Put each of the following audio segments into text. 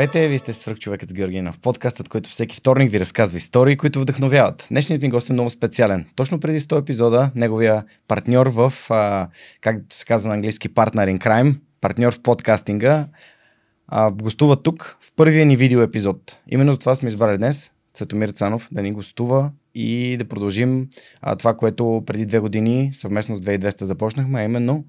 Здравейте, вие сте свърх човекът с Георгина в подкастът, който всеки вторник ви разказва истории, които вдъхновяват. Днешният ми гост е много специален. Точно преди 100 епизода, неговия партньор в, а, как се казва на английски, partner in crime, партньор в подкастинга, а, гостува тук в първия ни видео епизод. Именно за това сме избрали днес Цветомир Цанов да ни гостува и да продължим а, това, което преди две години съвместно с 2200 започнахме, а именно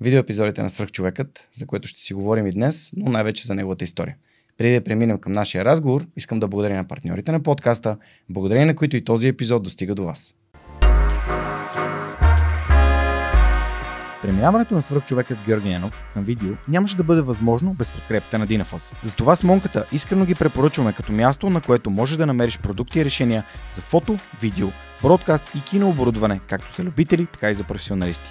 видеоепизодите на Свръхчовекът, за което ще си говорим и днес, но най-вече за неговата история. Преди да преминем към нашия разговор, искам да благодаря на партньорите на подкаста, благодарение на които и този епизод достига до вас. Преминаването на свръхчовекът с Георги Янов към видео нямаше да бъде възможно без подкрепата на Динафос. Затова с Монката искрено ги препоръчваме като място, на което можеш да намериш продукти и решения за фото, видео, бродкаст и кинооборудване, както за любители, така и за професионалисти.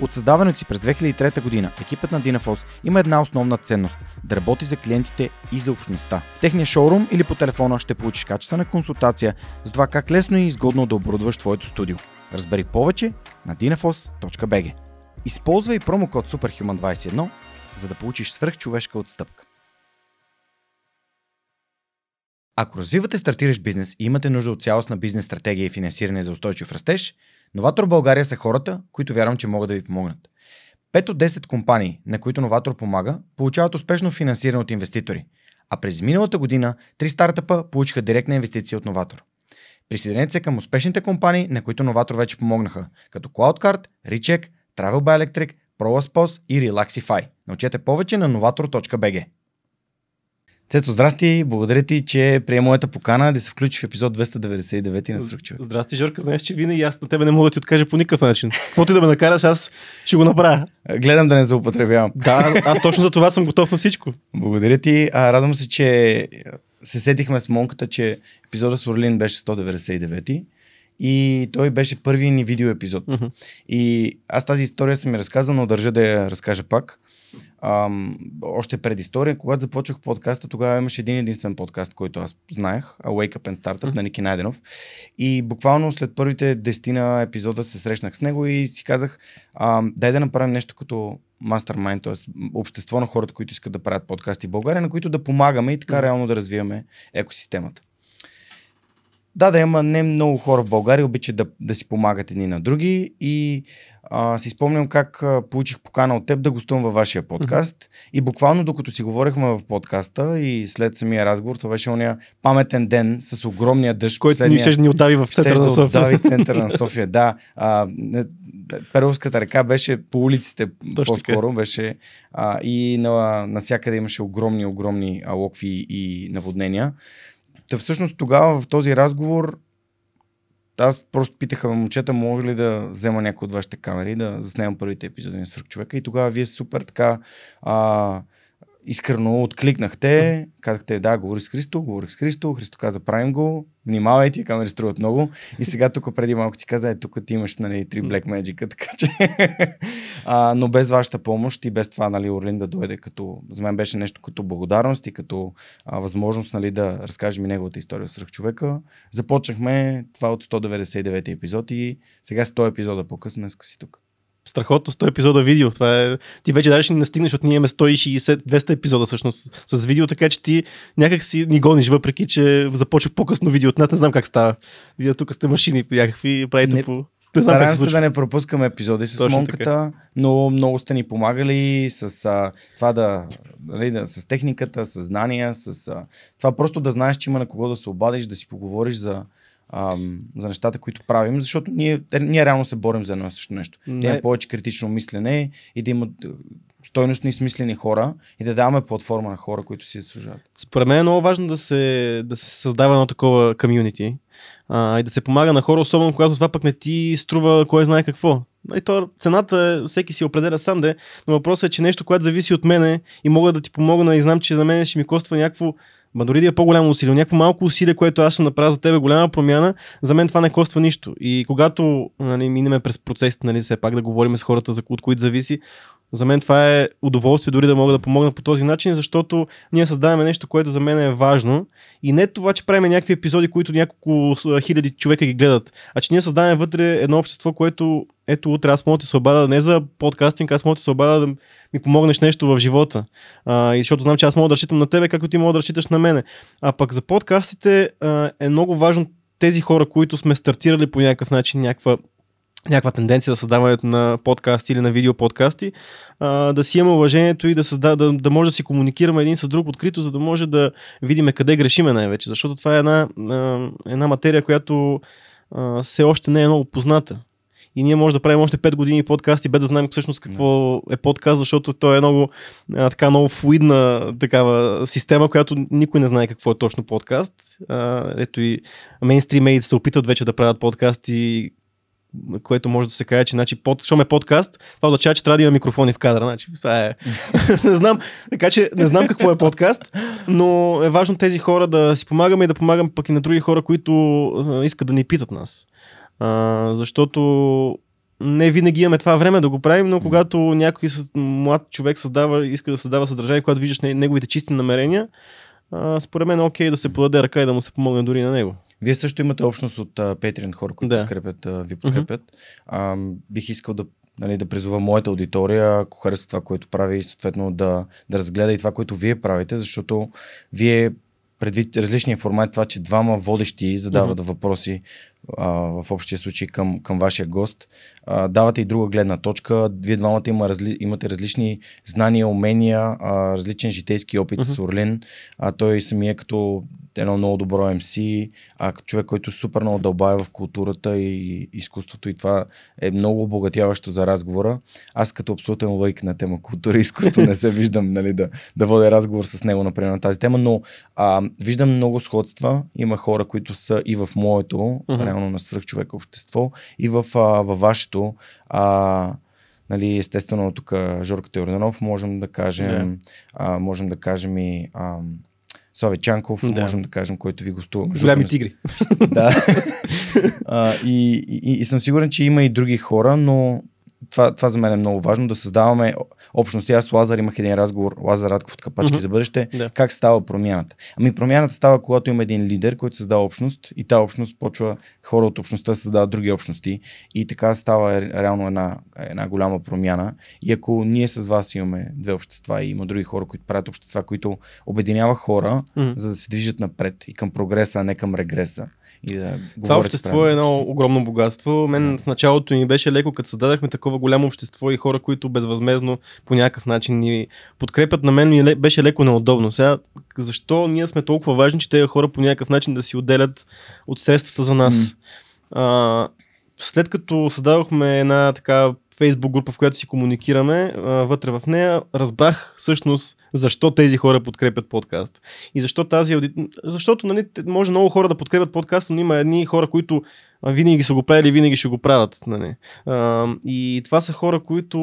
От създаването си през 2003 година екипът на Dinaforce има една основна ценност – да работи за клиентите и за общността. В техния шоурум или по телефона ще получиш качествена консултация за това как лесно и изгодно да оборудваш твоето студио. Разбери повече на dinafos.bg Използвай промокод SUPERHUMAN21, за да получиш свръхчовешка отстъпка. Ако развивате стартираш бизнес и имате нужда от цялостна бизнес стратегия и финансиране за устойчив растеж – Новатор България са хората, които вярвам, че могат да ви помогнат. 5 от 10 компании, на които Новатор помага, получават успешно финансиране от инвеститори. А през миналата година три стартъпа получиха директна инвестиция от Новатор. Присъединете се към успешните компании, на които Новатор вече помогнаха, като CloudCard, Recheck, Travel by Electric, ProLaspos и Relaxify. Научете повече на novator.bg. Цецо, здрасти, благодаря ти, че приема моята покана да се включи в епизод 299 на човек. Здрасти, Жорка, знаеш, че винаги аз на тебе не мога да ти откажа по никакъв начин. Каквото и да ме накараш, аз ще го направя. Гледам да не заупотребявам. Да, аз точно за това съм готов на всичко. Благодаря ти. А, радвам се, че се сетихме с Монката, че епизода с Орлин беше 199 и той беше първи ни видео епизод. Uh-huh. И аз тази история съм ми разказал, но държа да я разкажа пак. Ам, още пред история, когато започвах подкаста, тогава имаше един единствен подкаст, който аз знаех, Wake Up and Startup mm-hmm. на Ники Найденов. И буквално след първите дестина епизода се срещнах с него и си казах, ам, дай да направим нещо като мастермайн, т.е. общество на хората, които искат да правят подкасти в България, на които да помагаме и така mm-hmm. реално да развиваме екосистемата. Да, да има не много хора в България, обичат да, да си помагат едни на други и а, си спомням как а, получих покана от теб да гостувам във вашия подкаст mm-hmm. и буквално докато си говорихме в подкаста и след самия разговор, това беше ония паметен ден с огромния дъжд. Който ни ще ни отдави в центъра на София. Отдави центъра на София, да. А, Перовската река беше по улиците Точно по-скоро, така. беше а, и на, навсякъде имаше огромни, огромни локви и наводнения. Та всъщност тогава в този разговор аз просто питаха момчета, може ли да взема някой от вашите камери, да заснемам първите епизоди на Свърхчовека и тогава вие супер така а, искрено откликнахте, казахте да, говори с Христо, говорих с Христо, Христо каза правим го, внимавай, ти камери струват много. И сега тук преди малко ти каза, е, тук ти имаш нали, три Black Magic, така че. А, но без вашата помощ и без това нали, Орлин да дойде като, за мен беше нещо като благодарност и като а, възможност нали, да разкажем и неговата история с човека. Започнахме това от 199 епизод и сега 100 епизода по-късно, днес си тук страхотно 100 епизода видео. Това е... Ти вече даже не настигнеш, от ние имаме 160-200 епизода всъщност с видео, така че ти някак си ни гониш, въпреки че започва по-късно видео от нас. Не знам как става. Вие тук сте машини, някакви правите не, по... Не Стараем се да не пропускаме епизоди с Точно Монката, така. но много сте ни помагали с а, това да, нали, да, с техниката, с знания, с а, това просто да знаеш, че има на кого да се обадиш, да си поговориш за, ам, за нещата, които правим, защото ние, ние реално се борим за едно също нещо. Не. Да има повече критично мислене и да има стойностни смислени хора и да даваме платформа на хора, които си заслужават. Според мен е много важно да се, да се създава едно такова комюнити и да се помага на хора, особено когато това пък не ти струва кой знае какво. И то, цената всеки си определя сам де, но въпросът е, че нещо, което зависи от мене и мога да ти помогна и знам, че за мен ще ми коства някакво Ма дори да е по-голямо усилие, някакво малко усилие, което аз ще направя за тебе, голяма промяна, за мен това не коства нищо. И когато нали, минеме през процесите, нали, все пак да говорим с хората, от които зависи, за мен това е удоволствие дори да мога да помогна по този начин, защото ние създаваме нещо, което за мен е важно. И не това, че правим някакви епизоди, които няколко хиляди човека ги гледат, а че ние създаваме вътре едно общество, което ето утре аз мога да се обада не за подкастинг, аз мога да се обада да ми помогнеш нещо в живота. А, и защото знам, че аз мога да разчитам на тебе, както ти мога да разчиташ на мене. А пък за подкастите а, е много важно тези хора, които сме стартирали по някакъв начин някаква някаква тенденция за създаването на подкасти или на видеоподкасти, а, да си имаме уважението и да, създа, да, да може да си комуникираме един с друг открито, за да може да видим къде грешиме най-вече. Защото това е една, една материя, която а, все още не е много позната. И ние може да правим още 5 години подкасти, без да знаем всъщност какво е подкаст, защото той е много, а, така, много флуидна такава система, която никой не знае какво е точно подкаст. А, ето и мейнстримейт се опитват вече да правят подкасти, което може да се каже, че значи, под, щом е подкаст, това означава, че трябва да има микрофони в кадра. Значи, това е... не знам, така че не знам какво е подкаст, но е важно тези хора да си помагаме и да помагаме пък и на други хора, които искат да ни питат нас. А, защото не винаги имаме това време да го правим, но когато някой млад човек създава, иска да създава съдържание, когато виждаш неговите чисти намерения, а, според мен е окей да се подаде ръка и да му се помогне дори на него. Вие също имате общност от Patreon хора, които да. подкрепят, а, ви подкрепят. Mm-hmm. А, бих искал да нали, да призова моята аудитория, ако харесва това, което прави, и съответно да, да разгледа и това, което вие правите, защото вие предвид различни формати, това, че двама водещи задават mm-hmm. въпроси а, в общия случай към, към вашия гост, а, давате и друга гледна точка. Вие двамата има разли, имате различни знания, умения, а, различен житейски опит mm-hmm. с Орлин. А, той самия като едно много добро MC, а човек, който супер много дълбая в културата и изкуството и това е много обогатяващо за разговора. Аз като абсолютен лайк на тема култура и изкуство не се виждам нали, да, да водя разговор с него, например, на тази тема, но а, виждам много сходства. Има хора, които са и в моето, uh-huh. реално на свръхчовека общество, и в, а, във вашето. А, Нали, естествено, тук Жорка Теорданов можем да кажем, yeah. а, можем да кажем и а, Слави Чанков, да. можем да кажем, който ви гостува. Голями тигри. да. а, и, и, и съм сигурен, че има и други хора, но това, това за мен е много важно, да създаваме общности. Аз с Лазар имах един разговор, Лазар Радков от Капачки mm-hmm. за бъдеще, да. как става промяната. Ами промяната става, когато има един лидер, който създава общност и тази общност почва хора от общността да създават други общности и така става реално една, една голяма промяна. И ако ние с вас имаме две общества и има други хора, които правят общества, които обединяват хора, mm-hmm. за да се движат напред и към прогреса, а не към регреса, и да Това общество е едно огромно богатство. Мен в началото ми беше леко, като създадахме такова голямо общество и хора, които безвъзмезно по някакъв начин ни подкрепят. На мен ми беше леко неудобно. Сега, защо ние сме толкова важни, че тези хора по някакъв начин да си отделят от средствата за нас? Mm. А, след като създадохме една така фейсбук група, в която си комуникираме, вътре в нея, разбрах всъщност защо тези хора подкрепят подкаст. И защо тази аудитория. Защото нали, може много хора да подкрепят подкаст, но има едни хора, които винаги са го правили и винаги ще го правят. Нали. И това са хора, които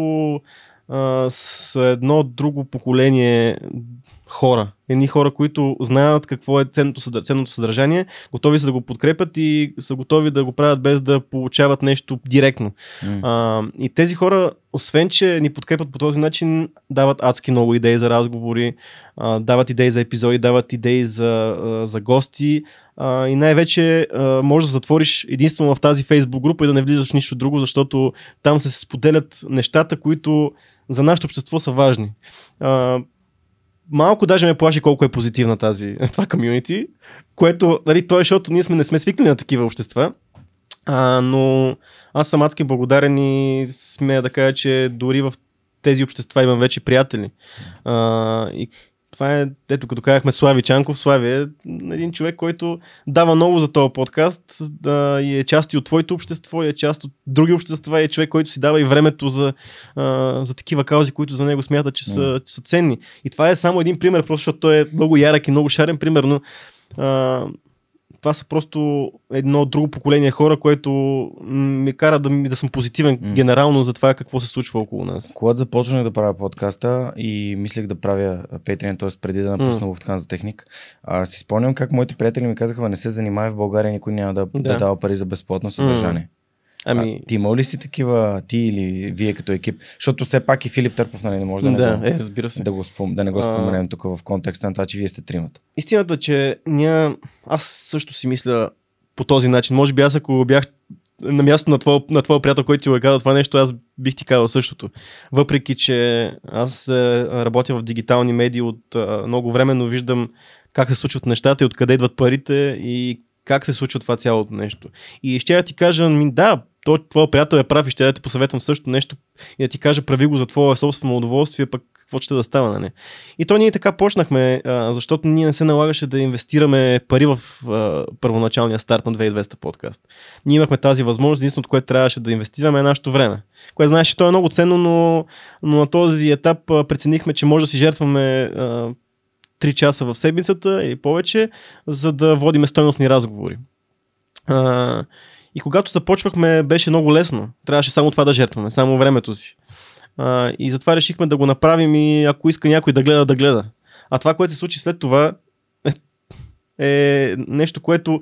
с едно друго поколение хора. Едни хора, които знаят какво е ценното, ценното съдържание, готови са да го подкрепят и са готови да го правят без да получават нещо директно. Mm. А, и тези хора, освен че ни подкрепят по този начин, дават адски много идеи за разговори, а, дават идеи за епизоди, дават идеи за, а, за гости. А, и най-вече а, можеш да затвориш единствено в тази фейсбук група и да не влизаш в нищо друго, защото там се споделят нещата, които за нашето общество са важни. А, малко даже ме плаши колко е позитивна тази, това комюнити, което, нали, то е, защото ние сме, не сме свикнали на такива общества, а, но аз съм адски благодарен и смея да кажа, че дори в тези общества имам вече приятели. А, и това е, ето като казахме Слави Чанков, Слави е един човек, който дава много за този подкаст да, и е част и от твоето общество, и е част от други общества, и е човек, който си дава и времето за, а, за такива каузи, които за него смята, че са, че са ценни. И това е само един пример, просто защото той е много ярък и много шарен пример, но а, това са просто едно друго поколение хора, което ми кара да, да съм позитивен mm. генерално за това какво се случва около нас. Когато започнах да правя подкаста и мислех да правя Patreon, т.е. преди да напусна mm. в Ткан за техник, а, си спомням как моите приятели ми казаха, не се занимава в България, никой няма да, да. да дава пари за безплатно съдържание. Mm. Ами... А, ти имал ли си такива, ти или вие като екип? Защото все пак и Филип Търпов нали, не може да, да, не, е, разбира се. да, го спом... да не го споменем а... тук в контекста на това, че вие сте тримата. Истината, че ня... аз също си мисля по този начин. Може би аз ако бях на място на твоя, на твоя приятел, който ти го е казал това нещо, аз бих ти казал същото. Въпреки, че аз е, работя в дигитални медии от а, много време, но виждам как се случват нещата и откъде идват парите и как се случва това цялото нещо. И ще я ти кажа, ми, да, то, твой приятел е прав и ще да ти посъветвам също нещо и да ти кажа, прави го за твое собствено удоволствие, пък какво ще да става, нали? И то ние така почнахме, защото ние не се налагаше да инвестираме пари в първоначалния старт на 2200 подкаст. Ние имахме тази възможност, единственото, което трябваше да инвестираме е нашето време. Което знаеш, то е много ценно, но, но на този етап преценихме, че може да си жертваме 3 часа в седмицата или повече, за да водиме стойностни разговори. А, и когато започвахме, беше много лесно. Трябваше само това да жертваме, само времето си. А, и затова решихме да го направим и ако иска някой да гледа, да гледа. А това, което се случи след това, е, е нещо, което.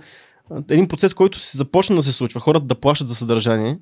Един процес, който се започна да се случва. Хората да плащат за съдържание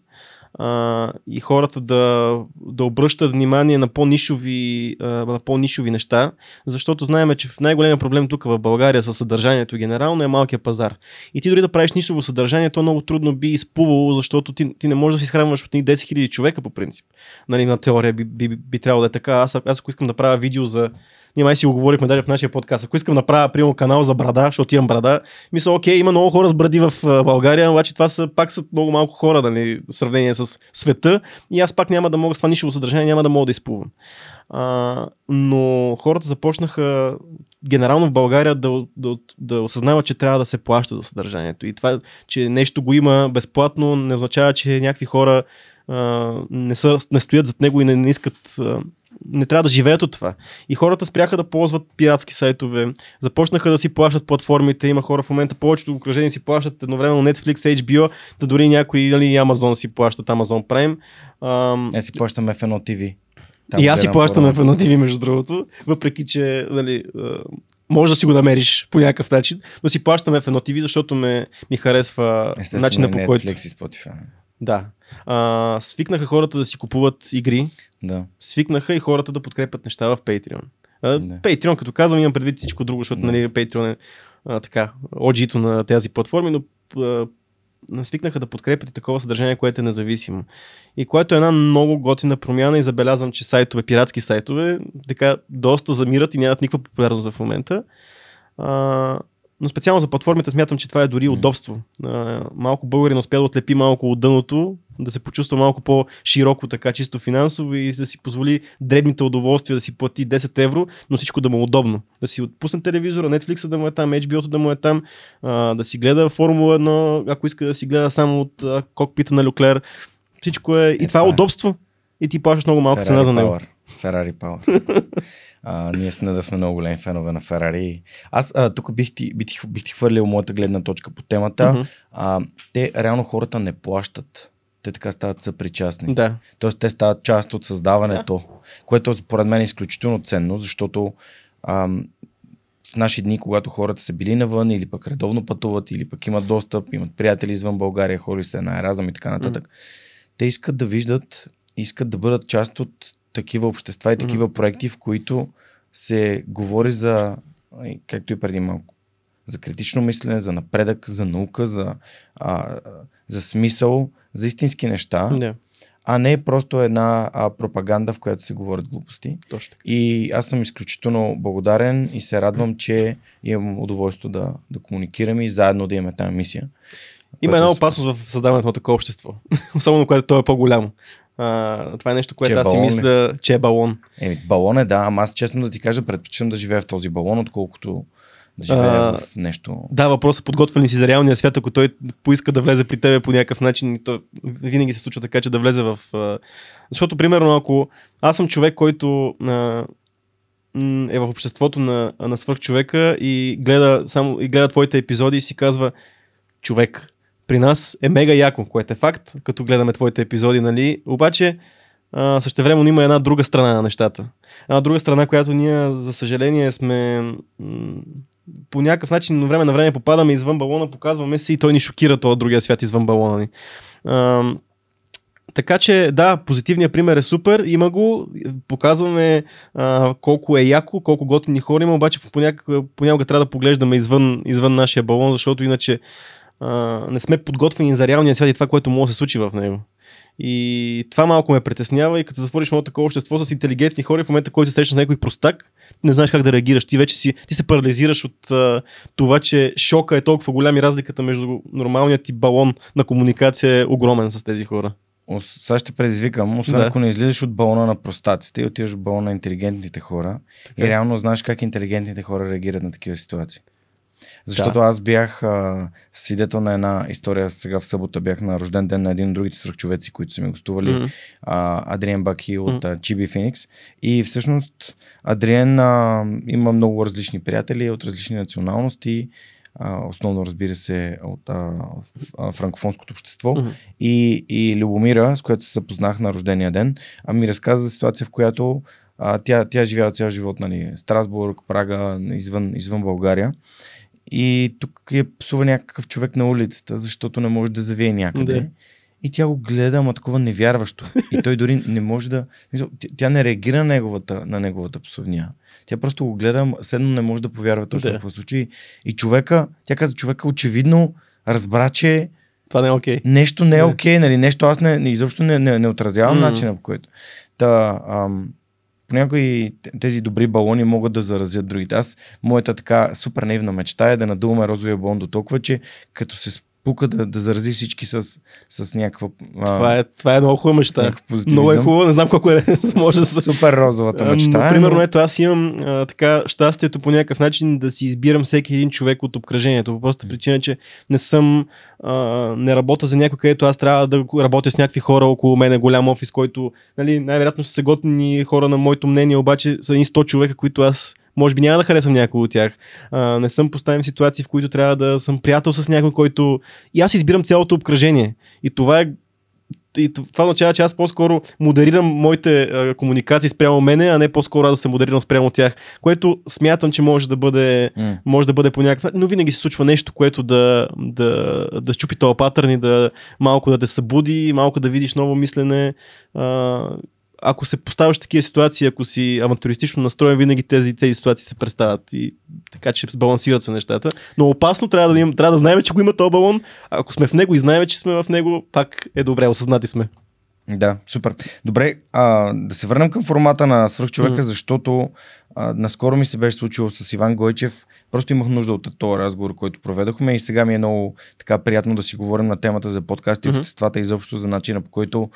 а, и хората да, да обръщат внимание на по-нишови, а, на по-нишови неща, защото знаем, че в най-големия проблем тук в България със съдържанието генерално е малкия пазар. И ти дори да правиш нишово съдържание, то много трудно би изплувало, защото ти, ти не можеш да си изхранваш от 10 000 човека по принцип. Нали, на теория би, би, би, би трябвало да е така. Аз, аз ако искам да правя видео за ние май си го говорихме даже в нашия подкаст. Ако искам да направя, примерно, канал за брада, защото имам брада, мисля, окей, има много хора с бради в България, обаче това са, пак са много малко хора, нали, в сравнение с света. И аз пак няма да мога с това нишево съдържание, няма да мога да изплувам. А, но хората започнаха генерално в България да, да, да осъзнават, че трябва да се плаща за съдържанието. И това, че нещо го има безплатно, не означава, че някакви хора а, не, са, не стоят зад него и не, не искат а, не трябва да живеят от това. И хората спряха да ползват пиратски сайтове, започнаха да си плащат платформите, има хора в момента, повечето окръжения си плащат едновременно Netflix, HBO, да дори някои нали, Amazon си плащат Amazon Prime. Ам... Я си плащам F1 TV. Там и аз си плащам F1 TV, между другото, въпреки че нали, може да си го намериш по някакъв начин, но си плащам F1 TV, защото ме, ми харесва начина по който... Netflix и Spotify. Да. А, свикнаха хората да си купуват игри. Да. Свикнаха и хората да подкрепят неща в Patreon. Да. Patreon, като казвам, имам предвид всичко друго, защото нали, Patreon е а, така, OG-то на тези платформи, но а, свикнаха да подкрепят и такова съдържание, което е независимо. И което е една много готина промяна и забелязвам, че сайтове, пиратски сайтове, така доста замират и нямат никаква популярност в момента. А, но специално за платформите смятам, че това е дори удобство. малко българин успя да отлепи малко от дъното, да се почувства малко по-широко, така чисто финансово и да си позволи дребните удоволствия да си плати 10 евро, но всичко да му е удобно. Да си отпусне телевизора, Netflix да му е там, HBO да му е там, да си гледа Формула 1, ако иска да си гледа само от кокпита на Люклер. Всичко е. И, и това е, е удобство. И ти плащаш много малка цена за него. Ферари Power. А, ние сме да сме много големи фенове на Ферари. Аз а, тук бих ти, бих, ти, бих ти хвърлил моята гледна точка по темата. Uh-huh. А, те реално хората не плащат. Те така стават съпричастни. Да. Тоест те стават част от създаването, да. което според мен е изключително ценно, защото ам, в наши дни, когато хората са били навън или пък редовно пътуват, или пък имат достъп, имат приятели извън България, хори се на Еразъм и така нататък, mm. те искат да виждат, искат да бъдат част от такива общества и такива mm-hmm. проекти, в които се говори за, както и преди малко, за критично мислене, за напредък, за наука, за, а, за смисъл, за истински неща, yeah. а не просто една а, пропаганда, в която се говорят глупости. Точно. И аз съм изключително благодарен и се радвам, че имам удоволствие да, да комуникираме и заедно да имаме тази мисия. Има една опасност в създаването на такова общество, особено когато то е по-голямо. А, това е нещо, което че аз си мисля, че е балон. Еми, балон е, да, ама аз честно да ти кажа, предпочитам да живея в този балон, отколкото да живея а, в нещо. Да, въпросът подготвен ли си за реалния свят, ако той поиска да влезе при тебе по някакъв начин, то винаги се случва така, че да влезе в... Защото, примерно, ако аз съм човек, който а, е в обществото на, на свърхчовека и гледа, само, и гледа твоите епизоди и си казва човек, при нас е мега яко, което е факт, като гледаме твоите епизоди, нали? Обаче, също време има една друга страна на нещата. Една друга страна, която ние, за съжаление, сме по някакъв начин време на време попадаме извън балона, показваме се и той ни шокира този другия свят извън балона ни. А, така че да, позитивният пример е супер, има го, показваме а, колко е яко, колко готини хора има, обаче понякога, понякога трябва да поглеждаме извън, извън нашия балон, защото иначе а, не сме подготвени за реалния свят и това, което може да се случи в него. И това малко ме притеснява и като се затвориш едно такова общество с интелигентни хора, в момента, който се срещаш с някой простак, не знаеш как да реагираш. Ти вече си, ти се парализираш от а, това, че шока е толкова голям и разликата между нормалният ти балон на комуникация е огромен с тези хора. Сега ще предизвикам, освен да. ако не излизаш от балона на простаците и отиваш в балона на интелигентните хора така. и реално знаеш как интелигентните хора реагират на такива ситуации. Защото да. аз бях а, свидетел на една история сега в събота. Бях на рожден ден на един от другите свръхчовеци, които са ми гостували. Mm-hmm. А, Адриен Баки от mm-hmm. Феникс. И всъщност Адриен а, има много различни приятели от различни националности. А, основно разбира се от а, а, франкофонското общество mm-hmm. и, и Любомира, с която се запознах на рождения ден, а ми разказа за ситуация, в която а, тя, тя живява цял живот, нали, Страсбург, Прага, извън, извън България. И тук я псува някакъв човек на улицата, защото не може да завие някъде. Да. И тя го гледа, ама такова невярващо. И той дори не може да. Тя не реагира на неговата, на неговата псовня. Тя просто го гледа, седно не може да повярва точно да. какво случи. И човека, тя каза, човека очевидно разбра, че това не е окей. Okay. Нещо не е окей, okay, нали? Нещо аз не, изобщо не, не, не отразявам mm. начина по който. Та, ам, понякога тези добри балони могат да заразят другите. Аз, моята така супер наивна мечта е да надуваме розовия балон до толкова, че като се пука да, да зарази всички с, с някаква. Това е, това е много хубава мечта. Много е хубаво, не знам колко е. може да Супер розовата мечта. Например, но... ето аз имам а, така щастието по някакъв начин да си избирам всеки един човек от обкръжението. По простата причина, че не съм. А, не работя за някой, където аз трябва да работя с някакви хора около мен, голям офис, който нали, най-вероятно са готини хора на моето мнение, обаче са едни 100 човека, които аз може би няма да харесвам някой от тях. А, не съм поставен в ситуации, в които трябва да съм приятел с някой, който. И аз избирам цялото обкръжение. И това е и това означава, че аз по-скоро модерирам моите а, комуникации спрямо мене, а не по-скоро да се модерирам спрямо тях, което смятам, че може да бъде, mm. може да бъде по някакъв но винаги се случва нещо, което да, да, да щупи този патърн и да малко да те събуди, малко да видиш ново мислене. А, ако се поставяш такива ситуации, ако си авантуристично настроен, винаги тези, тези ситуации се представят и така, че балансират се нещата. Но опасно трябва да, трябва да знаем, че го има този балон. Ако сме в него и знаем, че сме в него, пак е добре, осъзнати сме. Да, супер. Добре, а, да се върнем към формата на свръхчовека, mm. защото а, наскоро ми се беше случило с Иван Гойчев. Просто имах нужда от този разговор, който проведохме и сега ми е много така приятно да си говорим на темата за подкасти, mm-hmm. обществата и заобщо за начина по който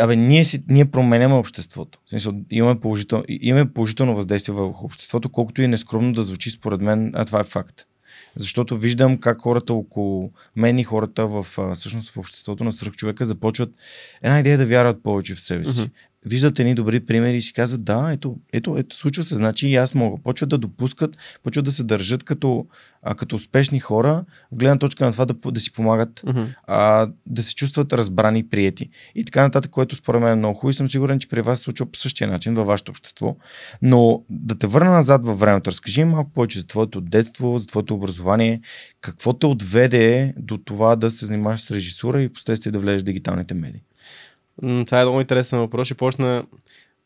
Абе, ние, си, ние променяме обществото. В смисъл, имаме, положител, имаме положително въздействие върху обществото, колкото и нескромно да звучи според мен, а това е факт. Защото виждам как хората около мен и хората в, всъщност в обществото на свръхчовека започват една идея да вярват повече в себе си. Mm-hmm виждат едни добри примери и си казват, да, ето, ето, ето, случва се, значи и аз мога. Почват да допускат, почват да се държат като, а, като успешни хора, в гледна точка на това да, да си помагат, uh-huh. а, да се чувстват разбрани и приети. И така нататък, което според мен е много хубаво и съм сигурен, че при вас се случва по същия начин във вашето общество. Но да те върна назад във времето, разкажи малко повече за твоето детство, за твоето образование, какво те отведе до това да се занимаваш с режисура и последствие да влезеш в дигиталните медии? Това е много интересен въпрос. Ще почна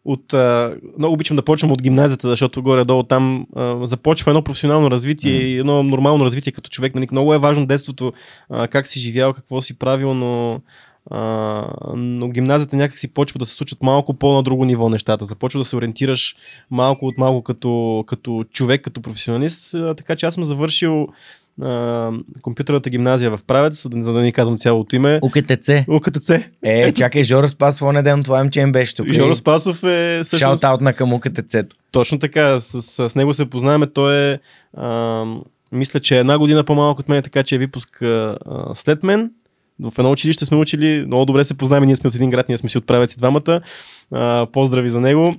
от, а, много обичам да почвам от гимназията, защото горе-долу там а, започва едно професионално развитие mm. и едно нормално развитие като човек. Нали, много е важно детството, а, как си живял, какво си правил, но, а, но гимназията някак си почва да се случат малко по-на друго ниво нещата. Започва да се ориентираш малко от малко като, като човек, като професионалист. А, така че аз съм завършил компютърната гимназия в Правец, за да, ни казвам цялото име. УКТЦ. УКТЦ. Е, чакай, Жоро Спасов, он ден, това че им беше тук. Жоро Спасов е всъщност... Шаут-аут на към УКТЦ. Точно така, с, с него се познаваме. Той е, а, мисля, че е една година по-малко от мен, така че е випуск а, след мен. В едно училище сме учили, много добре се познаваме, ние сме от един град, ние сме си от Правец и двамата. А, поздрави за него.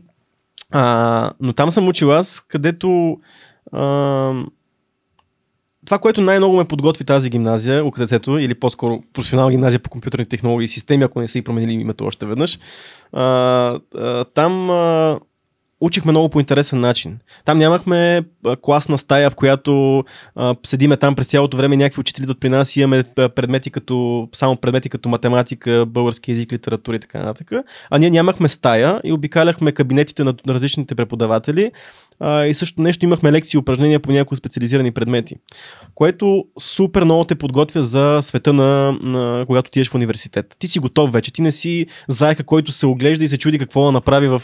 А, но там съм учил аз, където а, това, което най-много ме подготви тази гимназия, УКТЦ-то, или по-скоро професионална гимназия по компютърни технологии и системи, ако не са и променили името още веднъж, а, а, там а, учихме много по интересен начин. Там нямахме класна стая, в която а, седиме там през цялото време, някакви учители идват при нас и имаме предмети като, само предмети като математика, български язик, литература и така нататък. А ние нямахме стая и обикаляхме кабинетите на различните преподаватели а, и също нещо имахме лекции и упражнения по някои специализирани предмети, което супер много те подготвя за света на, на когато ти еш в университет. Ти си готов вече, ти не си заека, който се оглежда и се чуди какво да направи в,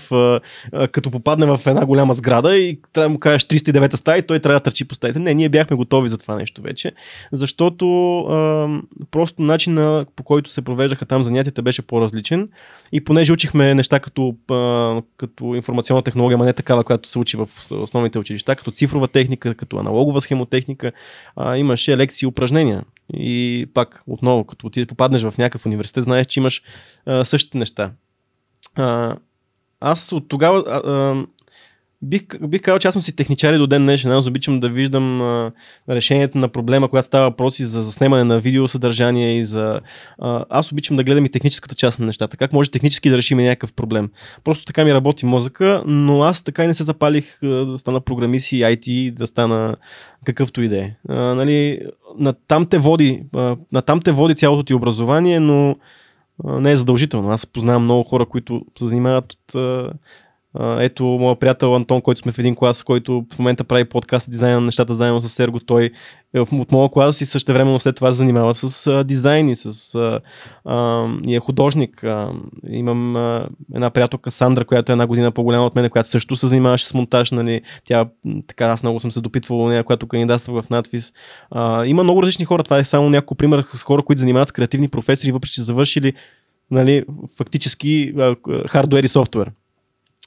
като попадне в една голяма сграда и трябва да му кажеш 309 стая и той трябва да търчи по стаите. Не, ние бяхме готови за това нещо вече, защото а, просто начина по който се провеждаха там занятията беше по-различен и понеже учихме неща като, а, като информационна технология, а не такава, която се учи в основните училища, като цифрова техника, като аналогова схемотехника, а, имаше лекции и упражнения. И пак, отново, като ти попаднеш в някакъв университет, знаеш, че имаш а, същите неща. А, аз от тогава а, Бих, бих казал, че аз съм си техничари до ден днешен. Аз обичам да виждам а, решението на проблема, когато става въпроси за заснемане на видеосъдържание и за... А, аз обичам да гледам и техническата част на нещата. Как може технически да решим някакъв проблем. Просто така ми работи мозъка, но аз така и не се запалих да стана програмист и IT, да стана какъвто и да е. Нали, на, там те води, а, на там те води цялото ти образование, но не е задължително. Аз познавам много хора, които се занимават от... Ето, моят приятел Антон, който сме в един клас, който в момента прави подкаст дизайн на нещата заедно с Серго, той е от моя клас и също време след това се занимава с а, дизайн и, с, а, а, и е художник. А, имам а, една приятелка Сандра, която е една година по-голяма от мен, която също се занимаваше с монтаж. Нали. Тя, така, аз много съм се допитвал нея, която кандидатства в надвис. А, има много различни хора. Това е само няколко примера с хора, които занимават с креативни професори, въпреки че завършили нали, фактически хардуер и софтуер.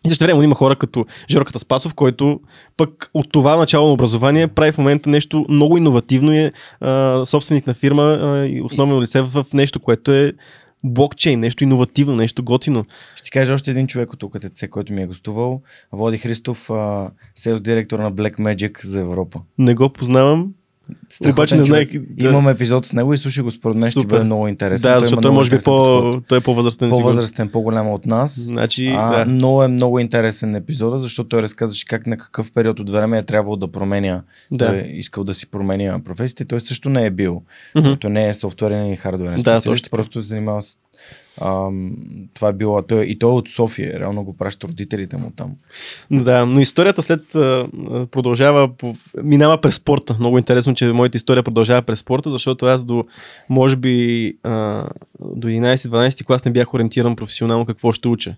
И също време има хора като Жорката Спасов, който пък от това начало на образование прави в момента нещо много иновативно и е а, собственик на фирма а, и основно лице в нещо, което е блокчейн, нещо иновативно, нещо готино. Ще ти кажа още един човек от УКТЦ, който ми е гостувал. Води Христов, селс директор на Black Magic за Европа. Не го познавам. Обаче не знаех. Да. Имам епизод с него и слушай го, според мен ще бъде много интересен. Да, защото той може би по, той е по-възрастен. По-възрастен, по-голям от нас. Значи, а, да. Но е много интересен епизода, защото той разказваше как на какъв период от време е трябвало да променя. Да. Той е искал да си променя професията. Той също не е бил. Mm-hmm. Той не е софтуерен и хардуерен специалист, да, просто се занимава с Ам, това е било. Той, и той е от София, реално го праща родителите му там. Да, но историята след а, продължава, минава през спорта. Много интересно, че моята история продължава през спорта, защото аз до, може би, а, до 11-12 клас не бях ориентиран професионално какво ще уча.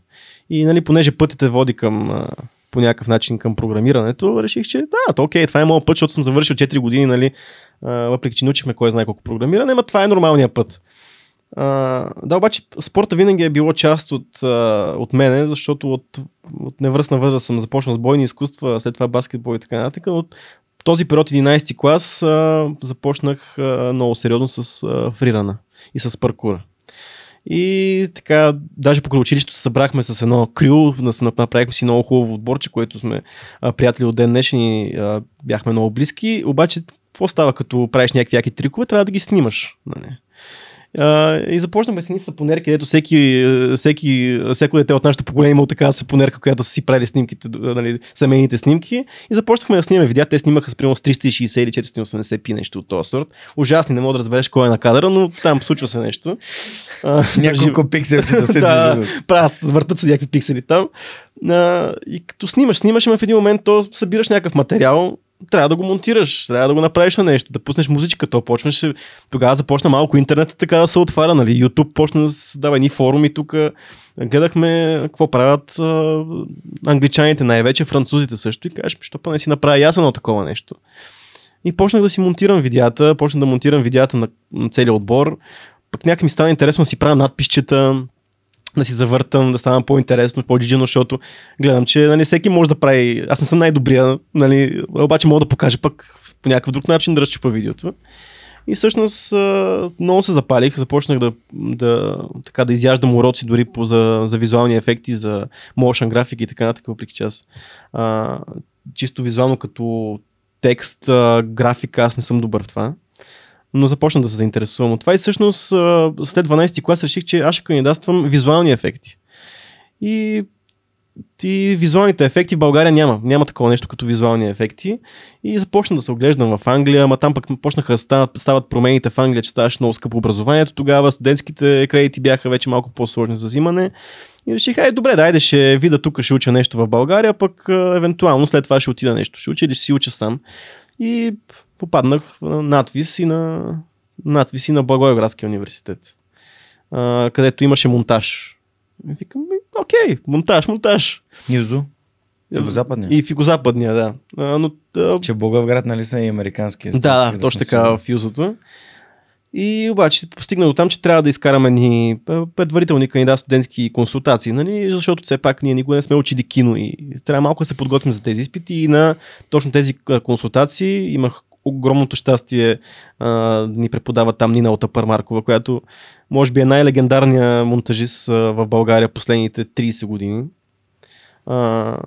И, нали, понеже пътите води към а, по някакъв начин към програмирането, реших, че да, окей, това е моят път, защото съм завършил 4 години, нали, а, въпреки че научихме кой знае колко програмиране, но това е нормалният път. Да, обаче спорта винаги е било част от, а, от мене, защото от, от невръсна възраст съм започнал с бойни изкуства, след това баскетбол и така нататък. От този период 11 клас а, започнах а, много сериозно с а, фрирана и с паркура. И така, даже по училището се събрахме с едно крю, направихме си много хубаво отборче, което сме а, приятели от ден днешен и а, бяхме много близки. Обаче, какво става като правиш някакви яки трикове, трябва да ги снимаш. Нали? И започнахме с едни сапонерки, където всеки, всеки, всеки дете от нашето поколение имало такава сапонерка, която са си правили снимките, нали, семейните снимки. И започнахме да снимаме видеа. Те снимаха с примерно с 360 или 480 пи нещо от този сорт. Ужасни, не мога да разбереш кой е на кадъра, но там случва се нещо. Няколко пикселчета да се да, правят, въртат се някакви пиксели там. И като снимаш, снимаш, в един момент то събираш някакъв материал, трябва да го монтираш, трябва да го направиш на нещо, да пуснеш музичка, то почнеш, тогава започна малко интернет така да се отваря, нали, YouTube почна да създава едни форуми тук, гледахме какво правят а, англичаните, най-вече французите също и кажеш, що па не си направя ясно такова нещо. И почнах да си монтирам видеята, почнах да монтирам видеята на, на целия отбор, пък някак ми стана интересно да си правя надписчета, да си завъртам, да стана по-интересно, по-джиджено, защото гледам, че нали, всеки може да прави. Аз не съм най-добрия, нали, обаче мога да покажа пък по някакъв друг начин да разчупа видеото. И всъщност много се запалих, започнах да, да, така, да изяждам уроци дори по, за, за визуални ефекти, за motion графики и така нататък, въпреки че аз а, чисто визуално като текст, а, графика, аз не съм добър в това но започна да се заинтересувам от това и всъщност след 12 ти клас реших, че аз ще кандидатствам визуални ефекти. И и визуалните ефекти в България няма. Няма такова нещо като визуални ефекти. И започна да се оглеждам в Англия, ама там пък почнаха да стават, стават промените в Англия, че ставаше много скъпо образованието. Тогава студентските кредити бяха вече малко по-сложни за взимане. И реших, ай, добре, дайде ще видя тук, ще уча нещо в България, пък евентуално след това ще отида нещо. Ще уча или ще си уча сам. И попаднах на надвис и на, надвис и на Благоевградския университет, а, където имаше монтаж. И викам, окей, монтаж, монтаж. Юзо? Фигозападния? И фигозападния, да. А, но, а... Че в Благоевград, нали са и американски? Да, да, точно така в Юзото. И обаче постигна до там, че трябва да изкараме ни предварителни кандидат студентски консултации, нали? защото все пак ние никога не сме учили кино и трябва малко да се подготвим за тези изпити и на точно тези консултации имах огромното щастие а, ни преподава там Нина от Апармаркова, която може би е най-легендарният монтажист в България последните 30 години. А,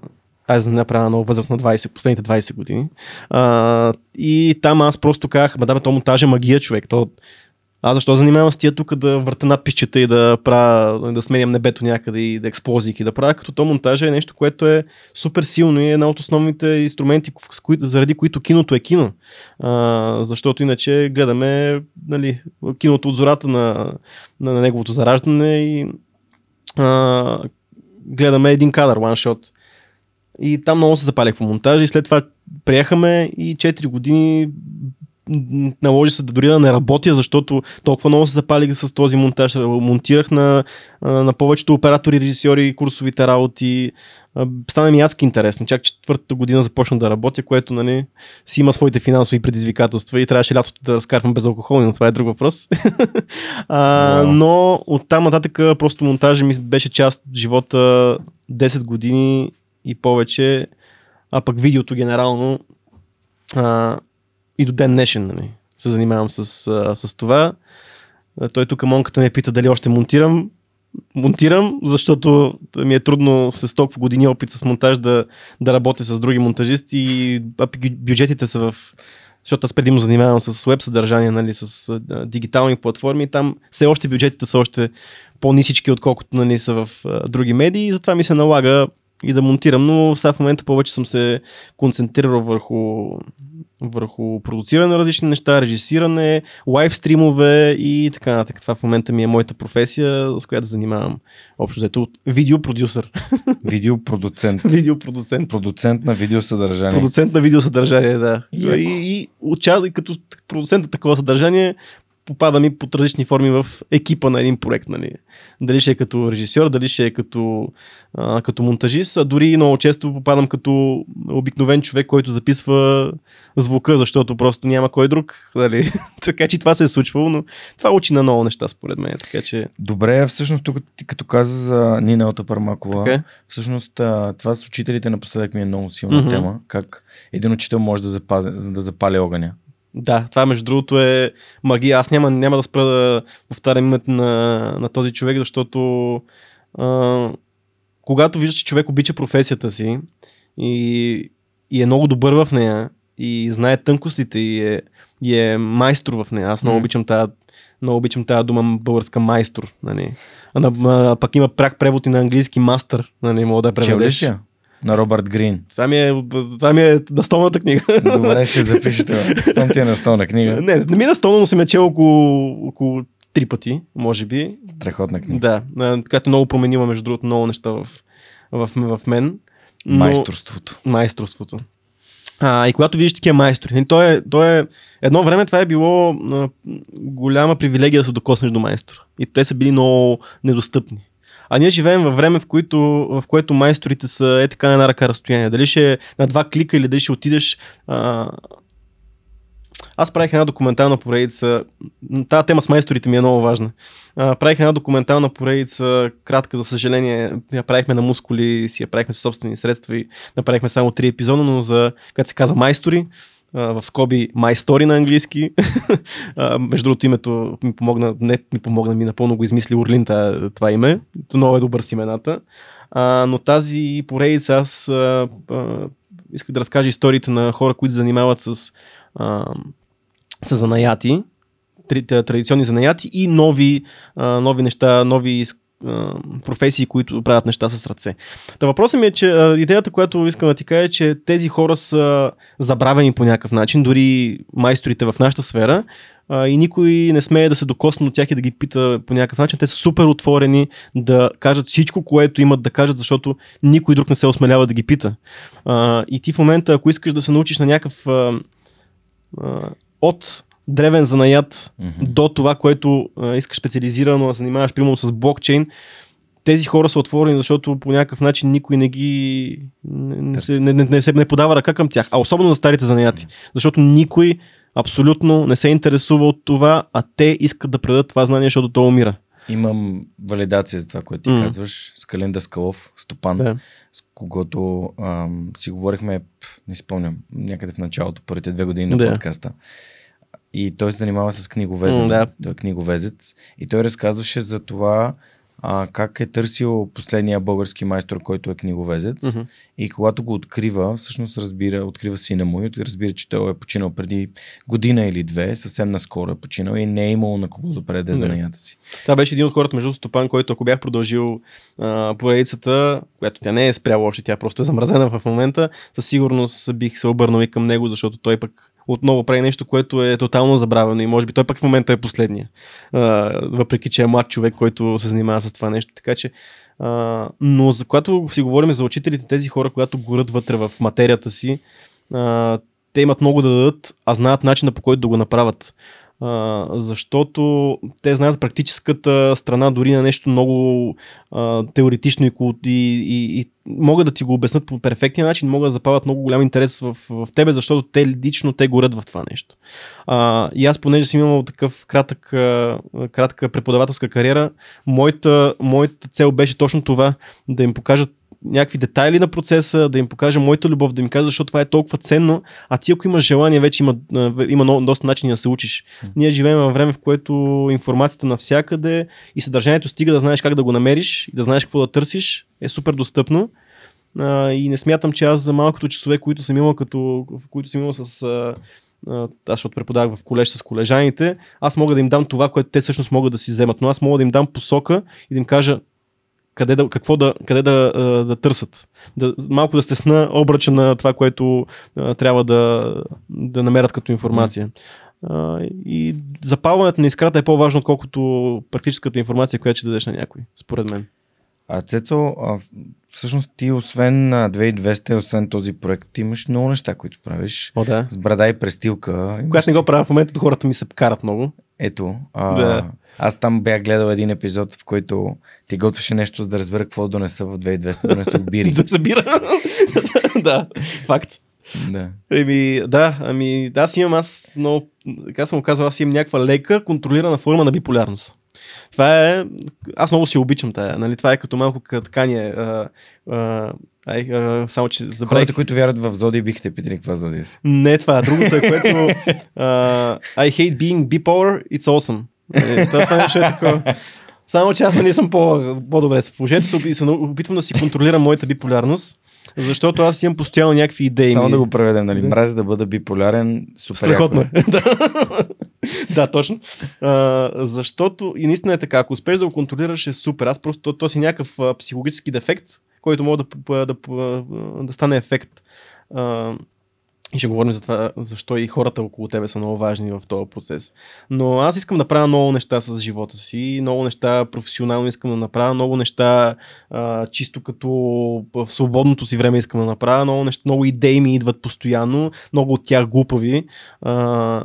аз не направя много възраст на 20, последните 20 години. А, и там аз просто казах, да, то монтаж е магия, човек. То, аз защо занимавам с тия тук да върта надписчета и да, правя, да сменям небето някъде и да експлозии да правя, като то монтажа е нещо, което е супер силно и е една от основните инструменти, заради които киното е кино. А, защото иначе гледаме нали, киното от зората на, на, на неговото зараждане и а, гледаме един кадър, one shot. И там много се запалях по монтажа и след това приехаме и 4 години наложи се да дори да не работя, защото толкова много се запалих с този монтаж. Монтирах на, на повечето оператори, режисьори, курсовите работи. Стана ми адски интересно. Чак четвъртата година започна да работя, което нали, си има своите финансови предизвикателства и трябваше лятото да разкарвам без алкохол, но това е друг въпрос. а, но оттам нататък просто монтажа ми беше част от живота 10 години и повече, а пък видеото генерално а, и до ден днешен нали, се занимавам с, с това. Той тук монката ме пита дали още монтирам. Монтирам, защото ми е трудно с толкова години опит с монтаж да, да работя с други монтажисти и бюджетите са в защото аз предимно занимавам с веб съдържание, нали, с дигитални платформи. Там все още бюджетите са още по-нисички, отколкото нали, са в други медии и затова ми се налага и да монтирам, но сега в момента повече съм се концентрирал върху, върху продуциране на различни неща, режисиране, лайв стримове и така нататък. Това в момента ми е моята професия, с която занимавам общо взето видеопродюсър. Видеопродуцент. Видеопродуцент. Продуцент на видеосъдържание. Продуцент на видеосъдържание, да. И, и, и уча, като продуцент на такова съдържание попадам и под различни форми в екипа на един проект. Нали. Дали ще е като режисьор, дали ще е като, а, като монтажист, а дори много често попадам като обикновен човек, който записва звука, защото просто няма кой друг. Нали. така че това се е случвало, но това учи на много неща според мен. Така, че... Добре, всъщност тук ти като каза за Нина от Пармакова, така? Е. всъщност това с учителите напоследък ми е много силна mm-hmm. тема. Как един учител може да, запази, да запали огъня. Да, това между другото е магия. Аз няма, няма да спра да повтарям името на, на този човек, защото а, когато виждаш, че човек обича професията си и, и е много добър в нея и знае тънкостите и е, и е майстор в нея. Аз много mm. обичам тази много обичам тази дума българска майстор. Нали. А, а, пък има прак превод и на английски мастър. Нали, мога да преведеш. Чел на Робърт Грин. Това ми е, това ми е настолната книга. Добре, ще запишете. Там ти е настолна книга. Не, не ми е настолна, но съм я чел около, около три пъти, може би. Страхотна книга. Да, която много променила, между другото, много неща в, в, в мен. Но... Майсторството. Майсторството. А, и когато видиш такива майстори, нали, то е, то е, едно време това е било а, голяма привилегия да се докоснеш до майстора. И те са били много недостъпни. А ние живеем във време, в, което, в което майсторите са е така на една ръка разстояние. Дали ще е на два клика или дали ще отидеш. А... Аз правих една документална поредица. Тая тема с майсторите ми е много важна. А, правих една документална поредица, кратка, за съжаление. Я правихме на мускули, си я правихме със собствени средства и направихме само три епизода, но за, как се казва, майстори в скоби My Story на английски. Между другото името ми помогна, не ми помогна, ми напълно го измисли Орлин това име. Много е добър с имената. А, но тази поредица аз а, а, исках да разкажа историите на хора, които занимават с, а, с занаяти, традиционни занаяти и нови, а, нови неща, нови професии, които правят неща с ръце. Та въпросът ми е, че идеята, която искам да ти кажа е, че тези хора са забравени по някакъв начин, дори майсторите в нашата сфера, и никой не смее да се докосне от тях и да ги пита по някакъв начин. Те са супер отворени да кажат всичко, което имат да кажат, защото никой друг не се осмелява да ги пита. И ти в момента, ако искаш да се научиш на някакъв от древен занаят Мгм. до това, което а, искаш специализирано да занимаваш, примерно с блокчейн, тези хора са отворени, защото по някакъв начин никой не ги не, не, се, не, не, не, се, не подава ръка към тях. А особено за старите занаяти. Защото никой абсолютно не се интересува от това, а те искат да предадат това знание, защото то умира. Имам валидация за това, което ти М. казваш. С Калин Даскалов, Стопан, Да. с когото ам, си говорихме, не спомням, някъде в началото, първите две години на Да. подкаста. И той се занимава с книговезене. М, да. Той е книговезец. И той разказваше за това а, как е търсил последния български майстор, който е книговезец. Мгм. И когато го открива, всъщност разбира, открива сина му и разбира, че той е починал преди година или две, съвсем наскоро е починал и не е имал на кого да предаде Да. занятата си. Това беше един от хората, между Стопан, който ако бях продължил а, поредицата, която тя не е спряла още, тя просто е замразена в момента, със сигурност бих се обърнал и към него, защото той пък отново прави нещо, което е тотално забравено и може би той пък в момента е последния. Въпреки, че е млад човек, който се занимава с това нещо. Така че но за когато си говорим за учителите, тези хора, когато горят вътре в материята си, те имат много да дадат, а знаят начина по който да го направят. Защото те знаят практическата страна дори на нещо много теоретично и, и, и, и могат да ти го обяснат по перфектния начин, могат да запават много голям интерес в, в тебе, защото те лично те горят в това нещо. А, и аз, понеже съм имал такъв кратък, кратка преподавателска кариера, моята, моята цел беше точно това, да им покажат някакви детайли на процеса, да им покажа моята любов, да им кажа, защото това е толкова ценно, а ти ако имаш желание, вече има, има много, доста начини да се учиш. Ние живеем във време, в което информацията навсякъде и съдържанието стига да знаеш как да го намериш и да знаеш какво да търсиш, е супер достъпно. А, и не смятам, че аз за малкото часове, които съм имал, като, които съм имал с а, аз защото преподавах в колеж с колежаните, аз мога да им дам това, което те всъщност могат да си вземат, но аз мога да им дам посока и да им кажа къде да, какво да, къде да, да търсят. Да, малко да стесна обръча на това, което а, трябва да, да намерят като информация. А, и запалването на искрата е по-важно, отколкото практическата информация, която ще дадеш на някой, според мен. А Цецо, а, всъщност ти освен на 2200, освен този проект, ти имаш много неща, които правиш. О, да. С брада и престилка. Когато не го правя в момента, хората ми се карат много. Ето. А, Да. Аз там бях гледал един епизод, в който ти готвеше нещо, за да разбера какво донеса в 2200, да донеса бири. да събира. да, факт. да. Еми, да, ами, да, аз имам, аз много, така съм казал, аз имам някаква лека, контролирана форма на биполярност. Това е, аз много си обичам тая, нали, това е като малко ткание, а, а, ай, а, само че забравих. Хората, които вярват в Зоди, бихте те питали каква Зодия си. Не това, другото е, което а, I hate being bipolar, it's awesome. Е, това, това нещо е такова. Само че аз не съм по, по-добре с положението, се опитвам да си контролирам моята биполярност, защото аз имам постоянно някакви идеи. Само ми- да го преведем, нали? Да. Мразя да бъда биполярен, супер Страхотно е. да. да, точно. А, защото и наистина е така, ако успееш да го контролираш е супер. Аз просто, то, то си някакъв а, психологически дефект, който може да, п- да, п- да стане ефект. А, и ще говорим за това, защо и хората около тебе са много важни в този процес. Но аз искам да правя много неща с живота си, много неща професионално искам да направя, много неща а, чисто като в свободното си време искам да направя, много, неща, много идеи ми идват постоянно, много от тях глупави. А,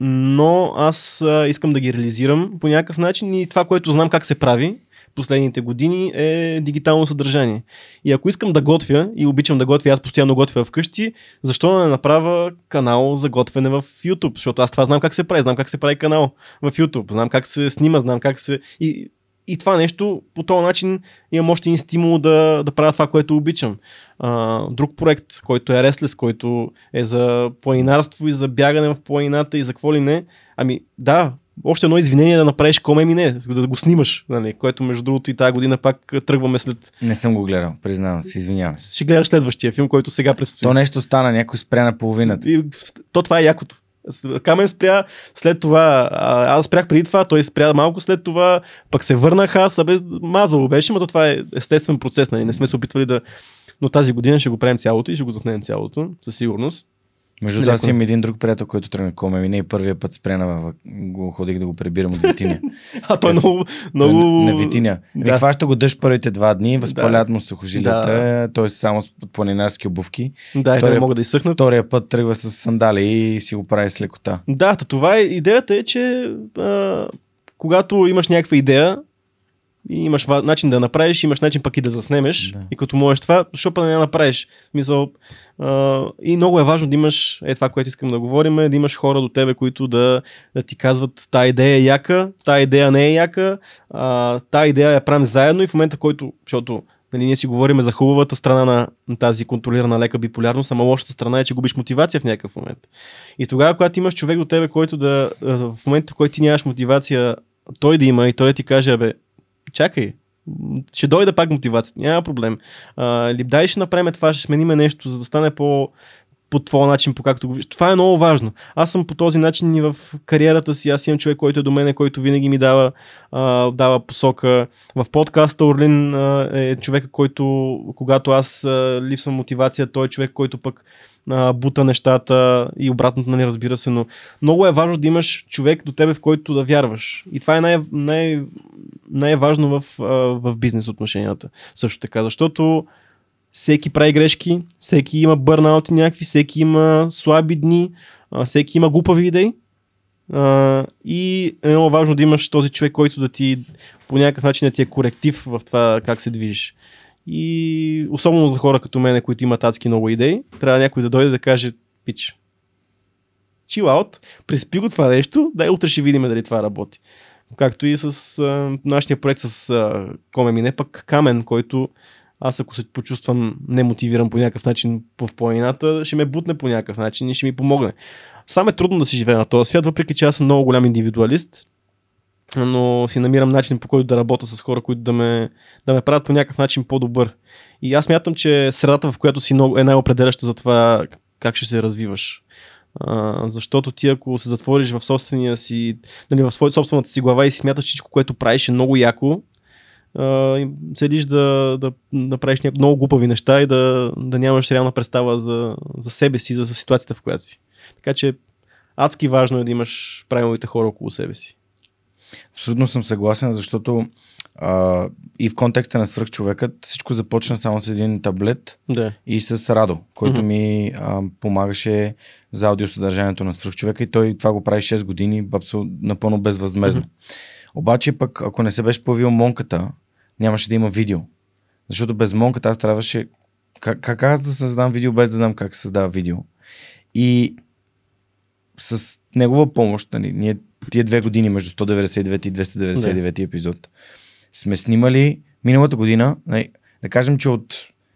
но аз а, искам да ги реализирам по някакъв начин и това, което знам как се прави последните години е дигитално съдържание. И ако искам да готвя и обичам да готвя, аз постоянно готвя вкъщи, защо да не направя канал за готвене в YouTube? Защото аз това знам как се прави, знам как се прави канал в YouTube, знам как се снима, знам как се... И, и това нещо, по този начин имам още един стимул да, да правя това, което обичам. А, друг проект, който е Restless, който е за планинарство и за бягане в планината и за какво ли не. Ами да, още едно извинение да направиш коме ми не, да го снимаш, нали, което между другото и тази година пак тръгваме след... Не съм го гледал, признавам се, извинявам се. Ще гледаш следващия филм, който сега предстои. То нещо стана, някой спря на половината. И, то това е якото. Камен спря, след това аз спрях преди това, той спря малко след това, пък се върнах аз, абе, мазало беше, но това е естествен процес, нали? не сме се опитвали да... Но тази година ще го правим цялото и ще го заснем цялото, със сигурност. Между другото, аз имам един друг приятел, който тръгна коме. Мине и първия път спря на го ходих да го прибирам от Витиня. а той е много... много... На, на Витиня. Да. хваща го дъжд първите два дни, възпалят му сухожилията, да. т.е. само с планинарски обувки. Да, втория, не могат да изсъхнат. Втория път тръгва с сандали и си го прави с лекота. Да, това е идеята е, че а, когато имаш някаква идея, и имаш начин да направиш, имаш начин пък и да заснемеш. Да. И като можеш това, защо па не я направиш? Мисъл, а, и много е важно да имаш, е това, което искам да говорим, е да имаш хора до тебе, които да, да ти казват, та идея е яка, та идея не е яка, а, та идея я правим заедно и в момента, който, защото нали, ние си говорим за хубавата страна на, на тази контролирана лека биполярност, ама лошата страна е, че губиш мотивация в някакъв момент. И тогава, когато имаш човек до тебе, който да, в момента, в който ти нямаш мотивация, той да има и той да ти каже, бе, чакай, ще дойде пак мотивацията, няма проблем. А, или дай ще направим това, ще смениме нещо, за да стане по, по твоя начин, по както го виждаш. Това е много важно. Аз съм по този начин и в кариерата си. Аз имам човек, който е до мене, който винаги ми дава, а, дава посока. В подкаста Орлин а, е човек, който, когато аз а, липсвам мотивация, той е човек, който пък бута нещата и обратното, нали, разбира се, но много е важно да имаш човек до тебе, в който да вярваш. И това е най- най- най-важно в, в бизнес отношенията. Също така, защото всеки прави грешки, всеки има бърнаути някакви, всеки има слаби дни, всеки има глупави идеи. и е много важно да имаш този човек, който да ти по някакъв начин да ти е коректив в това как се движиш. И особено за хора като мене, които имат адски много идеи, трябва някой да дойде да каже, пич, chill out, приспи го това нещо, дай утре ще видим дали това работи. Както и с а, нашия проект с а, Коме Мине, пък Камен, който аз ако се почувствам немотивиран по някакъв начин в планината, ще ме бутне по някакъв начин и ще ми помогне. Сам е трудно да се живее на този свят, въпреки че аз съм много голям индивидуалист, но си намирам начин по който да работя с хора, които да ме, да ме правят по някакъв начин по-добър. И аз мятам, че средата, в която си е най-определяща за това как ще се развиваш. А, защото ти ако се затвориш в собствения си, нали, в своята собствената си глава и си смяташ всичко, което правиш е много яко, а, седиш да, да, да правиш много глупави неща и да, да нямаш реална представа за, за себе си, за, за ситуацията, в която си. Така че адски важно е да имаш правилните хора около себе си. Абсолютно съм съгласен, защото а, и в контекста на свръхчовекът всичко започна само с един таблет да. и с Радо, който mm-hmm. ми а, помагаше за аудиосъдържанието на свръхчовека и той това го прави 6 години напълно безвъзмезно. Mm-hmm. Обаче пък, ако не се беше появил монката, нямаше да има видео. Защото без монката аз трябваше как, как аз да създам видео без да знам как се създава видео. И с негова помощ, нали, ние тия две години между 199 и 299 да. епизод сме снимали миналата година, да кажем, че от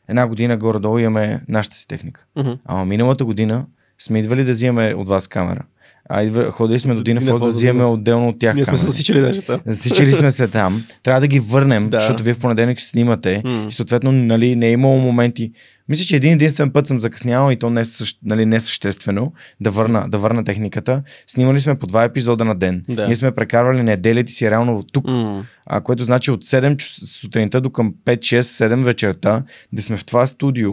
една година горе-долу имаме нашата си техника. Uh-huh. Ама миналата година сме идвали да взимаме от вас камера. А ходили сме до Динафос да взимаме отделно от тях. Ние сме се засичали даже там. Засичали сме се там. Трябва да ги върнем, да. защото вие в понеделник снимате. Mm. И съответно, нали, не е имало моменти. Мисля, че един единствен път съм закъснявал и то не, нали, не съществено да върна, да върна техниката. Снимали сме по два епизода на ден. Да. Ние сме прекарвали неделите си реално тук. Mm. А, което значи от 7 сутринта до към 5, 6, 7 вечерта да сме в това студио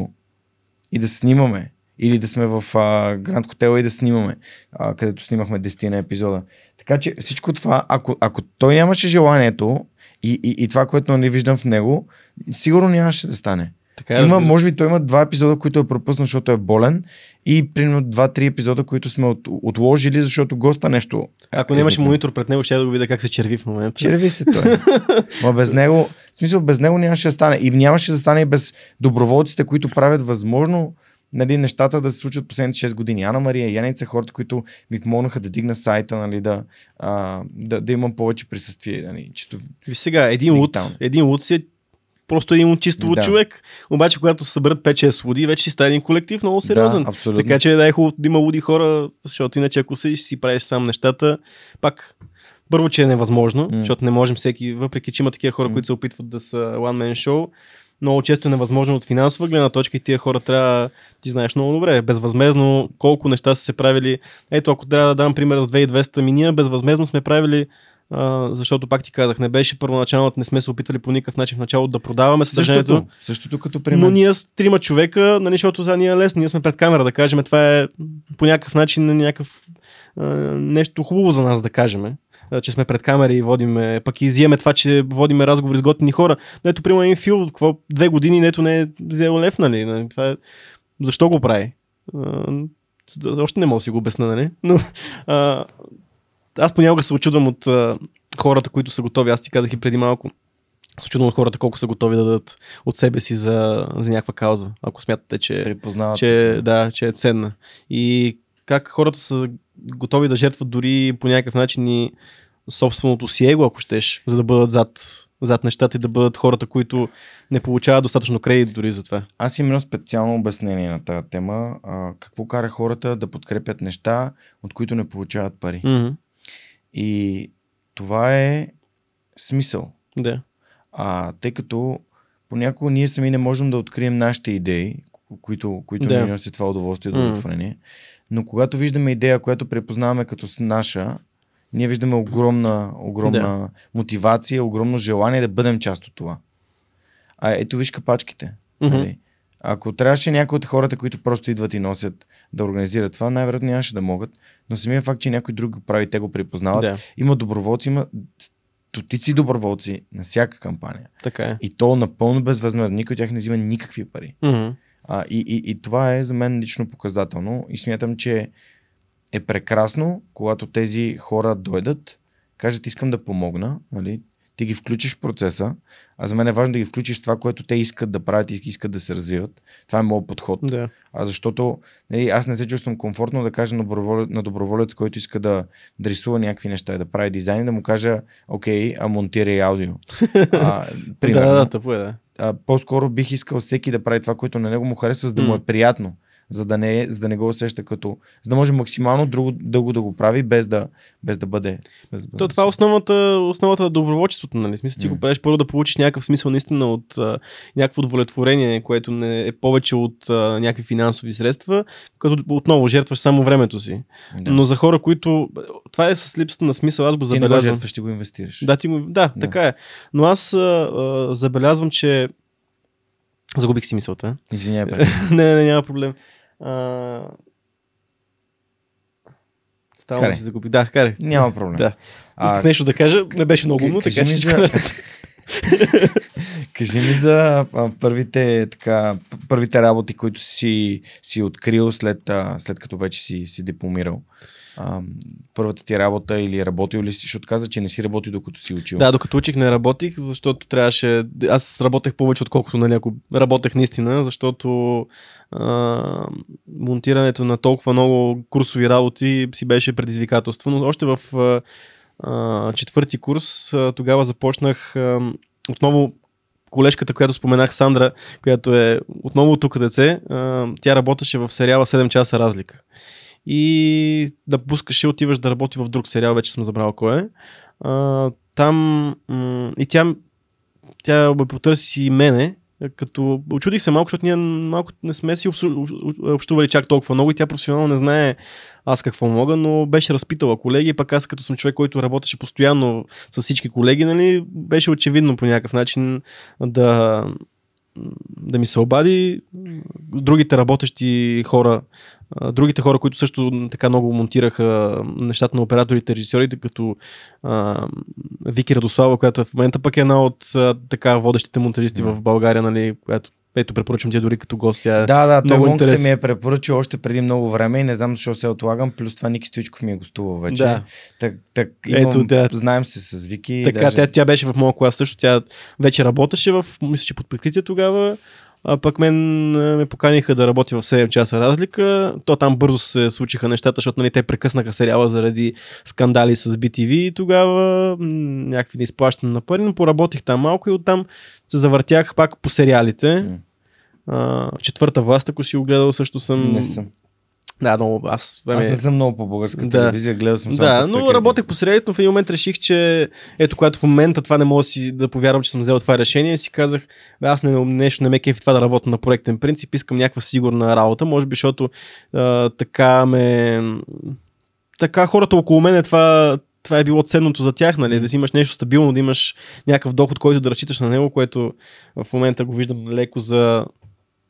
и да снимаме или да сме в а, Гранд Хотела и да снимаме, а, където снимахме 10 на епизода. Така че всичко това, ако, ако той нямаше желанието и, и, и това, което не виждам в него, сигурно нямаше да стане. Така е, има, може би той има два епизода, които е пропуснал, защото е болен и примерно два-три епизода, които сме от, отложили, защото госта нещо. Ако нямаше монитор пред него, ще да го видя как се черви в момента. Черви се той. Но без него, в смисъл, без него нямаше да стане. И нямаше да стане и без доброволците, които правят възможно нали, нещата да се случат последните 6 години. Ана Мария Яница хората, които ми помогнаха да дигна сайта, нали, да, а, да, да имам повече присъствие. Нали, чисто Виж сега, един луд, един луд си е просто един чисто да. човек. Обаче, когато се съберат 5-6 луди, вече си става един колектив много сериозен. Да, абсолютно. Така че да е хубаво да има луди хора, защото иначе ако си, си правиш сам нещата, пак първо, че е невъзможно, mm. защото не можем всеки, въпреки че има такива хора, mm. които се опитват да са one man show, много често е невъзможно от финансова гледна точка и тия хора трябва, ти знаеш много добре, безвъзмезно колко неща са се правили. Ето, ако трябва да дам пример с 2200 миния, безвъзмезно сме правили Uh, защото пак ти казах, не беше първоначалното, не сме се опитвали по никакъв начин в началото да продаваме съдържанието. Същото, като при мен. Но ние с трима човека, нали, защото сега ние е лесно, ние сме пред камера да кажем, това е по някакъв начин някакъв, uh, нещо хубаво за нас да кажем че сме пред камери и водиме, пък и изиеме това, че водиме разговори с готини хора. Но ето, примерно, един фил, какво, две години, нето не е взел лев, нали? нали? Това е... Защо го прави? Още не мога да си го обясна, нали? Но а, аз понякога се очудвам от а, хората, които са готови. Аз ти казах и преди малко. Се очудвам от хората колко са готови да дадат от себе си за, за някаква кауза, ако смятате, че, че, да, че е ценна. И как хората са готови да жертват дори по някакъв начин и собственото си его, ако щеш, за да бъдат зад, зад нещата и да бъдат хората, които не получават достатъчно кредит дори за това. Аз имам специално обяснение на тази тема. А, какво кара хората да подкрепят неща, от които не получават пари. Mm-hmm. И това е смисъл. Да. А, тъй като понякога ние сами не можем да открием нашите идеи, които, които Да. ни носят това удоволствие и удовлетворение. Но когато виждаме идея, която препознаваме като наша, ние виждаме огромна, огромна мотивация, огромно желание да бъдем част от това. А ето виж капачките. Нали? Ако трябваше някои от хората, които просто идват и носят да организират това, най-вероятно нямаше да могат. Но самия факт, че някой друг го прави, те го припознават. Да, Има доброволци, има стотици доброволци на всяка кампания. така е. И то напълно безвъзмезно. Никой от тях не взима никакви пари. Мгм. А, и, и, и това е за мен лично показателно. И смятам, че е прекрасно, когато тези хора дойдат, кажат искам да помогна, нали? Ти ги включиш в процеса, а за мен е важно да ги включиш това, което те искат да правят и искат да се развиват. Това е моят подход. Да. А защото нали, аз не се чувствам комфортно да кажа на, доброволец, на доброволец, който иска да, да рисува някакви неща и да прави дизайн, да му кажа, окей, а монтирай аудио. а, примерно, Да, да, тъпо е, да. а, по-скоро бих искал всеки да прави това, което на него му харесва, за да му е приятно, за да не, за да не го усеща като, за да може максимално друго, дълго да го прави, без да, без да бъде. Без да бъде То, това е основата, основата на доброволчеството, нали? Смисъл, ти М. го правиш първо да получиш някакъв смисъл наистина от а, някакво удовлетворение, което не е повече от а, някакви финансови средства, като отново жертваш само времето си. да. Но за хора, които... Това е с липсата на смисъл, аз го ти не го забелязвам. жертваш, ще го инвестираш. Да, ти му... да, Да. така е. Но аз а, а, забелязвам, че... Загубих си мисълта. Извинявай, не, не, няма проблем. А... Стално Карай. си загубих. Да, карай. Няма проблем. Да. Исках нещо да кажа, не беше много умно, така всичко за-. Кажи ми за а, първите, така, първите работи, които си, си открил след, а, след като вече си, си дипломирал. Първата ти работа или работил ли си, защото каза, че не си работил докато си учил. Да, докато учих не работих, защото трябваше... Аз работех повече, отколкото на някой. Работех наистина, защото а, монтирането на толкова много курсови работи си беше предизвикателство. Но още в а, а, четвърти курс а, тогава започнах а, отново колежката, която споменах, Сандра, която е отново тук деце, а, тя работеше в сериала 7 часа разлика. И да пускаше, отиваш да работи в друг сериал, вече съм забрал кой е. А, там и тя, тя ме потърси и мене, като очудих се малко, защото ние малко не сме си общували чак толкова много и тя професионално не знае аз какво мога, но беше разпитала колеги и пък аз като съм човек, който работеше постоянно с всички колеги, нали, беше очевидно по някакъв начин да, да ми се обади. Другите работещи хора, другите хора, които също така много монтираха нещата на операторите, режисьорите, като а, Вики Радослава, която в момента пък е една от а, така водещите монтажисти Да. в България, нали, която ето препоръчвам ти дори като гост. Тя е Да, да, Монката интересно. ми е препоръчал още преди много време и не знам защо се отлагам. Плюс това Ники Стоичков ми е гостувал вече. Да. Так, так, Ето, имам, тя- Знаем се с Вики. Така, даже... тя, тя беше в моя клас също. Тя вече работеше в, мисля, че под прикритие тогава. А пък мен ме поканиха да работя в 7 часа разлика. То там бързо се случиха нещата, защото нали, те прекъснаха сериала заради скандали с BTV и тогава някакви неизплащане на пари, но поработих там малко и оттам се завъртях пак по сериалите. М. А, четвърта власт, ако си го гледал, също съм Не съм. Да, но аз... Аз не съм много по българска Да. телевизия, гледал съм само Да, но работех по средите, но в един момент реших, че ето когато в момента това не мога да си да повярвам, че съм взел това решение, си казах, бе, аз не, нещо не ме кефи това да работя на проектен принцип, искам някаква сигурна работа, може би, защото а, така ме... Така хората около мен това, това е било ценното за тях, нали? Да си имаш нещо стабилно, да имаш някакъв доход, който да разчиташ на него, което в момента го виждам леко за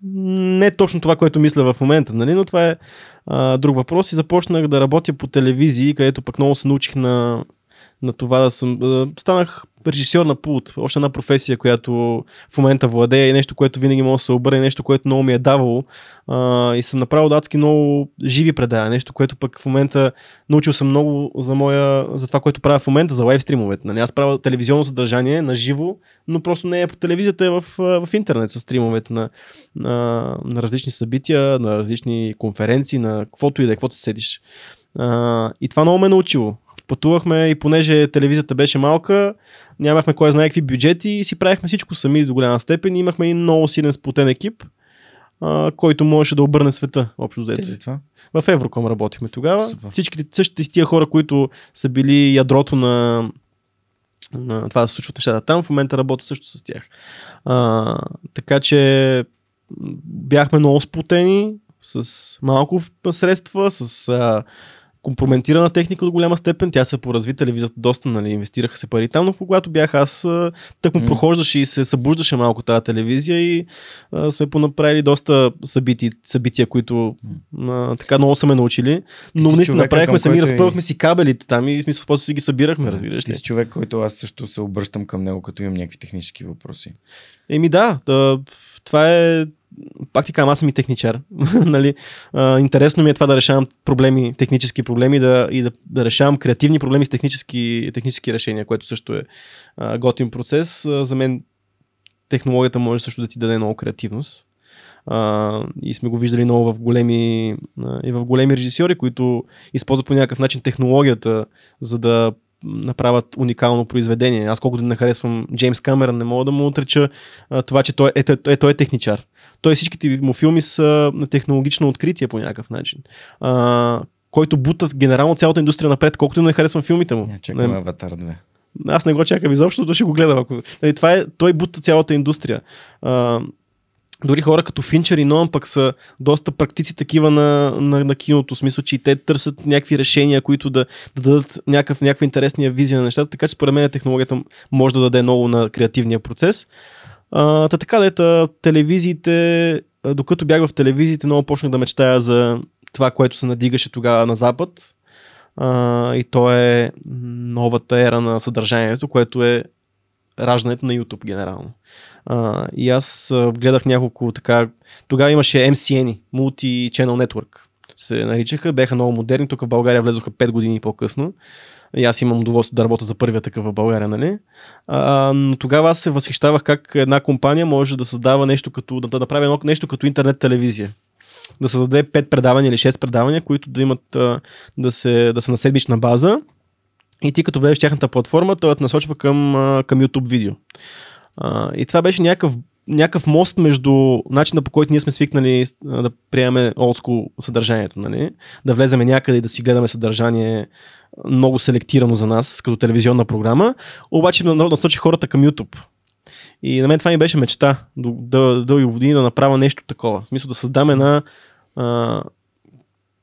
не точно това, което мисля в момента, нали? но това е а, друг въпрос и започнах да работя по телевизии, където пък много се научих на, на това да съм... Станах режисьор на пулт, още една професия, която в момента владея и нещо, което винаги мога да се обърне, нещо, което много ми е давало а, и съм направил адски много живи предания, нещо, което пък в момента научил съм много за моя, за това, което правя в момента, за лайв стримовете. Нали? Аз правя телевизионно съдържание на живо, но просто не е по телевизията, е в, в интернет с стримовете на, на, на различни събития, на различни конференции, на каквото и да е, каквото се седиш. А, и това много ме е научило. Пътувахме и понеже телевизията беше малка, нямахме кой знае какви бюджети и си правихме всичко сами до голяма степен. И имахме и много силен сплотен екип, а, който можеше да обърне света, общо взето. В Евроком работихме тогава. Супер. Всичките същите тия хора, които са били ядрото на, на това да се случват нещата там, в момента работя също с тях. А, така че бяхме много сплотени, с малко средства, с а, компрометирана техника до голяма степен. Тя се поразви телевизията доста, нали, инвестираха се пари там, но когато бях аз, тък му М. прохождаше и се събуждаше малко тази телевизия и а, сме понаправили доста събити, събития, които а, така много са ме научили. Но наистина направихме сами, и- разпъвахме си кабелите там и смисъл после си ги събирахме, разбираш Ти си човек, който аз също се обръщам към него, като имам някакви технически въпроси. Еми да, да, това е пак ти казвам, аз съм и техничар. нали? а, интересно ми е това да решавам проблеми, технически проблеми да, и да, да решавам креативни проблеми с технически, технически решения, което също е а, готин процес. А, за мен технологията може също да ти даде много креативност. А, и сме го виждали много в големи, а, и в големи режисьори, които използват по някакъв начин технологията, за да направят уникално произведение. Аз колкото не харесвам Джеймс Камерън, не мога да му отреча а, това, че той е, е, е, той е техничар. Той всичките му филми са на технологично откритие по някакъв начин. А, който бутат генерално цялата индустрия напред, колкото да не харесвам филмите му. Я чакаме Не, Аватар 2. аз не го чакам изобщо, но ще го гледам. Ако... Нали, това е, той бута цялата индустрия. А, дори хора като Финчер и Нолан пък са доста практици такива на, на, на киното, в смисъл, че и те търсят някакви решения, които да, да дадат някакъв, някаква интересния визия на нещата, така че според мен технологията може да даде много на креативния процес. А, та така да ета, телевизиите, докато бях в телевизиите, много почнах да мечтая за това, което се надигаше тогава на Запад. А, и то е новата ера на съдържанието, което е раждането на YouTube генерално. А, и аз гледах няколко така. Тогава имаше MCN, Multi-Channel Network се наричаха, бяха много модерни. Тук в България влезоха 5 години по-късно. И аз имам удоволствие да работя за първия такъв в България, нали? А, но тогава аз се възхищавах как една компания може да създава нещо като, да, да едно, нещо като интернет телевизия. Да създаде 5 предавания или 6 предавания, които да имат да, се, да са на седмична база. И ти като влезеш в тяхната платформа, той те насочва към, към YouTube видео. И това беше някакъв, някакъв мост между начина по който ние сме свикнали да приемаме олдскул съдържанието, нали? да влеземе някъде и да си гледаме съдържание много селектирано за нас като телевизионна програма, обаче да насочи хората към YouTube. И на мен това ми беше мечта, до, да, дълги години да направя нещо такова. В смисъл да създам една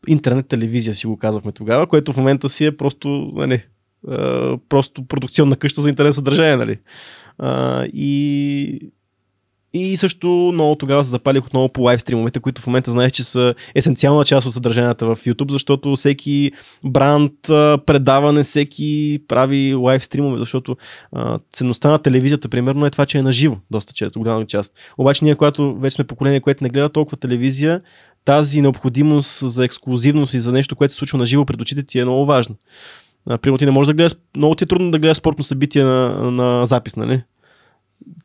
интернет телевизия, си го казахме тогава, което в момента си е просто, нали, а, просто продукционна къща за интернет съдържание, нали. А, и, и също много тогава се запалих отново по лайв стримовете, които в момента знаеш, че са есенциална част от съдържанията в YouTube, защото всеки бранд, предаване, всеки прави лайв стримове, защото а, ценността на телевизията, примерно, е това, че е наживо, доста често, голяма част. Обаче ние, когато вече сме поколение, което не гледа толкова телевизия, тази необходимост за ексклюзивност и за нещо, което се случва на живо пред очите ти е много важно. Примерно ти не можеш да гледаш, много ти е трудно да гледаш спортно събитие на, на запис, нали?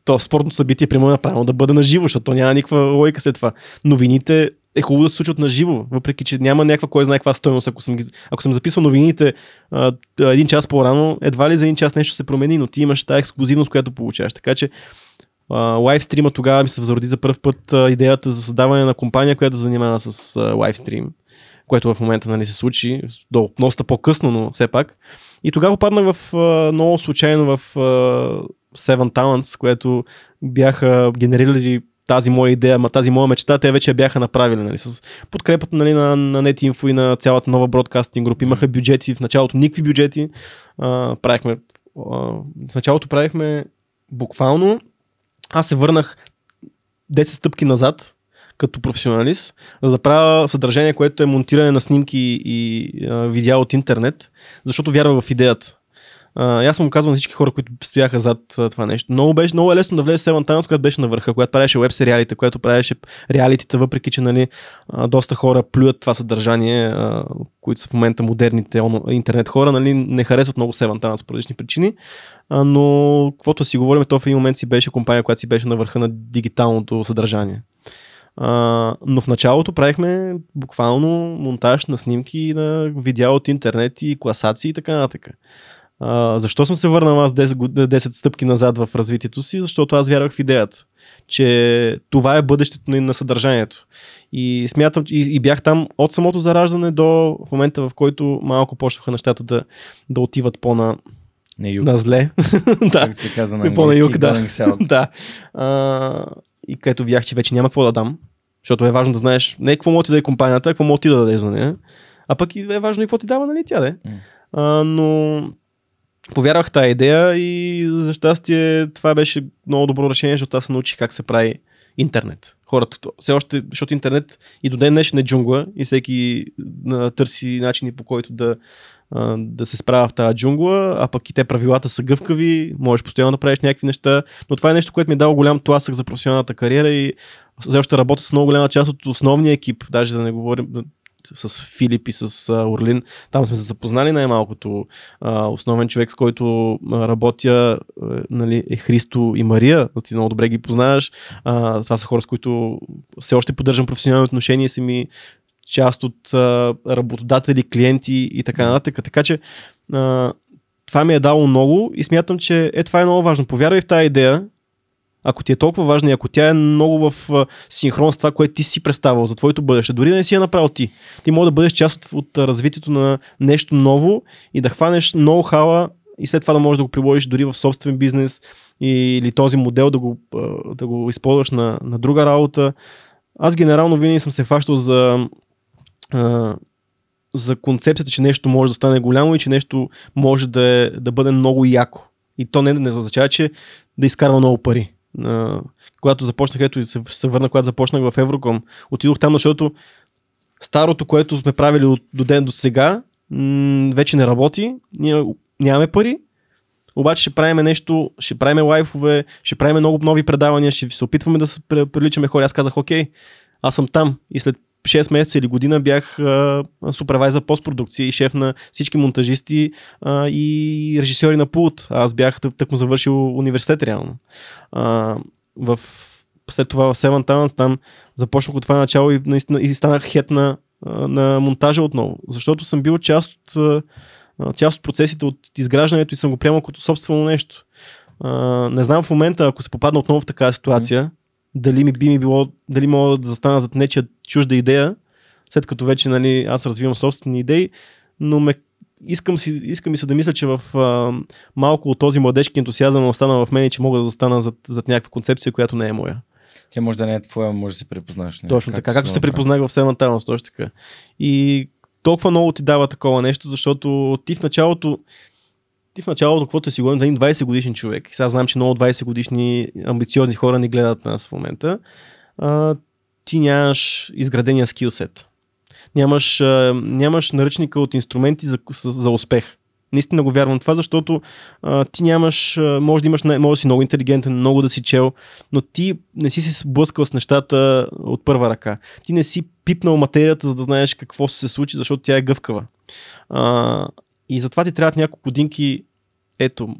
То спортното събитие примерно е направено да бъде на живо, защото то няма никаква логика след това. Новините е хубаво да се случват на живо, въпреки че няма някаква кой знае каква стойност. Ако съм, ако съм записал новините а, един час по-рано, едва ли за един час нещо се промени, но ти имаш тази ексклюзивност, която получаваш. Така че а, лайв стрима тогава ми се възроди за първ път а, идеята за създаване на компания, която занимава с а, лайв стрим. Което в момента нали, се случи, до, доста по-късно, но все пак. И тогава попаднах в, много случайно в а, Seven Talents, което бяха генерирали тази моя идея, ма тази моя мечта, те вече бяха направили, нали, с подкрепата нали, на, на NetInfo и на цялата нова бродкастинг група. Имаха бюджети, в началото никакви бюджети. А, правихме, а, в началото правихме буквално, аз се върнах 10 стъпки назад, като професионалист, за да правя съдържание, което е монтиране на снимки и а, видеа от интернет, защото вярвах в идеята. Uh, аз съм казвал на всички хора, които стояха зад uh, това нещо. Много, беше, много е лесно да влезе Севан Танс, когато беше на върха, когато правеше веб сериалите, която правеше реалитите, въпреки че нали, uh, доста хора плюят това съдържание, uh, които са в момента модерните интернет хора, нали, не харесват много Севан Танс по различни причини. Uh, но, каквото си говорим, то в един момент си беше компания, която си беше на върха на дигиталното съдържание. Uh, но в началото правихме буквално монтаж на снимки на видеа от интернет и класации и така нататък. А, защо съм се върнал аз 10, 10 стъпки назад в развитието си? Защото аз вярвах в идеята, че това е бъдещето на съдържанието. И смятам, и, и бях там от самото зараждане до момента, в който малко почнаха нещата да, да отиват по-на, на, юг. на зле. да. Как се казва на по на юг, да. Да. А, и където видях, че вече няма какво да дам, защото е важно да знаеш не какво може да е компанията, а какво може ти да дадеш за нея. А пък е важно и какво ти дава, нали тя да е. А, но повярвах тази идея и за щастие това беше много добро решение, защото аз се научих как се прави интернет. Хората, все още, защото интернет и до ден днешен е джунгла и всеки търси начини по който да, да се справя в тази джунгла, а пък и те правилата са гъвкави, можеш постоянно да правиш някакви неща, но това е нещо, което ми е дало голям тласък за професионалната кариера и все още работя с много голяма част от основния екип, даже да не говорим, с Филип и с Орлин. Там сме се запознали най-малкото. Основен човек, с който работя нали, е Христо и Мария. Ти много добре ги познаваш. Това са хора, с които все още поддържам професионални отношения. Са ми част от а, работодатели, клиенти и така нататък. Така че а, това ми е дало много и смятам, че е това е много важно. Повярвай в тази идея ако ти е толкова важна и ако тя е много в синхрон с това, което ти си представил за твоето бъдеще, дори да не си я направил ти, ти може да бъдеш част от, от развитието на нещо ново и да хванеш ноу-хауа и след това да можеш да го приложиш дори в собствен бизнес или този модел да го, да го използваш на, на друга работа. Аз генерално винаги съм се фащал за, за концепцията, че нещо може да стане голямо и че нещо може да, е, да бъде много яко. И то не, не означава, че да изкарва много пари а, когато започнах, ето се, се върна, когато започнах в Евроком, отидох там, защото старото, което сме правили от, до ден до сега, м- вече не работи, ние нямаме пари, обаче ще правим нещо, ще правим лайфове, ще правим много нови предавания, ще се опитваме да се приличаме хора. Аз казах, окей, аз съм там и след 6 месеца или година бях супервайзър постпродукция и шеф на всички монтажисти а, и режисьори на пулт. Аз бях тък му завършил университет реално. А, в, след това в Seven Talents там започнах от това начало и, наистина, и станах хет на, на монтажа отново. Защото съм бил част от, част от процесите от изграждането и съм го приемал като собствено нещо. А, не знам в момента, ако се попадна отново в такава ситуация, дали ми би ми било, дали мога да застана зад нечия чужда идея, след като вече нали, аз развивам собствени идеи, но ме, искам, си, искам ми се да мисля, че в а, малко от този младежки ентусиазъм останал в мен, че мога да застана зад, зад някаква концепция, която не е моя. Тя може да не е твоя, може да се препознаш. Не? Точно така, както се препознах в Семанталност, точно така. И толкова много ти дава такова нещо, защото ти в началото ти в началото, каквото си говорим, да един 20 годишен човек, сега знам, че много 20 годишни амбициозни хора ни гледат нас в момента, а, ти нямаш изградения скилсет. Нямаш, а, нямаш наръчника от инструменти за, за успех. Наистина го вярвам това, защото а, ти нямаш, а, може да имаш, може да си много интелигентен, много да си чел, но ти не си се сблъскал с нещата от първа ръка. Ти не си пипнал материята, за да знаеш какво се случи, защото тя е гъвкава. А, и затова ти трябват няколко годинки, ето,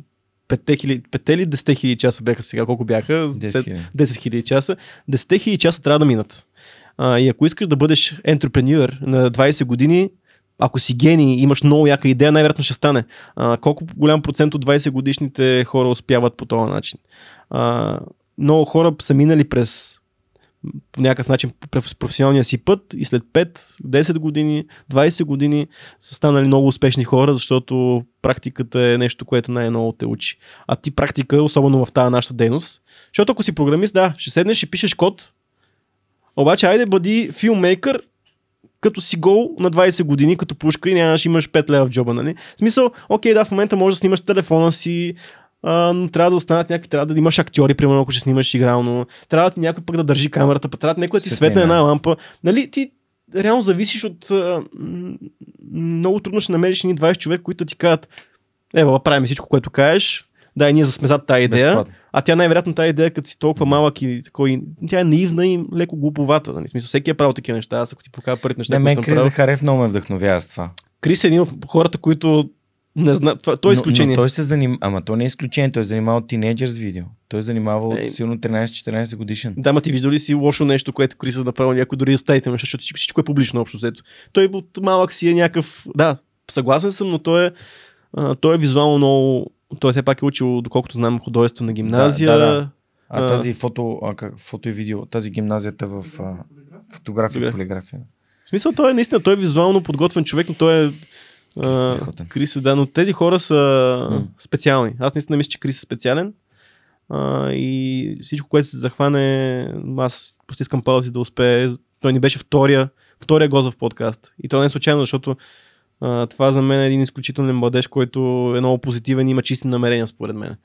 5 или 10 хиляди часа бяха сега, колко бяха? 10 хиляди часа. 10 хиляди часа трябва да минат. А, и ако искаш да бъдеш ентрепренюер на 20 години, ако си гений, имаш много яка идея, най-вероятно ще стане. А, колко голям процент от 20 годишните хора успяват по този начин? А, много хора са минали през по някакъв начин професионалния си път и след 5, 10 години, 20 години са станали много успешни хора, защото практиката е нещо, което най-много те учи. А ти практика, особено в тази нашата дейност, защото ако си програмист, да, ще седнеш и пишеш код, обаче айде бъди филмейкър като си гол на 20 години, като пушка и нямаш имаш 5 лева в джоба, нали? В смисъл, окей, да, в момента можеш да снимаш телефона си, а, но трябва да останат някакви, трябва да имаш актьори, примерно, ако ще снимаш игрално, трябва да ти някой пък да държи камерата, пък трябва да някой да ти светне една лампа. Нали, ти реално зависиш от... А, много трудно ще намериш ни 20 човек, които ти кажат, ева, правим всичко, което кажеш, да, и ние сме зад тази идея. Безплатно. А тя най-вероятно тази идея, като си толкова малък и такой, тя е наивна и леко глуповата. Нали? Смисъл, всеки е правил такива неща. Аз ако ти покажа първите неща. Не, мен Крис Захарев много ме вдъхновява с това. Крис е един от хората, които не зна... това, той е изключение. Но, но той се заним... Ама то не е изключение, той е занимавал тинейджър с видео. Той е занимавал от силно 13-14 годишен. Да, ма ти виждал ли си лошо нещо, което Крис е направил някой дори да ставите, защото всичко, всичко е публично общо взето. Той от малък си е някакъв. Да, съгласен съм, но той е, а, той е визуално много. Той все пак е учил, доколкото знам, художествена гимназия. Да, да, да. А, а тази фото, а, как, фото и видео, тази гимназията в а, фотография и полиграфия. В смисъл, той е наистина, той е визуално подготвен човек, но той е Крис, да, но тези хора са mm. специални. Аз наистина мисля, че Крис е специален. А, и всичко, което се захване, аз постискам палци да успее. Той ни беше втория, втория гост в подкаст. И то не е случайно, защото а, това за мен е един изключителен младеж, който е много позитивен и има чисти намерения, според мен.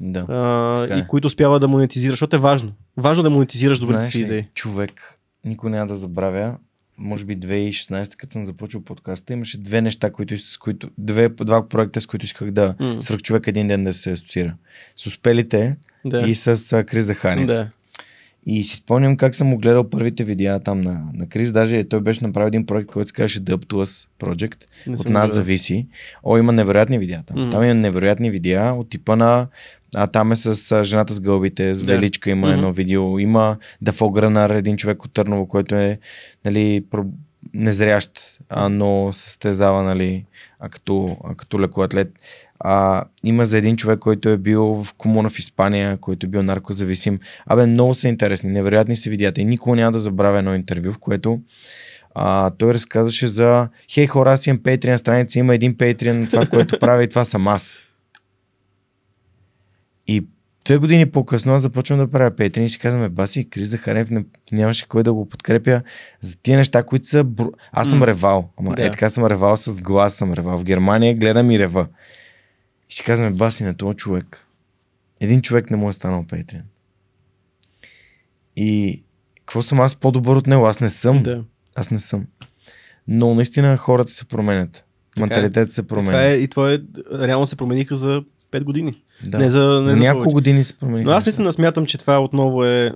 Да. А, е. и които успява да монетизира, защото е важно. Важно да монетизираш добрите си идеи. Човек, никой няма да забравя, може би 2016, като съм започвал подкаста, имаше две неща, които, с които, две, два проекта, с които исках да mm. свърх човек един ден да се асоциира. С успелите да. и с Крис Захарев. Да. И си спомням как съм огледал първите видеа там на, на Крис. Даже той беше направил един проект, който се казваше The Up to Us Project. Не от нас зависи. О, има невероятни видеа там. Mm. Там има невероятни видеа от типа на а там е с а, жената с гълбите, с Величка има mm-hmm. едно видео. Има Дафо Гранар, един човек от Търново, който е нали, про... незрящ, а, но състезава нали, а като, а като лекоатлет. А, има за един човек, който е бил в комуна в Испания, който е бил наркозависим. Абе, много са интересни, невероятни се видята. И никога няма да забравя едно интервю, в което а, той разказваше за Хей хора, аз имам Patreon страница, има един Patreon, това, което правя и това съм аз. Две години по-късно аз започвам да правя Patreon и си казваме, баси, Крис Захарев не, нямаше кой да го подкрепя за тия неща, които са... Бру... Аз съм mm. ревал. Ама да. е така съм ревал с глас, съм ревал. В Германия гледам и рева. И си казваме, баси на този човек. Един човек не му е станал Patreon. И какво съм аз по-добър от него? Аз не съм. Да. Аз не съм. Но наистина хората се променят. Е. Менталитет се променя. Това е, и твое реално се промениха за 5 години. Да. Не за, не за, за няколко години се промениха. Но аз наистина смятам, че това отново е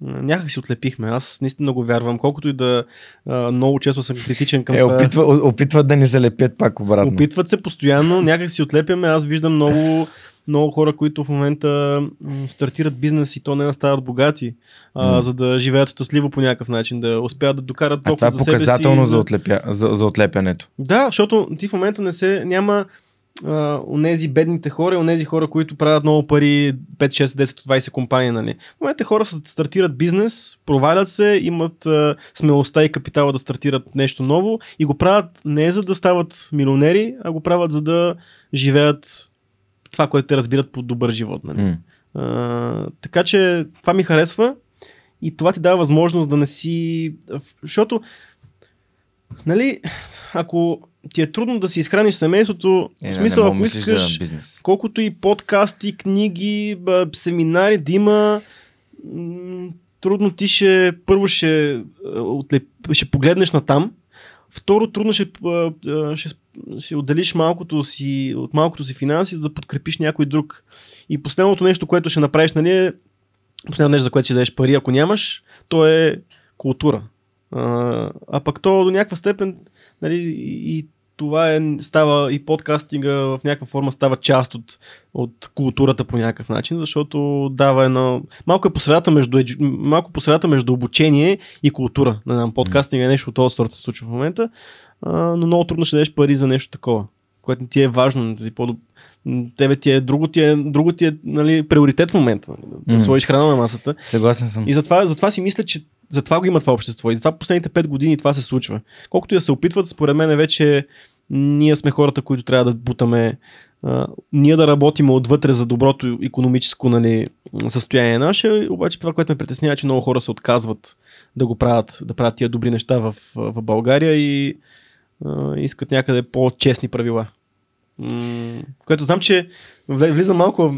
някак си отлепихме. Аз наистина го вярвам. Колкото и да а, много често съм критичен към е, това. Опитва, опитват да ни залепят пак обратно. Опитват се постоянно, някак си отлепяме. Аз виждам много, много хора, които в момента стартират бизнес и то не стават богати, а, mm. за да живеят щастливо по някакъв начин, да успеят да докарат толкова а това е показателно за, за, отлепя, за, за отлепянето. Да, защото ти в момента не се, няма, онези бедните хора, онези хора, които правят много пари, 5, 6, 10, 20 компании. Нали. В момента хора стартират бизнес, провалят се, имат а, смелостта и капитала да стартират нещо ново и го правят не за да стават милионери, а го правят за да живеят това, което те разбират по добър живот. Нали. Mm. А, така че това ми харесва и това ти дава възможност да не си... Защото, нали, ако ти е трудно да си изхраниш семейството. Е, в смисъл, не, не ако искаш, бизнес. колкото и подкасти, книги, семинари да има, трудно ти ще, първо ще, ще погледнеш на там, второ трудно ще, ще, ще отделиш малкото си, от малкото си финанси, за да подкрепиш някой друг. И последното нещо, което ще направиш, нали е, последното нещо, за което ще дадеш пари, ако нямаш, то е култура. А, а пък то до някаква степен нали, и това е, става и подкастинга в някаква форма става част от, от културата по някакъв начин, защото дава едно... Малко е посредата между, малко посредата между обучение и култура. Не знам, подкастинга е нещо от този сорт се случва в момента, а, но много трудно ще дадеш пари за нещо такова. което ти е важно. Ти по тебе ти е друго ти е, друго ти е нали, приоритет в момента. Нали, да Мгм. сложиш храна на масата. Съгласен съм. И затова, затова си мисля, че затова го има това общество. И затова последните 5 години това се случва. Колкото и да се опитват, според мен вече ние сме хората, които трябва да бутаме а, ние да работим отвътре за доброто економическо нали, състояние наше, обаче това, което ме притеснява, е, че много хора се отказват да го правят, да правят тия добри неща в, в България и а, искат някъде по-честни правила. М, Което знам, че вле- влиза малко в,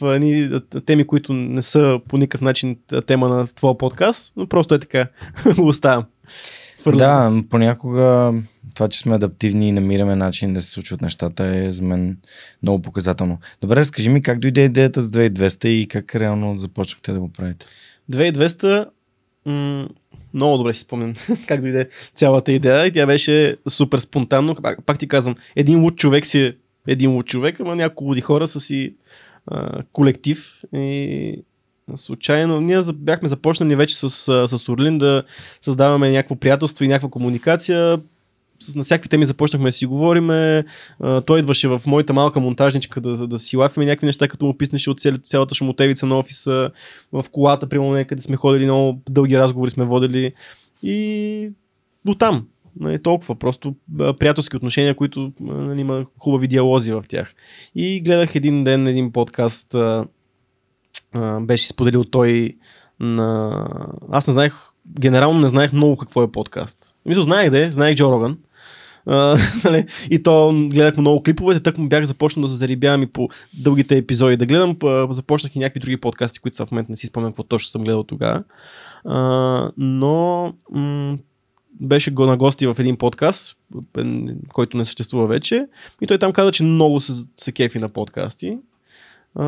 в едни теми, които не са по никакъв начин тема на твоя подкаст, но просто е така. го оставям. Фърлям. Да, понякога това, че сме адаптивни и намираме начин да се случват нещата е за мен много показателно. Добре, разкажи ми как дойде идеята с 2200 и как реално започнахте да го правите. 2200 м- много добре си спомням как дойде цялата идея и тя беше супер спонтанно. Пак, пак ти казвам, един луд човек си е един луд човек, ама няколко хора са си а, колектив и случайно ние бяхме започнали вече с, с Орлин да създаваме някакво приятелство и някаква комуникация. На всякакви теми започнахме да си говориме. Той идваше в моята малка монтажничка да, да си лафиме някакви неща, като му писнеше от цял, цялата шумотевица на офиса в колата, примерно някъде сме ходили, много дълги разговори сме водили и до там. Нали, толкова, просто приятелски отношения, които нали, има хубави диалози в тях. И гледах един ден един подкаст, а, а, беше споделил той на... Аз не знаех, генерално не знаех много какво е подкаст. Мисля, знаех да е, знаех Джо Роган. Нали, и то гледах много клиповете, тък му бях започнал да се зарибявам и по дългите епизоди да гледам. Започнах и някакви други подкасти, които са в момента не си спомням какво точно съм гледал тогава. Но м- беше го на гости в един подкаст, който не съществува вече. И той там каза, че много се, се кефи на подкасти. А,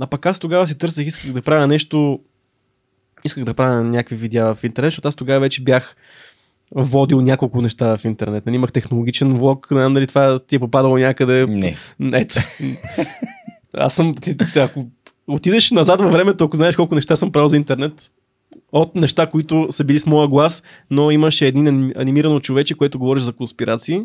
а пък аз тогава си търсех, исках да правя нещо, исках да правя някакви видеа в интернет, защото аз тогава вече бях водил няколко неща в интернет. Нали, имах технологичен влог, не знам дали това ти е попадало някъде. Не. Ето. Аз съм, ти, ти, ако отидеш назад във времето, ако знаеш колко неща съм правил за интернет, от неща, които са били с моя глас, но имаше един аним- анимирано човече, което говориш за конспирации.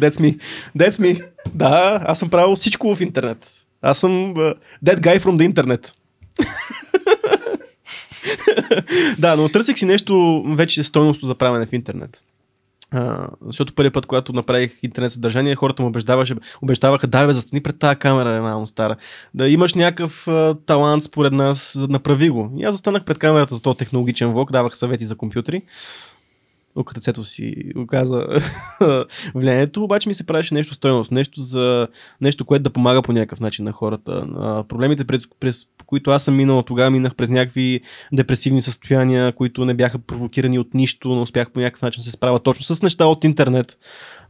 That's me. That's me. Да, аз съм правил всичко в интернет. Аз съм uh, that guy from the internet. да, но търсих си нещо вече стойностно за правене в интернет. А, защото първият път, когато направих интернет съдържание, хората му убеждаваше, обещаваха, да, бе, застани пред тази камера, е малко стара. Да имаш някакъв а, талант според нас, за направи го. И аз застанах пред камерата за този технологичен влог, давах съвети за компютри. УКТЦ-то си оказа влиянието, обаче ми се правеше нещо стойност, нещо, за, нещо, което да помага по някакъв начин на хората. А, проблемите, през, през които аз съм минал тогава, минах през някакви депресивни състояния, които не бяха провокирани от нищо, но успях по някакъв начин се справя точно с неща от интернет.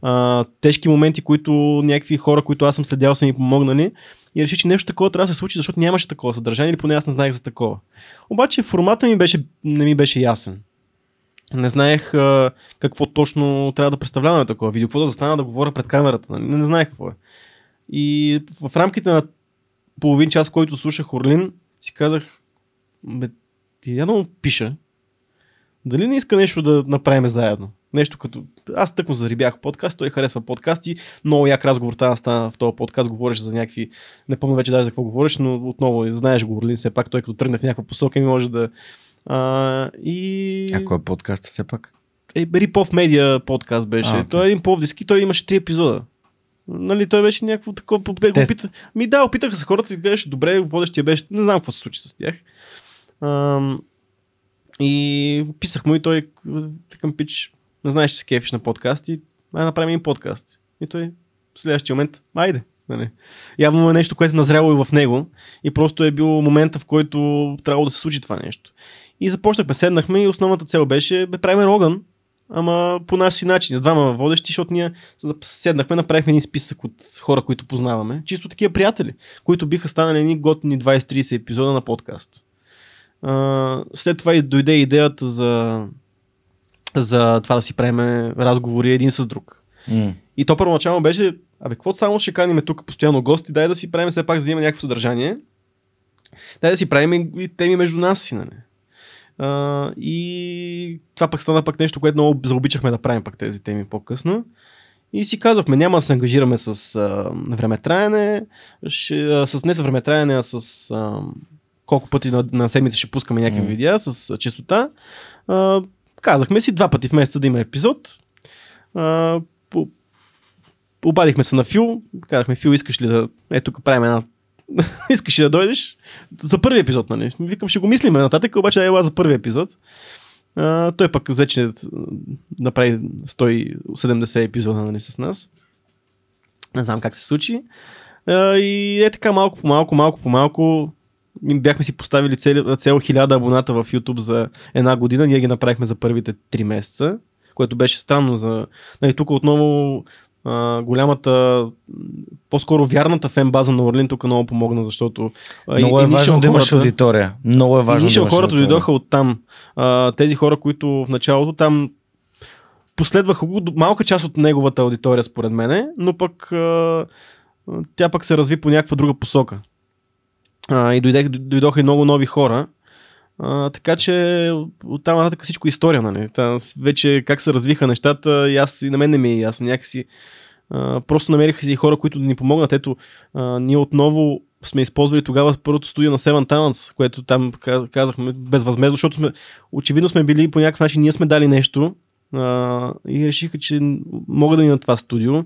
А, тежки моменти, които някакви хора, които аз съм следял, са ми помогнали. И реши, че нещо такова трябва да се случи, защото нямаше такова съдържание, или поне аз не знаех за такова. Обаче формата ми беше, не ми беше ясен. Не знаех а, какво точно трябва да представлявам на такова видео, какво да застана да говоря пред камерата. нали? Не, не знаех какво е. И в рамките на половин час, който слушах Орлин, си казах, бе, я му пиша, дали не иска нещо да направим заедно? Нещо като... Аз тъкмо зарибях подкаст, той харесва подкасти, много як разговор там стана в този подкаст, говориш за някакви... Не помня вече даже за какво говориш, но отново знаеш го, Орлин, все пак той като тръгне в някаква посока ми може да... А, и... А кой е подкаст все пак? Е, Рипов Медиа подкаст беше. А, окей. Той е един повдиски, той имаше три епизода. Нали, той беше някакво такова. го Тест. Пита... Ми да, опитаха се хората и гледаше добре, водещия беше. Не знам какво се случи с тях. Ам, и писах му и той, викам пич, не знаеш, че се кефиш на подкасти, ай направим един подкаст. И той в следващия момент, айде. Нали. Явно е нещо, което е назряло и в него и просто е бил момента, в който трябвало да се случи това нещо. И започнахме, седнахме и основната цел беше, бе, правим Роган, ама по наш си начин, с двама водещи, защото ние седнахме, направихме един списък от хора, които познаваме, чисто такива приятели, които биха станали едни готини 20-30 епизода на подкаст. А, след това и дойде идеята за, за това да си правим разговори един с друг. М. И то първоначално беше, абе, какво само ще каним тук постоянно гости, дай да си правим все пак, за да има някакво съдържание. Дай да си правим и и теми между нас си, нали? А, и това пък стана пък нещо, което много заобичахме да правим пък тези теми по-късно. И си казахме, няма да се ангажираме с а, времетраене, ще, а, с не с времетраене, а с а, колко пъти на, на седмица ще пускаме някакви Мгм. видеа с а, честота. А, казахме си два пъти в месеца да има епизод. А, по, обадихме се на Фил, казахме, Фил, искаш ли да... Е, тук правим една... искаш да дойдеш? За първи епизод, нали? Викам, ще го мислиме нататък, обаче ела за първи епизод. А, той пък взе, че направи 170 епизода нали, с нас. Не знам как се случи. А, и е така малко по малко, малко по малко. Бяхме си поставили цел, цел 1000 абоната в YouTube за една година. Ние ги направихме за първите 3 месеца, което беше странно за... Нали, тук отново а, голямата, по-скоро вярната фен база на Орлин тук много помогна, защото Много е важно да имаш хората- аудитория. Много е важно да имаш хората дойдоха от там. А, тези хора, които в началото там последваха го, малка част от неговата аудитория, според мене, но пък а, тя пък се разви по някаква друга посока. А, и дойдех, дойдоха и много нови хора. Така че оттам нататък всичко е история, нали? Та, вече как се развиха нещата, и аз и на мен не ми е ясно. Някакси а, просто намериха си хора, които да ни помогнат. Ето, а, ние отново сме използвали тогава първото студио на Seven Talents, което там каз- казахме безвъзмезно, защото сме, очевидно сме били по някакъв начин, ние сме дали нещо а, и решиха, че могат да ни на това студио.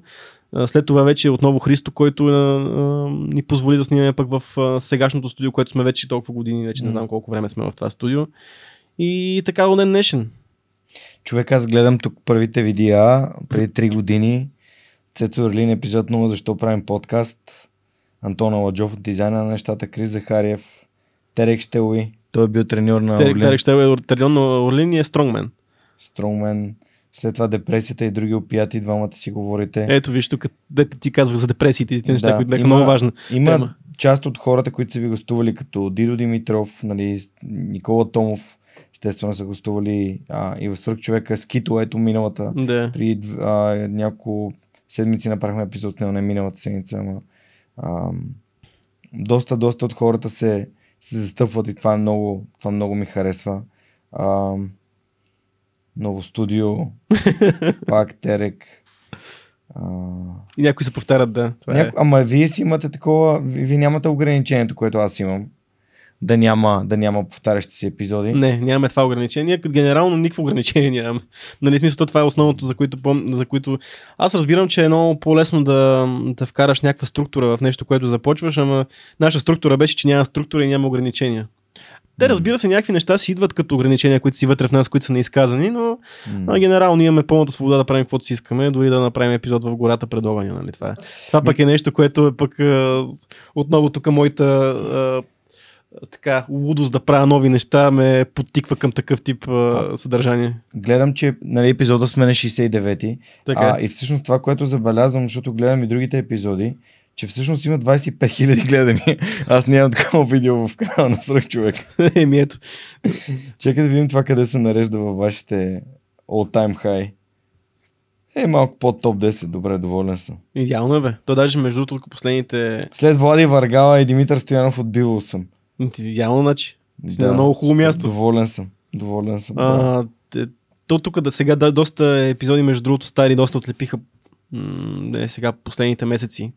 След това вече отново Христо, който а, а, ни позволи да снимаме пък в а, сегашното студио, което сме вече толкова години, вече не знам колко време сме в това студио. И така до ден днешен. Човек, аз гледам тук първите видеа преди 3 години. Цецо Орлин, епизод 0, защо правим подкаст. Антон Аладжов от дизайна на нещата, Крис Захариев, Терек Штелуи. Той е бил треньор на Терек Орлин, Терек ще е Терлион на Орлин и е стронгмен. Стронгмен. След това депресията и други опияти, двамата си говорите. Ето виж тук, дете ти казвах за депресиите и тези неща, Да, които бяха има- много важни. Има тема. част от хората, които са ви гостували, като Дидо Димитров, нали, Никола Томов, естествено са гостували а, и в Свърх човека Скито, ето миналата, Да. при а, няколко седмици направихме епизод не миналата седмица, ама а, доста, доста от хората се, се застъпват и това е много, това много ми харесва. А, ново студио, пак Терек. А, И някои се повтарят, да. Това е. Няко... Ама вие си имате такова, ви, ви нямате ограничението, което аз имам. Да няма, да няма повтарящи се епизоди. Не, нямаме това ограничение. Генерално никакво ограничение нямаме. Нали, смисъл, то това е основното, за което, пом... за което... Аз разбирам, че е много по-лесно да, да вкараш някаква структура в нещо, което започваш, ама наша структура беше, че няма структура и няма ограничения. Те, разбира се, някакви неща си идват като ограничения, които си вътре в нас, които са неизказани, но а, генерално имаме пълната свобода да правим каквото си искаме, дори да направим епизод в гората пред огъня. Нали? Това, е. това пък е нещо, което е пък отново тук моята така, лудост да правя нови неща ме подтиква към такъв тип а, съдържание. Гледам, че нали, епизода сме на 69-ти. Така. А, и всъщност това, което забелязвам, защото гледам и другите епизоди, че всъщност има 25 000 гледания. Аз нямам такова видео в канала на Сръх човек. Еми ето. Чакай да видим това къде се нарежда във вашите all time high. Е, малко под топ 10, добре, доволен съм. Идеално е, бе. То даже между другото последните... След Влади Варгала и Димитър Стоянов от Бивол съм. Идеално, значи. Си на много хубаво място. Доволен съм. Доволен съм. да. А, те- то тук да сега да, доста епизоди, между другото, стари, доста отлепиха м, да е сега последните месеци.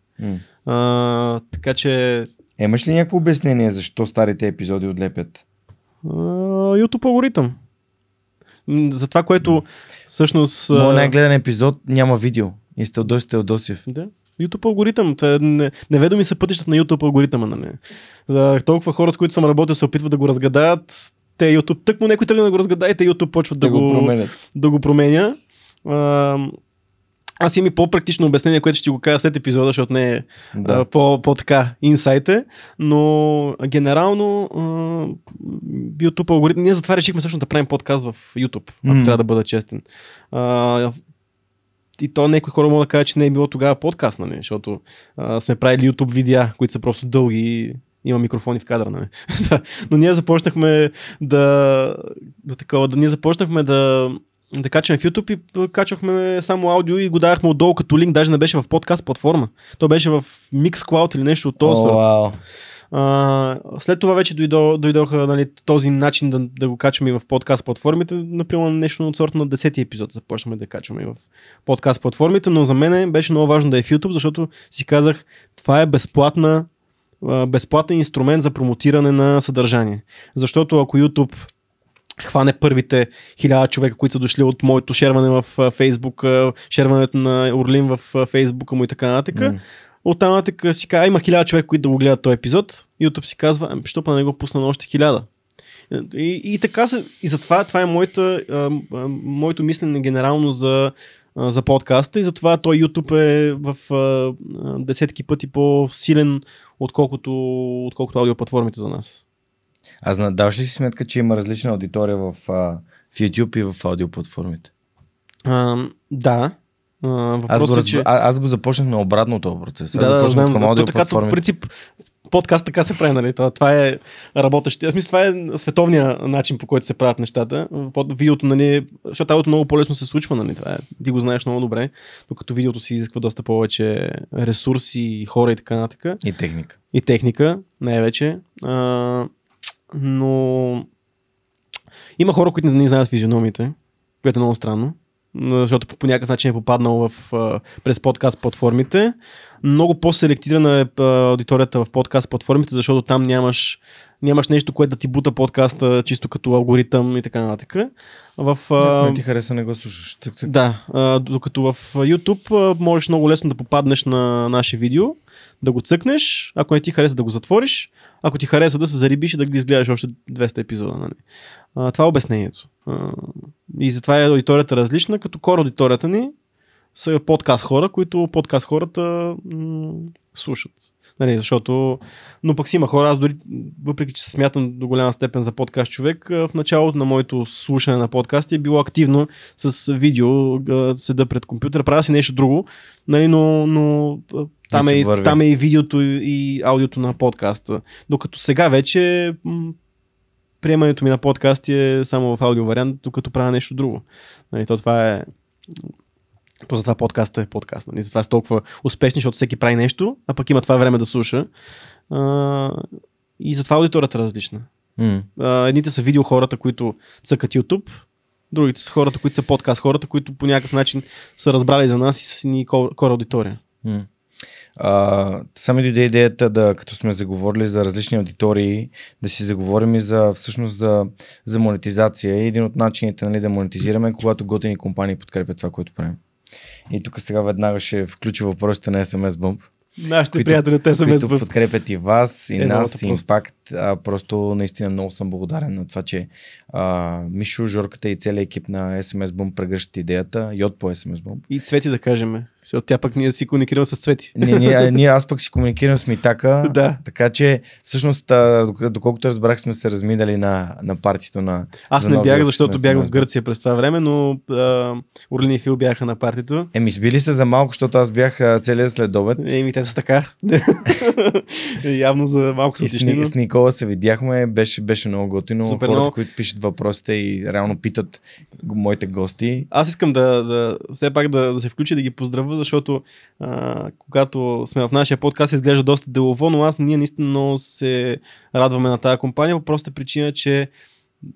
А, така че имаш ли някакво обяснение защо старите епизоди отлепят? а, YouTube алгоритъм. За това, което всъщност... Моят най-гледан епизод няма видео. И сте Теодосив Теодосив. Да. YouTube алгоритъм. Това е не, неведоми са пътищата на YouTube алгоритъма. Нали? За толкова хора, с които съм работил, се опитват да го разгадаят. Те YouTube, тъкмо някой тръгне да го разгадае, те YouTube почват да, Да го променят. да го променя. А, аз имам и по-практично обяснение, което ще го кажа след епизода, защото не е да. Да. по, по-така инсайте, но генерално YouTube алгоритъм, ние затова решихме всъщност да правим подкаст в YouTube, ако М. трябва да бъда честен. А, и то някои хора могат да кажат, че не е било тогава подкаст, нали? защото а, сме правили YouTube видеа, които са просто дълги и има микрофони в кадъра. Нали? Но ние започнахме да, да, такова, да ние започнахме да, да качваме в YouTube и качвахме само аудио и го давахме отдолу като линк, даже не беше в подкаст платформа. То беше в Mixcloud или нещо от този О, сорт. вау. А, след това вече дойдо, дойдоха нали, този начин да, да го качваме и в подкаст платформите. Например, нещо от сорта на 10 епизод започнахме да качваме и в подкаст платформите, но за мен беше много важно да е в YouTube, защото си казах, това е безплатна безплатен инструмент за промотиране на съдържание. Защото ако YouTube хване първите хиляда човека, които са дошли от моето шерване в Facebook, шерването на Орлин в Facebook му и така нататък. Mm. Оттам нататък си казва, има хиляда човека, които да го гледат този епизод. YouTube си казва, ами, що па не го пусна на още хиляда. И, и така се, и затова това е моята, а, а, моето мислене генерално за, а, за подкаста и затова той YouTube е в а, десетки пъти по-силен, отколкото, отколкото аудиоплатформите за нас. А даваш ли си сметка, че има различна аудитория в, в YouTube и в аудиоплатформите? А, да. А, аз, го, е, че... а, аз го започнах на обратното процес. Аз да, започнах да, към аудиоплатформите. Така, по принцип, подкаст така се прави, нали? Това, това е работещ. В смисъл, това е световния начин, по който се правят нещата. Видеото, нали, защото аудиото много по-лесно се случва, нали? Това е, ти го знаеш много добре, докато видеото си изисква доста повече ресурси, хора и така нататък. И техника. И техника, най-вече. А, но има хора, които не знаят физиономите, което е много странно, защото по някакъв начин е попаднал в, през подкаст платформите. Много по-селектирана е аудиторията в подкаст платформите, защото там нямаш, нямаш нещо, което да ти бута подкаста чисто като алгоритъм и така нататък. В, не ти хареса, не го слушаш. Цък, цък. Да, докато в YouTube можеш много лесно да попаднеш на наше видео, да го цъкнеш, ако не ти хареса да го затвориш, ако ти хареса да се зарибиш и да ги изгледаш още 200 епизода. Нали? А, това е обяснението. А, и затова е аудиторията различна, като кор аудиторията ни са подкаст хора, които подкаст хората м- слушат. Нали, защото, но пък си има хора, аз дори, въпреки че се смятам до голяма степен за подкаст човек, в началото на моето слушане на подкасти е било активно с видео, седа пред компютъра, правя си нещо друго, нали, но, но там, е, там е и видеото и аудиото на подкаста. Докато сега вече приемането ми на подкасти е само в аудио вариант, докато правя нещо друго. Нали, то това е то затова подкастът е подкаст. Нали? Затова са толкова успешни, защото всеки прави нещо, а пък има това време да слуша. А, и затова аудиторията е различна. Mm. А, едните са видео хората, които цъкат YouTube, другите са хората, които са подкаст, хората, които по някакъв начин са разбрали за нас и са ни кор, аудитория. Mm. Uh, сами дойде идеята да, като сме заговорили за различни аудитории, да си заговорим и за всъщност за, за монетизация. И един от начините нали, да монетизираме е когато готини компании подкрепят това, което правим. И тук сега веднага ще включи въпросите на SMS Bump. Нашите които, приятели от SMS Които подкрепят и вас, и е, нас, и Импакт. А, просто наистина много съм благодарен на това, че а, Мишо, Жорката и целият екип на SMS Bump прегръщат идеята. Йод по SMS Bump. И Цвети да кажем. Защото тя пък ние си комуникираме с Цвети. Не, ние, ние, аз пък си комуникирам с Митака. да. Така че, всъщност, доколкото разбрах, сме се разминали на, на партито на. Аз не бях, защото бях в Гърция през това време, но а, Орлин и Фил бяха на партито. Еми, сбили се за малко, защото аз бях целият следобед. Еми, те са така. Явно за малко са с, с Никола се видяхме, беше, беше много готино. Супер, Хората, много... които пишат въпросите и реално питат моите гости. Аз искам да, да все пак да, да се включи да ги поздравя, защото а, когато сме в нашия подкаст изглежда доста делово, но аз ние наистина много се радваме на тази компания по проста причина, че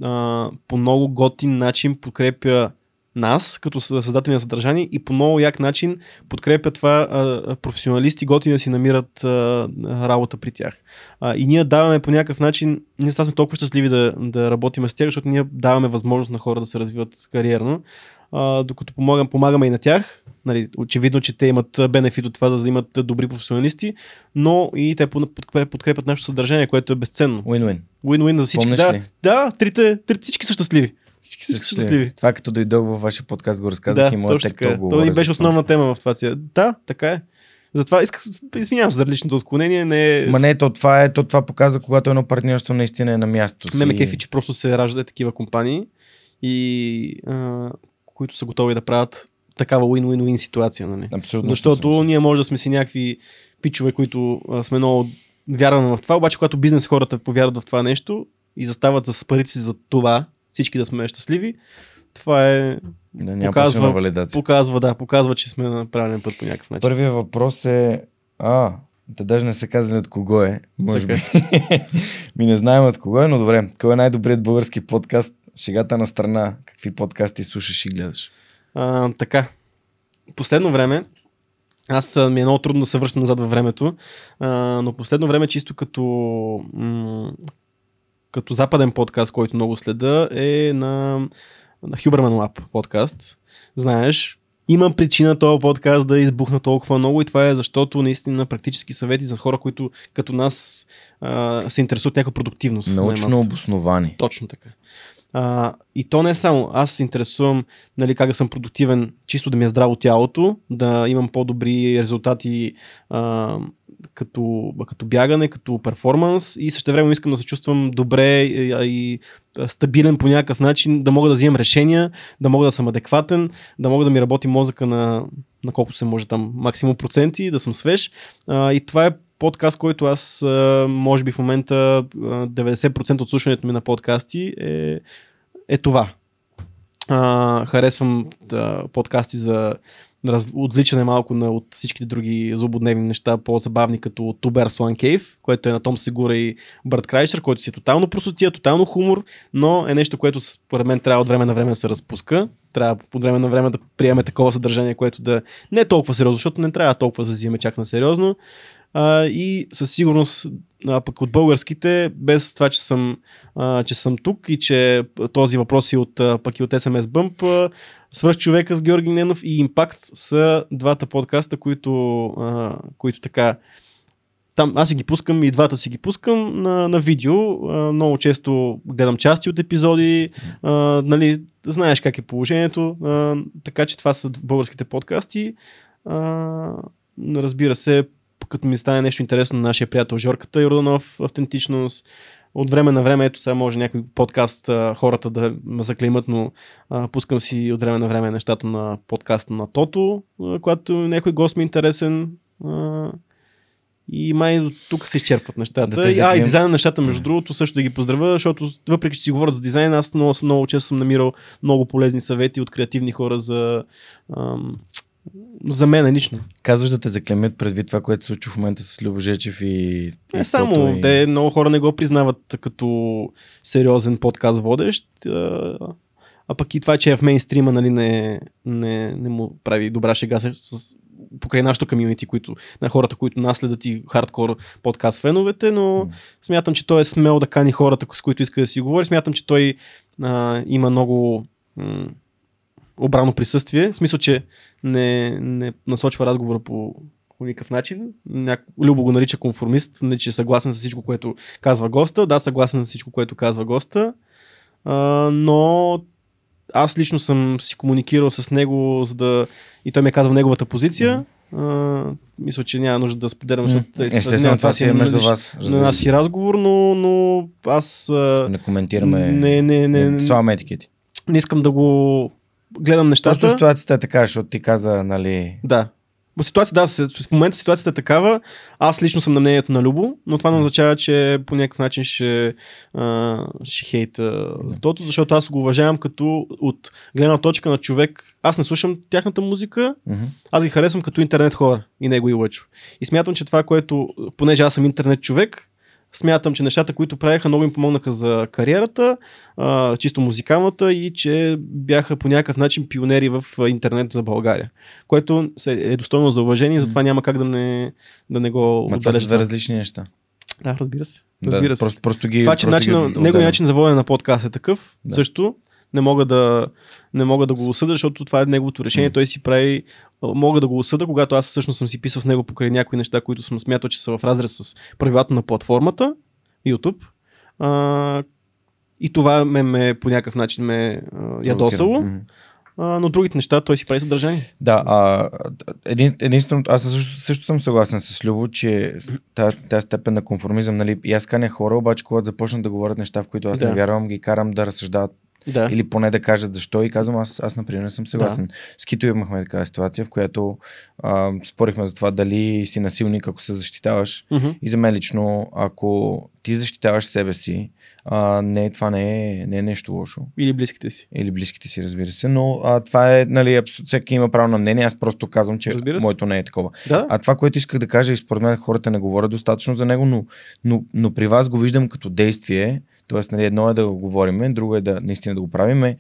а, по много готин начин подкрепя нас, като създатели на съдържание и по много як начин подкрепя това а, професионалисти готини да си намират а, работа при тях. А, и ние даваме по някакъв начин, ние сме толкова щастливи да, да работим с тях, защото ние даваме възможност на хора да се развиват кариерно, а, докато помагам, помагаме и на тях. Нали, очевидно, че те имат бенефит от това да имат добри професионалисти, но и те подкрепят нашето съдържание, което е безценно. Win-win. Win-win за всички. да, да трите, трите, всички са щастливи. Всички са щастливи. Това като дойдох във вашия подкаст го разказах да, и моят тек го Това ни беше основна тема в това. Да, така е. Затова исках, извинявам се за личното отклонение. Не е... Ма не, то това, е, то това показва, когато едно партньорство наистина е на място си. Не ме кефи, че просто се раждат такива компании, и, а, които са готови да правят такава win-win-win ситуация. Нали? Абсолютно. Защото абсолютно. ние може да сме си някакви пичове, които а, сме много вярваме в това, обаче когато бизнес хората повярват в това нещо и застават с парите си за това, всички да сме щастливи, това е. Да, показва, показва, да, показва, че сме на правилен път по някакъв начин. Първият въпрос е. А, Те даже не са казали от кого е, може Така. би. Ми не знаем от кого е, но добре. Кой е най-добрият български подкаст? Шегата на страна. Какви подкасти слушаш и гледаш? А, така. Последно време, аз ми е много трудно да се връщам назад във времето, а, но последно време чисто като, м- като западен подкаст, който много следа, е на, на Huberman Lab подкаст. Знаеш, има причина този подкаст да избухна толкова много и това е защото наистина практически съвети за хора, които като нас а, се интересуват някаква продуктивност. Научно обосновани. Точно така. А, и то не е само. Аз се интересувам нали, как да съм продуктивен, чисто да ми е здраво тялото, да имам по-добри резултати а, като, като бягане, като перформанс и също време искам да се чувствам добре и, и а, стабилен по някакъв начин, да мога да взимам решения, да мога да съм адекватен, да мога да ми работи мозъка на, на колкото се може там максимум проценти, да съм свеж. А, и това е подкаст, който аз може би в момента а, 90% от слушането ми на подкасти е, е това. А, харесвам да, подкасти за раз, отвличане малко на, от всичките други злободневни неща, по-забавни, като Tuber Swan Cave, което е на Том Сигура и Бърт Крайшер, който си е тотално просотия, тотално хумор, но е нещо, което според мен трябва от време на време да се разпуска. Трябва от време на време да приеме такова съдържание, което да не е толкова сериозно, защото не трябва толкова да се взиме чак на сериозно. А, и със сигурност а, пък от българските, без това, че съм, а, че съм тук и че този въпрос е от, пък и от SMS Bump, Свърх човека с Георги Ненов и Импакт са двата подкаста, които, а, които така там аз си ги пускам и двата си ги пускам на, на видео. А, много често гледам части от епизоди. А, нали, знаеш как е положението. А, така че това са българските подкасти. А, разбира се, като ми стане нещо интересно на нашия приятел Жорката Йорданов, автентичност. От време на време, ето сега може някой подкаст а, хората да ме заклеймат, но а, пускам си от време на време нещата на подкаста на Тото, а, когато някой гост ми е интересен. А, и май до тук се изчерпват нещата. Да а, и дизайна на нещата, между другото, също да ги поздравя, защото въпреки, че си говорят за дизайн, аз много, много често съм намирал много полезни съвети от креативни хора за, ам, за мен лично. Казваш да те заклемят предвид това, което се случва в момента с Любо Жечев и... Не и само, и... те много хора не го признават като сериозен подкаст водещ, а, а пък и това, че е в мейнстрима, нали, не, не, не му прави добра шега с, покрай нашото комьюнити, които, на хората, които нас следят и хардкор подкаст феновете, но М. смятам, че той е смел да кани хората, с които иска да си говори. Смятам, че той а, има много м- обрано присъствие, в смисъл, че не, не насочва разговора по, по никакъв начин. Няко... Любо го нарича конформист, не че е съгласен с всичко, което казва госта. Да, съгласен с всичко, което казва госта. А, но аз лично съм си комуникирал с него, за да... и той ми е казал неговата позиция. А, мисля, че няма нужда да споделям, защото те- Естествено, това си е между вас. На нас си разговор, но, но аз Не коментираме. не, не, не, не, Слагаме етикети. не искам да го гледам нещата. Просто ситуацията е така, защото ти каза, нали... Да. Ситуация, да, в момента ситуацията е такава. Аз лично съм на мнението на Любо, но това не означава, че по някакъв начин ще, а, ще хейта тото, защото аз го уважавам като от гледна точка на човек. Аз не слушам тяхната музика, Мгм. аз ги харесвам като интернет хора и него и Лъчо. И смятам, че това, което, понеже аз съм интернет човек, смятам, че нещата, които правиха, много им помогнаха за кариерата, а, чисто музикалната и че бяха по някакъв начин пионери в интернет за България. Което е достойно за уважение, затова няма как да не, да не го Ма това са две различни неща. Да, разбира се. Разбира да, се. Просто, просто ги. Това, че просто начин, ги неговият начин за водене на подкаст е такъв, Да. също не мога да, не мога да го осъда, защото това е неговото решение. Той си прави. Мога да го осъда, когато аз всъщност съм си писал с него покрай някои неща, които съм смятал, че са в разрез с правилата на платформата YouTube. А, и това ме, ме по някакъв начин ме а, ядосало. А, но другите неща той си прави съдържание. Да, а, един, единственото, аз също, също съм съгласен с Любо, че тази, тази степен на конформизъм, нали, и аз каня хора, обаче когато започнат да говорят неща, в които аз Да. не вярвам, ги карам да разсъждават Да. или поне да кажат защо и казвам, аз, аз например не съм съгласен. С Кито имахме такава ситуация, в която а, спорихме за това дали си насилник, ако се защитаваш. Мгм. И за мен лично, ако ти защитаваш себе си. А, не, това не е, не е нещо лошо. Или близките си. Или близките си, разбира се. Но а, това е, нали, абсолютно всеки има право на мнение. Аз просто казвам, че моето не е такова. Да. А това, което исках да кажа, и според мен хората не говорят достатъчно за него, но, но, но при вас го виждам като действие. Тоест, нали, едно е да го говорим, друго е да наистина да го правиме.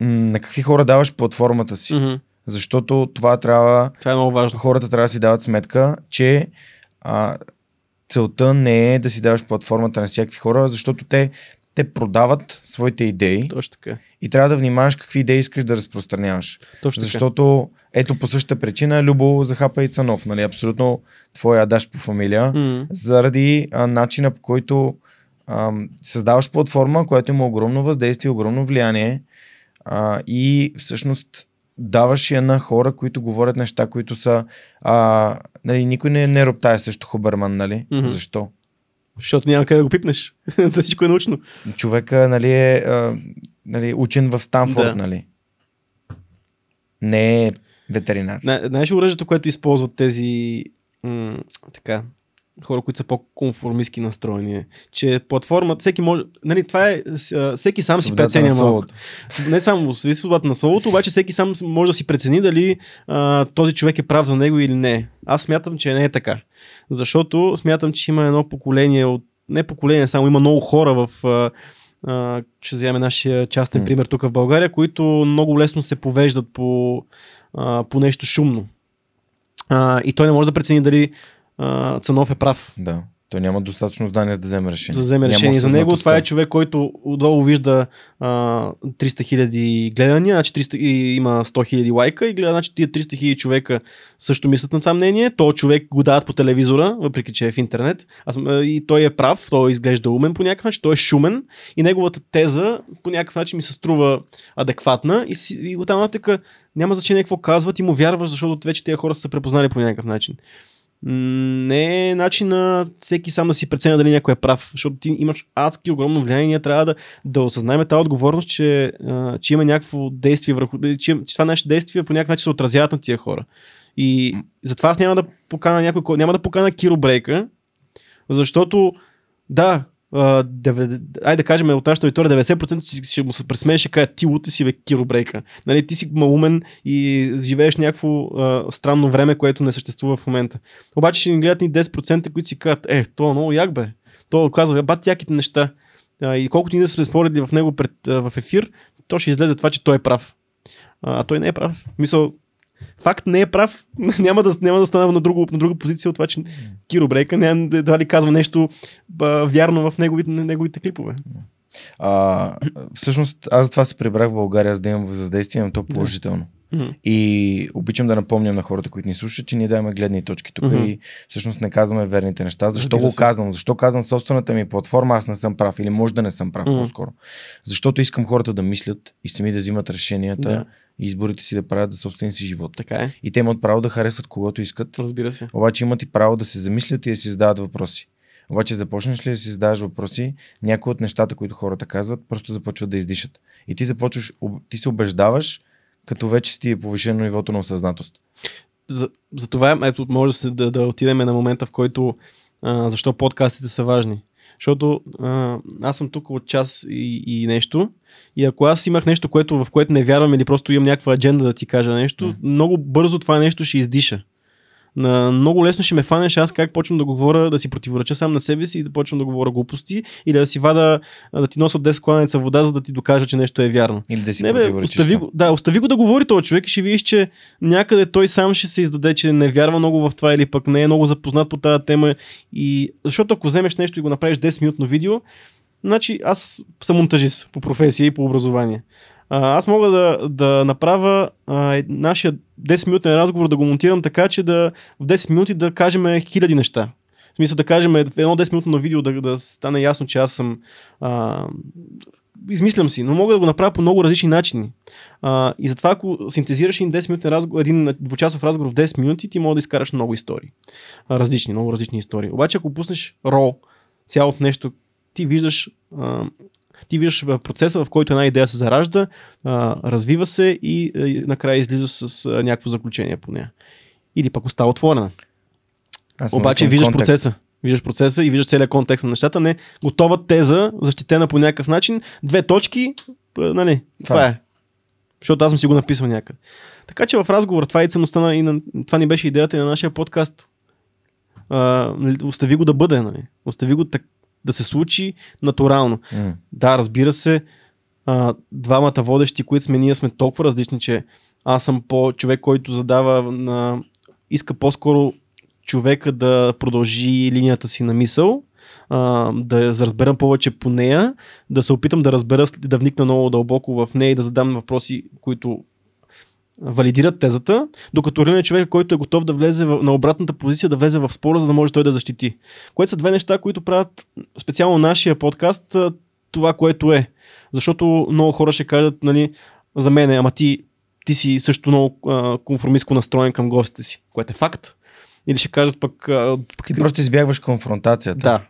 М, На какви хора даваш платформата си? Мгм. Защото това трябва Това е много важно. хората трябва да си дават сметка, че а, целта не е да си даваш платформата на всякакви хора, защото те, те продават своите идеи Точно така. и трябва да внимаваш какви идеи искаш да разпространяваш. Точно така. Защото ето по същата причина Любо захапа и Цанов, нали? Абсолютно твоя адаш по фамилия, М. заради а, начина по който създаваш платформа, която има огромно въздействие, огромно влияние а, и всъщност даваш я на хора, които говорят неща, които са... А, нали, никой не, не роптае срещу Хуберман, нали? Мгм. Защо? Защото няма къде да го пипнеш. да всичко е научно. Човека нали, е а, нали, учен в Станфорд, Да. нали? Не е ветеринар. Зна- Знаеш ли оръжието, което използват тези м- така, хора, които са по-конформистски настроени? е, Че платформата, всеки може. Нали, това е. Всеки сам си преценя малко. Не само свободата на словото, обаче всеки сам може да си прецени дали а, този човек е прав за него или не. Аз смятам, че не е така. Защото смятам, че има едно поколение от. Не поколение, само има много хора в. А, а, ще вземем нашия частен М. пример тук в България, които много лесно се повеждат по, а, по нещо шумно. А, и той не може да прецени дали а, Цанов е прав. Да. Той няма достатъчно знание за да вземе решение. За да вземе Няма решение за него. Това е човек, който отдолу вижда а, 300 хиляди гледания, значи 300, и има 100 хиляди лайка и гледа, значи тия 300 хиляди човека също мислят на това мнение. То човек го дават по телевизора, въпреки че е в интернет. Аз, и той е прав, той изглежда умен по някакъв начин, той е шумен и неговата теза по някакъв начин ми се струва адекватна и, си, и оттам нататък няма значение какво казват и му вярваш, защото вече тези хора са се препознали по някакъв начин. Не е начин на всеки сам да си преценя дали някой е прав, защото ти имаш адски огромно влияние, ние трябва да, да осъзнаем тази отговорност, че, а, че има някакво действие върху, че, че това нашите действия по някакъв начин се отразяват на тия хора. И затова аз няма да покана някой, кой- няма да покана Киро Брейка, защото да, а, деве- айде да кажем от нашата аудитория 90% си- ще му се пресмее, ще каже ти лута си бе Киро Брейка. Нали, ти си малумен и живееш някакво а, странно време, което не съществува в момента. Обаче ще ни гледат ни 10%, които си казват, е, то е много як бе. То казва, бат яките неща. А, и колкото ние да сме спорили в него пред, а, в ефир, то ще излезе това, че той е прав. А, а той не е прав. Мисъл, факт не е прав. няма, да, няма да стана на, друго, на друга позиция от това, че Киро Брейка не, едва ли казва нещо а, вярно в неговите, неговите клипове. А, всъщност, аз затова се прибрах в България, за да имам въздействие, имам то положително. И обичам да напомням на хората, които ни слушат, че ние даваме гледни точки тук Мгм. и всъщност не казваме верните неща. Защо Разбира го се. казвам? Защо казвам собствената ми платформа, аз не съм прав или може да не съм прав Мгм. по-скоро. Защото искам хората да мислят и сами да взимат решенията Да. Изборите си да правят за собствения си живот. Така е. И те имат право да харесват когото искат, Разбира се. обаче имат и право да се замислят и да си задават въпроси. Обаче започнеш ли да си задаваш въпроси, някои от нещата, които хората казват, просто започват да издишат. И ти започваш, ти се убеждаваш, като вече си ти е повишено нивото на осъзнатост. За, за това, ето, може да, да отидем на момента, в който а, защо подкастите са важни. Защото а, аз съм тук от час и, и нещо. И ако аз имах нещо, което, в което не вярвам или просто имам някаква адженда да ти кажа нещо, М. много бързо това нещо ще издиша. На, много лесно ще ме фанеш аз как почвам да говоря, да си противореча сам на себе си и да почвам да говоря глупости или да си вада, да ти нося от 10 кланица вода, за да ти докажа, че нещо е вярно. Или да си Не бе, остави го, да, остави го да говори този човек и ще видиш, че някъде той сам ще се издаде, че не вярва много в това или пък не е много запознат по тази тема. И... Защото ако вземеш нещо и го направиш 10 минутно видео, значи аз съм монтажист по професия и по образование. Аз мога да, да направя а, нашия 10 минутен разговор, да го монтирам така, че да в 10 минути да кажем хиляди неща. В смисъл да кажем едно 10 минутно видео да, да стане ясно, че аз съм а, измислям си, но мога да го направя по много различни начини. А, и затова, ако синтезираш един 10 минутен разговор, един двучасов разговор в 10 минути, ти може да изкараш много истории. А, различни, много различни истории. Обаче, ако пуснеш ро, цялото нещо, ти виждаш, а, ти виждаш процеса, в който една идея се заражда, развива се и, накрая излизаш с някакво заключение по нея. Или пък остава отворена. Аз Обаче виждаш контекст. процеса. Виждаш процеса и виждаш целият контекст на нещата. Не готова теза, защитена по някакъв начин. Две точки, нали, това, Това е. е. Защото аз съм си го написал някъде. Така че в разговор, това е ценността на, и на, това ни беше идеята и на нашия подкаст. А, нали, остави го да бъде, нали? Остави го так, да се случи натурално. М. Да, разбира се, а, двамата водещи, които сме ние, сме толкова различни, че аз съм по човек, който задава на... иска по-скоро човека да продължи линията си на мисъл, а, да разберам повече по нея, да се опитам да разбера, да вникна много дълбоко в нея и да задам въпроси, които валидират тезата, докато Орлин е човек, който е готов да влезе в, на обратната позиция, да влезе в спора, за да може той да защити. Което са две неща, които правят специално нашия подкаст това, което е. Защото много хора ще кажат, нали, за мен, ама ти, ти си също много а, конформистко настроен към гостите си, което е факт. Или ще кажат пък... А, пък Ти просто избягваш конфронтацията. Да,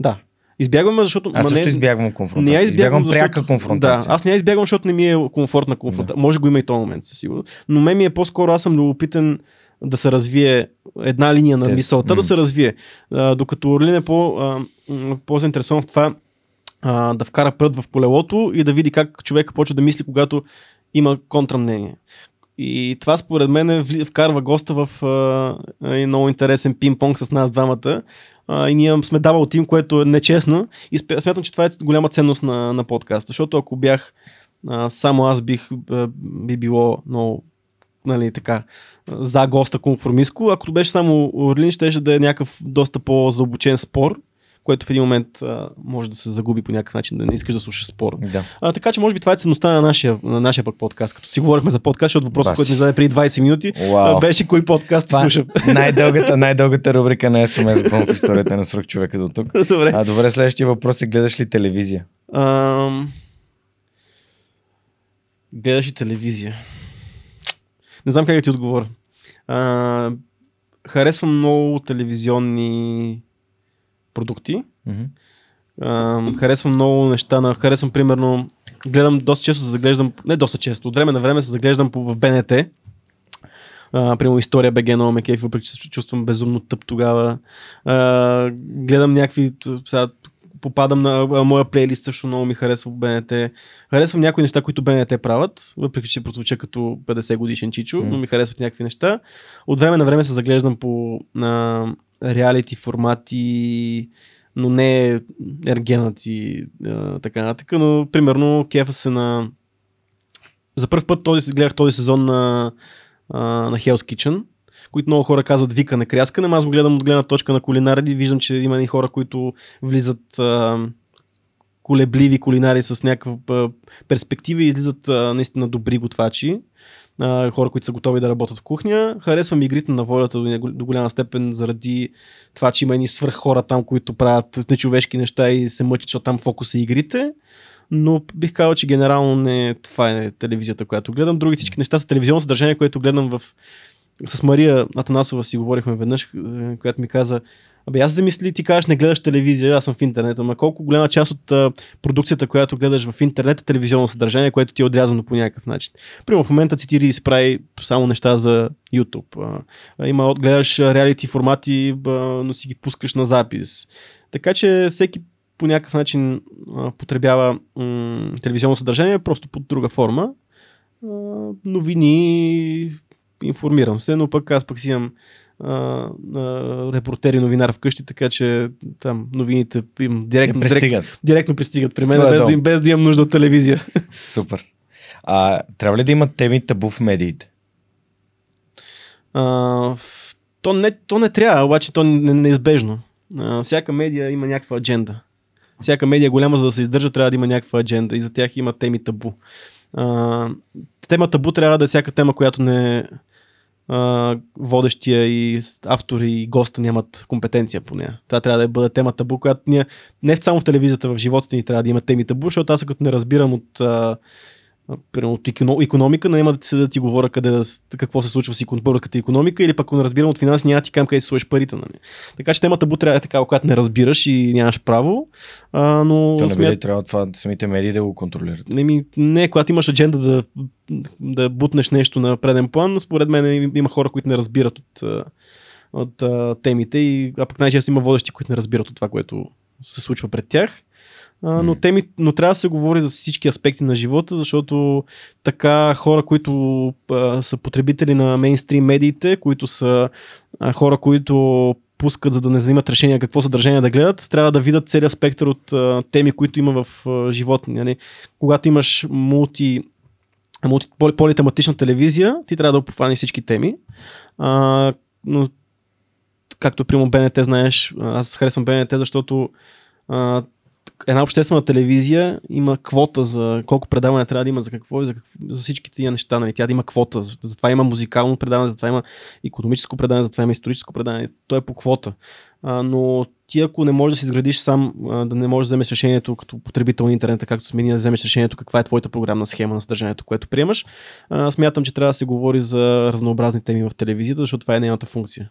да. Избягваме, защото... Аз също не- избягвам не конфронтация. я избягвам, избягвам пряка защото- конфронтация. Да, аз не я избягвам, защото не ми е комфортна конфронтация. Да. Може го има и този момент, със сигурност. Но мен ми е по-скоро, аз съм любопитен да се развие една линия на Тез. мисълта, да М. се развие. А, докато Орлин е по, а, по-заинтересован в това а, да вкара прът в колелото и да види как човек почва да мисли, когато има контрамнение. И това според мен вкарва госта в а, много интересен пинг-понг с нас двамата. А, и ние сме давал тим, което е нечестно. И смятам, че това е голяма ценност на, на подкаста. Защото ако бях а, само аз бих би било много нали, така, за госта конформистко. Ако беше само Орлин, щеше да е някакъв доста по-задълбочен спор, което в един момент а, може да се загуби по някакъв начин, да не искаш да слушаш спор. Да. А, така че може би това е ценността на нашия, на нашия пък подкаст. Като си говорихме за подкаст, защото въпросът, Баси. който ми зададе преди 20 минути, Вау. а, беше кой подкаст Това слушам. е най-дългата, най-дългата рубрика на СМС Бон в историята на свръхчовека до тук. Добре. А, добре, следващия въпрос е гледаш ли телевизия? Ам... Гледаш и телевизия. Не знам как да ти отговоря. А, харесвам много телевизионни продукти. Мгм. А, харесвам много неща. На, харесвам примерно, гледам доста често се заглеждам, не доста често, от време на време се заглеждам по, в БНТ. Примерно история БГ ме кефи, въпреки че се чувствам безумно тъп тогава. А, гледам някакви, сега попадам на а, моя плейлист, също много ми харесва БНТ. Харесвам някои неща, които БНТ правят, въпреки че прозвуча като 50 годишен чичо, М. но ми харесват някакви неща. От време на време се заглеждам по на реалити формати, но не ергенът и а, така нататък, но примерно кефа се на... За първ път този, гледах този сезон на, а, на Hell's Kitchen, които много хора казват викане, кряскане, но аз го гледам от гледна точка на кулинари виждам, че има и хора, които влизат а, колебливи кулинари с някаква перспектива и излизат а, наистина добри готвачи. А, хора, които са готови да работят в кухня. Харесвам игрите на волята до, голяма степен заради това, че има едни свръх хора там, които правят нечовешки неща и се мъчат, защото там фокус е игрите. Но бих казал, че генерално не това е телевизията, която гледам. Други всички неща са телевизионно съдържание, което гледам в... С Мария Атанасова си говорихме веднъж, е, която ми каза, Абе, аз замисли, ти кажеш, не гледаш телевизия, аз съм в интернет, ама колко голяма част от продукцията, която гледаш в интернет е телевизионно съдържание, което ти е отрязано по някакъв начин. Примерно в момента цитири и справи само неща за YouTube. Има, гледаш реалити формати, но си ги пускаш на запис. Така че всеки по някакъв начин а, потребява телевизионно съдържание, просто под друга форма. Новини, информирам се, но пък аз пък си имам а, а, репортер и новинар вкъщи, така че там новините Те директно, пристигат. директно пристигат при мен, Твоя без да, им, без да имам нужда от телевизия. Супер. А, трябва ли да имат теми табу в медиите? А, то, не, то не трябва, обаче то не, неизбежно. А, всяка медия има някаква адженда. Всяка медия голяма, за да се издържа, трябва да има някаква адженда и за тях има теми табу. А, тема табу трябва да е всяка тема, която не водещия и автори и госта нямат компетенция по нея. Това трябва да бъде тема табу, която ние не само в телевизията, в живота ни трябва да има теми табу, защото аз като не разбирам от а, примерно от економика, няма да ти седа да ти говоря къде да, какво се случва с българската економика или пък ако не разбирам от финанси, няма ти кам къде си сложиш парите. Нали? Така че темата бу трябва е такава, когато не разбираш и нямаш право. А, но То не би смят- ли трябва това самите медии да го контролират? не, ми, не, когато имаш адженда да, да бутнеш нещо на преден план, според мен има хора, които не разбират от, от а, темите, и, а пък най-често има водещи, които не разбират от това, което се случва пред тях. А, но, теми, но трябва да се говори за всички аспекти на живота, защото така хора, които а, са потребители на мейнстрим медиите, които са а, хора, които пускат, за да не занимат решения какво съдържание да гледат, трябва да видят целият спектър от а, теми, които има в а, живота. Нали? Когато имаш мулти, мулти политематична телевизия, ти трябва да обхванеш всички теми. А, но както примерно БНТ знаеш, аз харесвам БНТ, защото а, една обществена телевизия има квота за колко предаване трябва да има за какво и за, какво, за всички тия неща. Нали? Тя да има квота. Затова има музикално предаване, затова има економическо предаване, затова има историческо предаване. То е по квота. А, но ти ако не можеш да си изградиш сам, а, да не можеш да вземеш решението като потребител на интернета, както смени да вземеш решението каква е твоята програмна схема на съдържанието, което приемаш, а, смятам, че трябва да се говори за разнообразни теми в телевизията, защото това е нейната функция.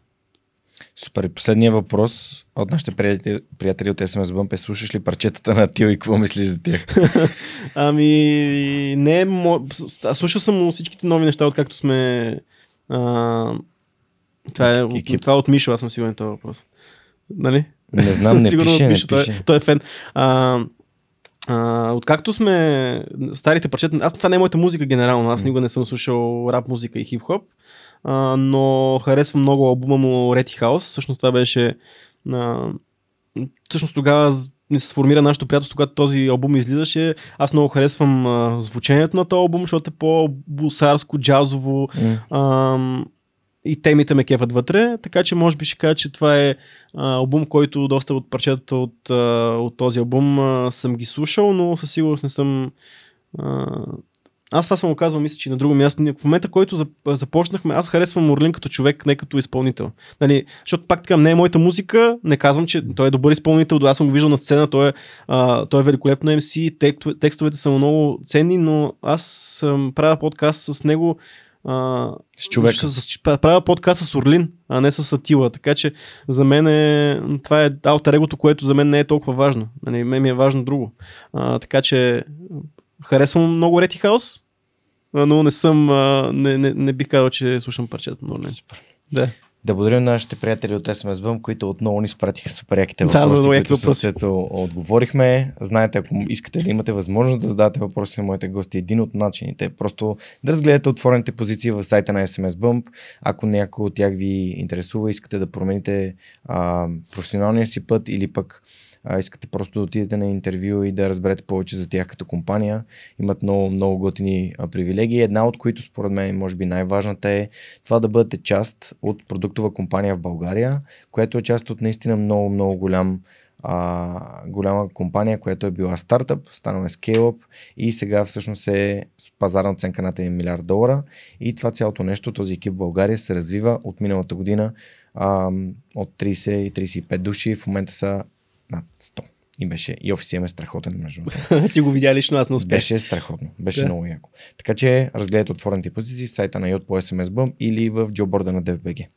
Супер. И последния въпрос от нашите приятели, приятели от SMS Bump е слушаш ли парчетата на Тил и какво мислиш за тях? ами, не, мо... слушал съм всичките нови неща, откакто сме... А... Това, е, от, това е от Мишо, аз съм сигурен този въпрос. Нали? Не знам, не Сигурно пише, Мишо, той, пише. е- той е фен. А, а, откакто сме старите парчета, аз това не е моята музика генерално, аз никога не съм слушал рап музика и хип-хоп, а, но харесвам много албума му Ready House, всъщност това беше а, всъщност тогава не се сформира нашето приятелство, когато този албум излизаше. Аз много харесвам а, звучението на този албум, защото е по-бусарско, джазово, М. Ам, и темите ме кефат вътре, така че може би ще кажа, че това е а, албум, който доста от парчетата от, а, от този албум а, съм ги слушал, но със сигурност не съм... А, аз това съм го казвал, мисля, че на друго място. В момента, който зап- започнахме, аз харесвам Морлин като човек, не като изпълнител. Нали, защото пак така, не е моята музика, не казвам, че той е добър изпълнител, аз съм го виждал на сцена, той е, а, той е великолепно MC, тек- текстовете са много ценни, но аз съм правя подкаст с него а, С човека. с, с, правя подкаст с Орлин, а не с Атила, така че за мен е, това е алтер егото, което за мен не е толкова важно. Нали, мен ми е важно друго. А, така че харесвам много Рети Хаус, но не съм, а, не, не, не бих казал, че слушам парчета на Орлин. Супер. Да. Да благодарим на нашите приятели от SMS Bump, които отново ни спратиха супер яките Да, въпроси, яки които с въпроси. Цецо отговорихме. Знаете, ако искате да имате възможност да зададете въпроси на моите гости, един от начините е просто да разгледате отворените позиции в сайта на SMS Bump. Ако някой от тях ви интересува, искате да промените а, професионалния си път или пък искате просто да отидете на интервю и да разберете повече за тях като компания. Имат много, много готини привилегии. Една от които според мен може би най-важната е това да бъдете част от продуктова компания в България, която е част от наистина много, много голям а, голяма компания, която е била стартъп, станала е scale-up и сега всъщност е с пазарна оценка над 1 милиард долара и това цялото нещо, този екип в България се развива от миналата година а, от 30 и 35 души, в момента са над 100. И беше, и офисия е страхотен между. Ти го видя лично, аз не успях. Беше страхотно. Беше Да. много яко. Така че разгледайте отворените позиции в сайта на Йод по SMS Bump или в джоборда на DFBG.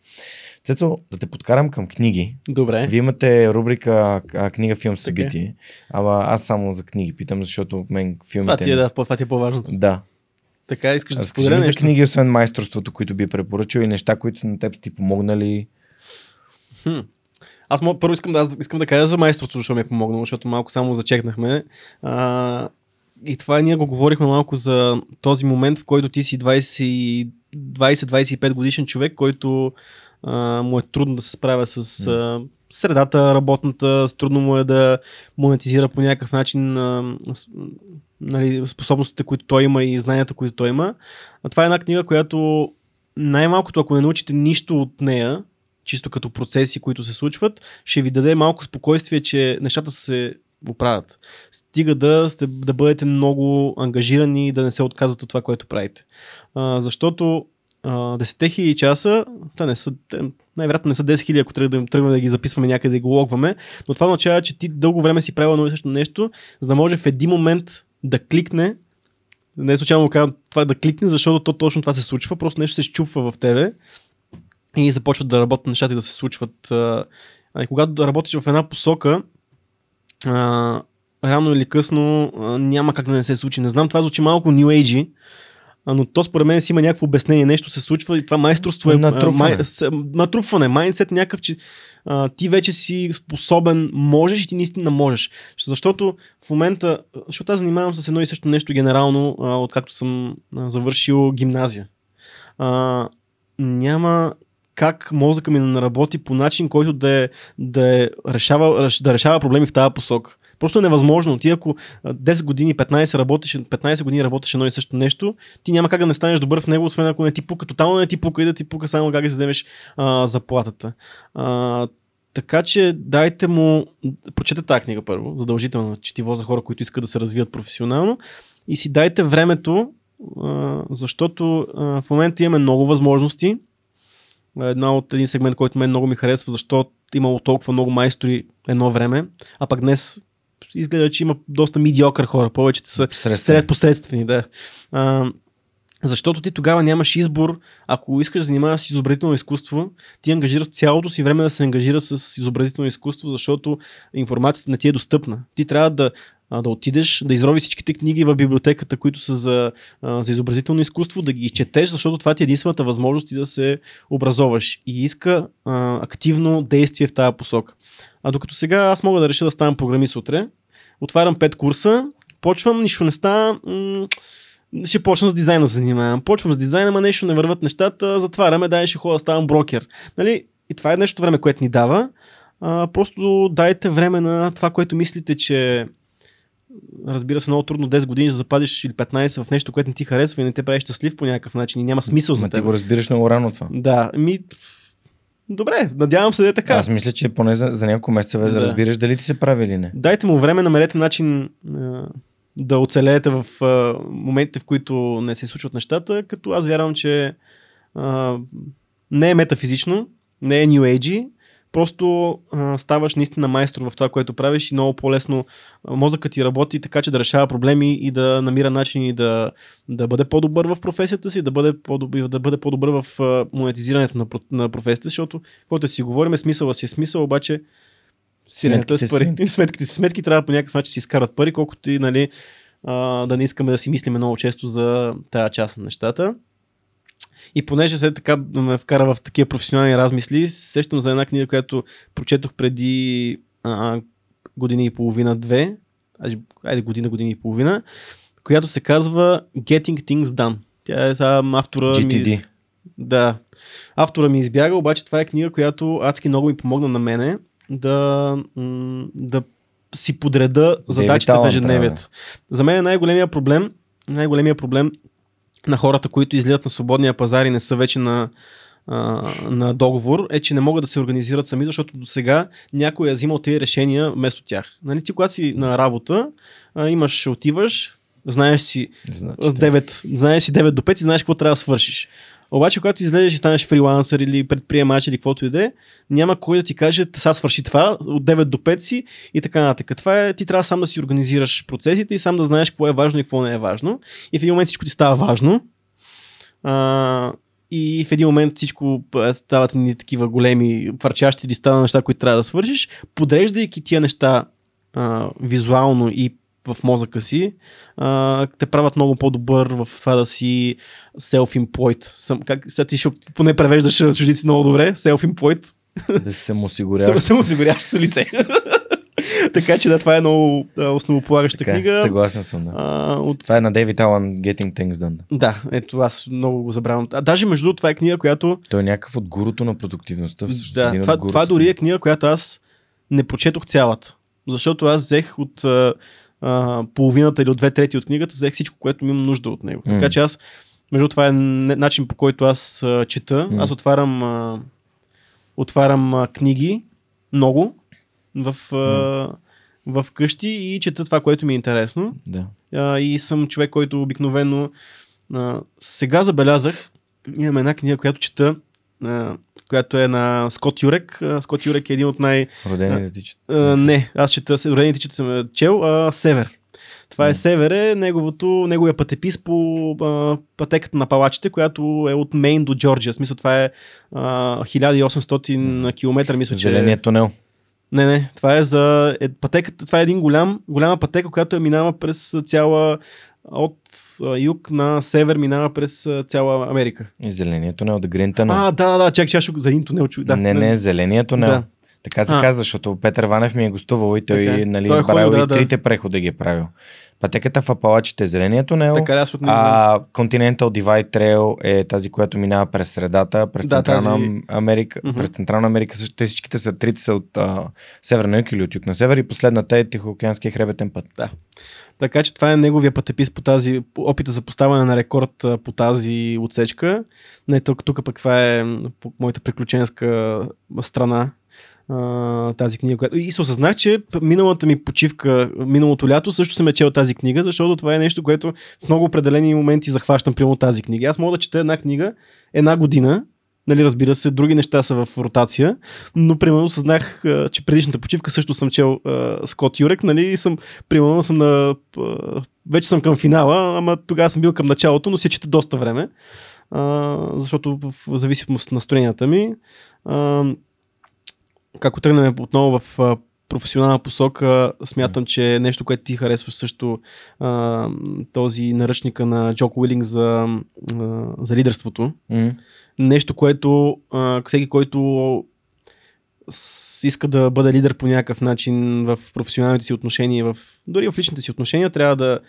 Цецо, да те подкарам към книги. Добре. Вие имате рубрика книга, филм, събитие. Ама аз само за книги питам, защото мен филмите... Това ти е, да, това ти е по-важното. да. Така, искаш да споделя ми за нещо? книги, освен майсторството, които би препоръчал и неща, които на теб са ти помогнали. Хм. Аз мога, първо искам да, аз искам да кажа за майсторството, защото ми е помогнало, защото малко само зачекнахме. А, и това ние го говорихме малко за този момент, в който ти си 20 20-25 годишен човек, който а, му е трудно да се справя с а, средата работната, трудно му е да монетизира по някакъв начин а, нали, способностите, които той има и знанията, които той има. А това е една книга, която най-малкото, ако не научите нищо от нея, чисто като процеси, които се случват, ще ви даде малко спокойствие, че нещата се оправят. Стига да, сте, да бъдете много ангажирани и да не се отказват от това, което правите. А, защото а, 10 000 часа, те не са, най-вероятно не са 10 000, ако тръгнем, тръгнем да ги записваме някъде и го логваме, но това означава, че ти дълго време си правил едно и също нещо, за да може в един момент да кликне не е случайно казвам това да кликне, защото то точно това се случва, просто нещо се щупва в тебе и започват да работят нещата и да се случват. А, и когато работиш в една посока, а, рано или късно а, няма как да не се случи. Не знам, това звучи малко New Age, но то според мен си има някакво обяснение, нещо се случва и това майсторство е Натрупване. Май, с, натрупване, майндсет някакъв, че а, ти вече си способен, можеш и ти наистина можеш. Защото в момента, защото аз занимавам с едно и също нещо генерално, а, откакто съм а, завършил гимназия. А, няма как мозъка ми не работи по начин, който да, е, да, е решава, да решава проблеми в тази посока. Просто е невъзможно. Ти ако а, 10 години, 15, работиш, 15 години работиш едно и също нещо, ти няма как да не станеш добър в него, освен ако не ти пука, тотално не ти пука и да ти пука само как да вземеш а, заплатата. А, така че дайте му, прочете тази книга първо, задължително четиво за хора, които искат да се развият професионално и си дайте времето, а, защото а, в момента имаме много възможности. Една от един сегмент, който мен много ми харесва, защото имало толкова много майстори едно време, а пък днес изглежда, че има доста медиокър хора, повечето са сред посредствени, да. А, защото ти тогава нямаш избор, ако искаш да занимаваш с изобразително изкуство, ти ангажираш цялото си време да се ангажира с изобразително изкуство, защото информацията не ти е достъпна. Ти трябва да, да отидеш, да изрови всичките книги в библиотеката, които са за, за изобразително изкуство, да ги четеш, защото това ти е единствената възможност ти да се образоваш. И иска а, активно действие в тази посока. А докато сега аз мога да реша да ставам програмист утре, отварям 5 курса, почвам, нищо не става, м- ще почна с дизайна да занимавам. Почвам с дизайна, ама нещо не върват нещата, затваряме, дай ще да ставам брокер. Нали? И това е нещо време, което ни дава. А, просто дайте време на това, което мислите, че разбира се, много трудно 10 години да западиш или 15 в нещо, което не ти харесва и не те прави щастлив по някакъв начин и няма смисъл за теб. ти го разбираш много рано това. Да, ми... Добре, надявам се да е така. Аз мисля, че поне за, за няколко месеца да. Да. разбираш дали ти се прави или не. Дайте му време, намерете начин да оцелеете в моментите, в които не се случват нещата, като аз вярвам, че а, не е метафизично, не е New Age, просто а, ставаш наистина майстор в това, което правиш и много по-лесно мозъкът ти работи така, че да решава проблеми и да намира начини да, да бъде по-добър в професията си, да бъде по-добър, да бъде по-добър в а, монетизирането на, на професията, защото, каквото си говорим, смисъла си е смисъл, обаче сиренето е с Сметките пари. Сметките си сметки трябва по някакъв начин да си изкарат пари, колкото и нали, а, да не искаме да си мислиме много често за тази част на нещата. И понеже след така ме вкара в такива професионални размисли, се сещам за една книга, която прочетох преди а, година и половина-две, айде- айде година, година и половина, която се казва Getting Things Done. Тя е сега автора ми... GTD. Да. Автора ми избяга, обаче това е книга, която адски много ми помогна на мене да, да си подреда задачите в Алън ежедневието. За мен е най-големия проблем, най-големия проблем на хората, които излизат на свободния пазар и не са вече на, на договор, е, че не могат да се организират сами, защото до сега някой е взимал тези решения вместо тях. Нали, ти когато си на работа, а, имаш, отиваш, знаеш си Значи, с 9, знаеш си 9 до 5 и знаеш какво трябва да свършиш. Обаче, когато излезеш и станеш фрилансър или предприемач или каквото и да е, няма кой да ти каже, сега свърши това, от 9 до 5 си и така нататък. Това е, ти трябва сам да си организираш процесите и сам да знаеш какво е важно и какво не е важно. И в един момент всичко ти става важно. А, и в един момент всичко стават ни такива големи, върчащи листа на неща, които трябва да свършиш. Подреждайки тия неща а, визуално и в мозъка си, а, те правят много по-добър в това да си self-employed. Съм, как, сега ти ще поне превеждаш чуждици много добре, self-employed. да се Съм, осигуряваш. съм осигуряваш с лице. така че да, това е много основополагаща Така, е, книга. съгласен съм. Да. А, от Това е на Дейвид Алън Getting Things Done. Да, ето аз много го забравям. А даже между другото това е книга, която... Той е някакъв от гуруто на продуктивността. Всъщност, Да, това, това дори е книга, която аз не прочетох цялата. Защото аз взех от а, половината или от две трети от книгата, взех всичко, което ми имам нужда от него. М. Така че аз, между това е начин по който аз а, чета. М. Аз отварям, а, отварям а, книги, много, в, а, в къщи и чета това, което ми е интересно. Да. а, и съм човек, който обикновено а, сега забелязах, имам една книга, която чета, която е на Скот Юрек. Скот Юрек е един от най... Родени да тичат. А, не, аз чета, родените чета съм чел, а, Север. Това е М. Север, е неговото, неговия пътепис по а, пътеката на палачите, която е от Мейн до Джорджия. Смисъл това е а, 1800 км, мисля, че... Зеления тунел. Не, не, това е за е, пътеката, това е един голям, голяма пътека, която е минава през цяла от юг на север минава през цяла Америка. И зеления тунел, да Green Tunnel. А, да, да, да, чак, чак, за един тунел. Да, не, не, зеления тунел. Да. Така се А. казва, защото Петър Ванев ми е гостувал и той, Така е. нали, Той е е правил да, и да. трите прехода ги е правил. Пътеката в Апалачите е зеления тунел, Така, аз а Continental Divide Trail е тази, която минава през средата, през Да, Централна тази- Америка. Мгм. През Централна Америка също те всичките са, трите са от а, север на юг или от юг на север и последната е Тихоокеанския хребетен път. Така че това е неговия пътепис по тази, по опита за поставяне на рекорд по тази отсечка. Не, тук, тук пък това е по моята приключенска страна. Тази книга. Която... И се осъзнах, че миналата ми почивка, миналото лято също съм е чел тази книга, защото това е нещо, което в много определени моменти захващам примерно тази книга. Аз мога да чета една книга една година, Нали, разбира се, други неща са в ротация, но примерно съзнах, че предишната почивка също съм чел а, Скот Юрек, нали, и съм, примерно съм на, а, вече съм към финала, ама тогава съм бил към началото, но си чета доста време, а, защото в зависимост от настроенията ми, а, ако тръгнем отново в професионална посока, смятам, че нещо, което ти харесваш също а, този наръчника на Джок Уилинг за, а, за лидерството. М. Нещо, което а, всеки, който с- иска да бъде лидер по някакъв начин в професионалните си отношения, в, дори в личните си отношения, трябва да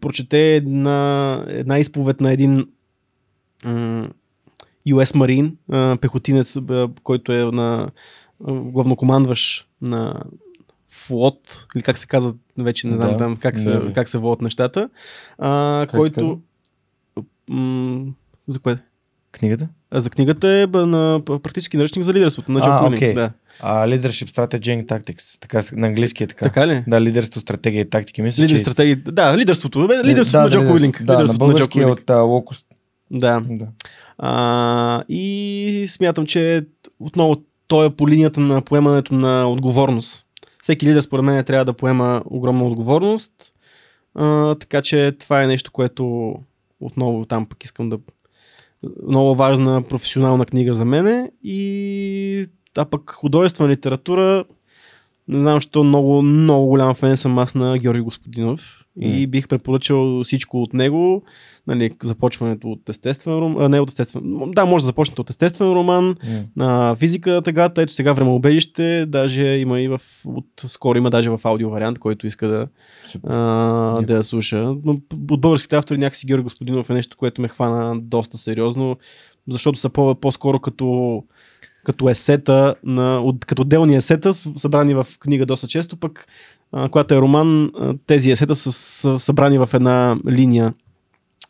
прочете една, една изповед на един м, US Marine, а, пехотинец, а, който е на а, главнокомандващ на флот, или как се казва, вече не знам Да, там как се, да. как се водят нещата, а, Как който... М, за кое? Книгата? А за книгата е б, на практически наръчник за лидерството на Джо А, Уилинг, окей. Да. А, Leadership Strategy and Tactics. Така, на английски е така. Така ли? Да, лидерство, стратегия и тактики. Мисля, Лидер че... стратегии. Да, лидерството. Бе, лидерството да, на Джо да, Уилинг. Да, на Лидерството на Джо български е от а, Локост. Да. Да. А, и смятам, че отново той е по линията на поемането на отговорност. Всеки лидер според мен трябва да поема огромна отговорност. А, така че това е нещо, което отново там пък искам да... Много важна професионална книга за мене. И а пък художествена литература не знам, що много, много голям фен съм аз на Георги Господинов и бих препоръчал всичко от него. Нали, започването от естествен роман, не от естествен, да, може да започнете от естествен роман, на физика на тъгата, ето сега времеобежище, даже има и в, от, скоро има даже в аудио вариант, който иска да, Супер. а, да я слуша. Но от българските автори някакси Георги Господинов е нещо, което ме хвана доста сериозно, защото са по, по-скоро като като есета, на, от, като отделни есета, събрани в книга доста често, пък а, когато е роман, а, тези есета са, са събрани в една линия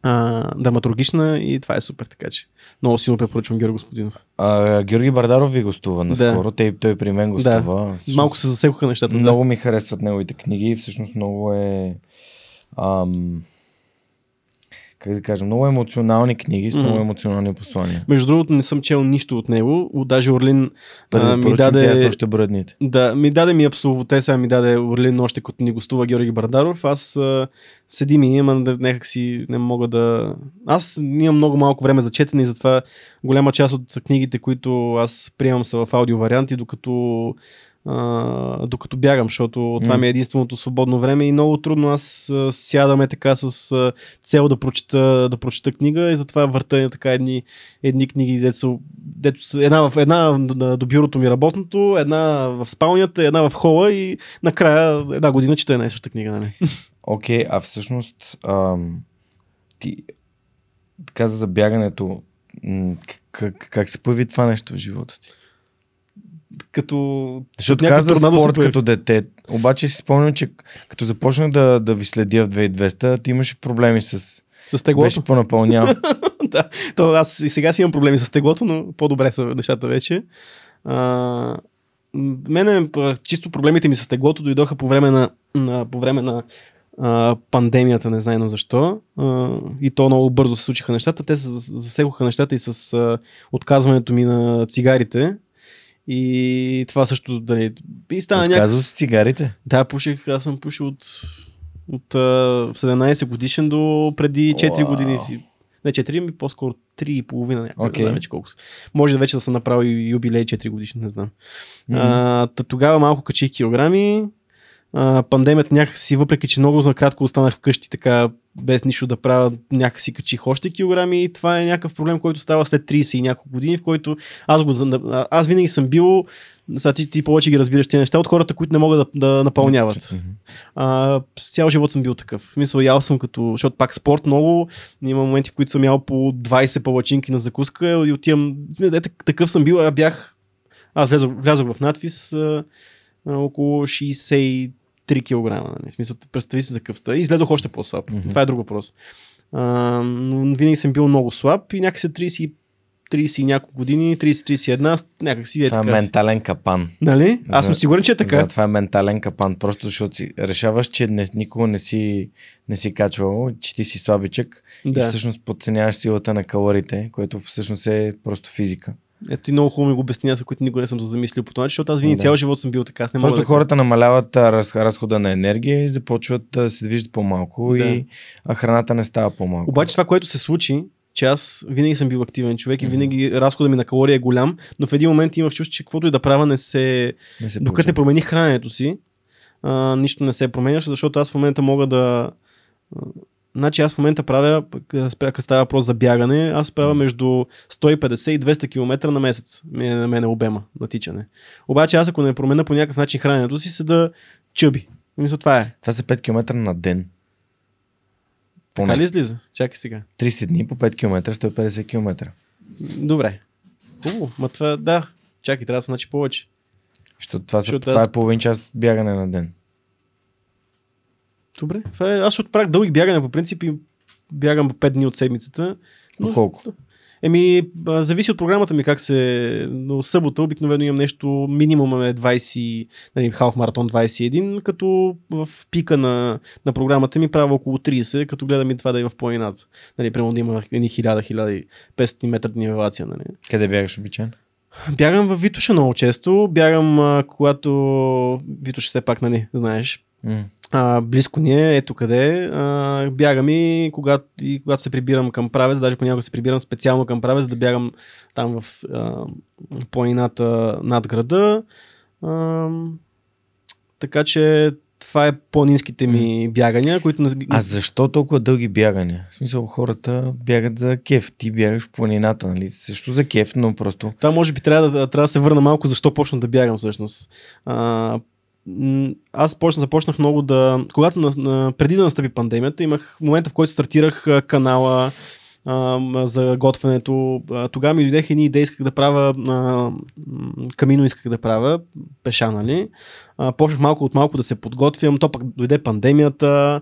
а, драматургична и това е супер, така че много силно препоръчвам Георги Господинов. А, Георги Бардаров ви гостува наскоро. Той, той при мен гостува. Всъщност, Малко се засекоха нещата. да. Много ми харесват неговите книги и всъщност много е... Ам, как да кажа, много емоционални книги с много емоционални послания. Между другото не съм чел нищо от него, даже Орлин а, ми даде... още броя дните. Да, ми даде ми абсолютно, те сега ми даде Орлин още като ни гостува Георги Бардаров. Аз а, седим и ама да- някак си не мога да... Аз имам много малко време за четене и затова голяма част от книгите, които аз приемам са в аудио варианти, докато а, докато бягам, защото това ми е единственото свободно време и много трудно аз а, сядаме така с а, цел да прочета, да прочета книга и затова върта така едни, едни книги, дето, дето една, в, една на- до бюрото ми работното, една в спалнята, една в хола и накрая една година чета една и съща книга. Нали? Окей, а всъщност ам, ти каза за бягането. Как, как се появи това нещо в живота ти? Като Защото каза се спорт като дете. Обаче си спомням, че като започнах да, да ви следя в 2200, ти имаше проблеми с... с теглото. Беше по-напълнял. да, то аз и сега си имам проблеми с теглото, но по-добре са нещата вече. А, мене чисто проблемите ми с теглото дойдоха по време на, на, по време на а, пандемията, не знайно защо. А, и то много бързо се случиха нещата. Те се зас- засекоха нещата и с а, отказването ми на цигарите. И това също, дали, и стана някакъв с цигарите. да, пуших, аз съм пушил от, от а, 17 годишен до преди 4 Уау. години си. Не 4, ми по-скоро 3 и половина някъде. Окей. Не знам вече колко са. Може да вече да съм направил юбилей 4 годишен, не знам. М. А, тогава малко качих килограми пандемията някакси, въпреки че много знакратко останах вкъщи, така без нищо да правя, някакси качих още килограми и това е някакъв проблем, който става след 30 и няколко години, в който аз, го, аз винаги съм бил сега ти, ти повече ги разбираш тези неща от хората, които не могат да, да напълняват. А, цял живот съм бил такъв. Мисля, ял съм като, защото пак спорт много, има моменти, в които съм ял по 20 палачинки на закуска и отивам, е, такъв съм бил, а бях, аз влязох, влязох в надвис около 60 3 кг. Нали? Смисъл, представи си за къвста. И изгледах още по-слаб. Mm-hmm. Това е друг въпрос. А, но винаги съм бил много слаб и някакси 30 30 и няколко години, 30-31, някакси е Това е така. е ментален капан. Нали? Аз съм сигурен, че е така. За това е ментален капан, просто защото си решаваш, че не, никога не си, не си качвал, че ти си слабичък да. и всъщност подценяваш силата на калорите, което всъщност е просто физика. Ето ти много хубаво ми го обясня, за които никога не съм замислил по това, защото аз винаги да. цял живот съм бил така. Аз не Просто да хората намаляват раз, разхода на енергия и започват да се движат по-малко да. и храната не става по-малко. Обаче това, което се случи, че аз винаги съм бил активен човек и винаги разхода ми на калория е голям, но в един момент имах чувство, че каквото и да правя не се... Не се Докато не промених храненето си, а, нищо не се променяше, защото аз в момента мога да... Значи аз в момента правя, като става въпрос за бягане, аз правя между 150 и 200 км на месец. На мен е обема на тичане. Обаче аз ако не променя по някакъв начин храненето си, се да чъби. Мисля, това е. Това са 5 км на ден. Поне. Така ли излиза? Чакай сега. 30 дни по 5 км, 150 км. Добре. Хубаво. Ма това, да. Чакай, трябва да се значи повече. Защото това, са, това аз... е половин час бягане на ден. Добре. Това е, аз отправях дълги бягане по принцип и бягам 5 дни от седмицата. Но, колко? Еми, зависи от програмата ми как се... Но събота обикновено имам нещо, минимум е 20, нали, халф маратон 21, като в пика на, на програмата ми правя около 30, като гледам и това да е в планината. Нали, примерно да има 1000-1500 метра нивелация. Нали. Къде бягаш обичайно? Бягам в Витоша много често. Бягам, когато Витоша все пак, нали, знаеш, mm а, близко ни е, ето къде. А, бягам и когато, и когато се прибирам към правец, даже понякога се прибирам специално към правец, да бягам там в а, планината над града. А, така че това е по-низките ми бягания, които... А защо толкова дълги бягания? В смисъл хората бягат за кеф, ти бягаш в планината, нали? Също за кеф, но просто... Това може би трябва да, трябва да се върна малко защо почна да бягам всъщност. А, аз почна, започнах много да... Когато на, на, преди да настъпи пандемията, имах момента, в който стартирах канала а, за готвенето. Тогава ми дойдеха едни идеи, исках да правя а, камино, исках да правя, пеша, нали? А, почнах малко от малко да се подготвям, то пък дойде пандемията.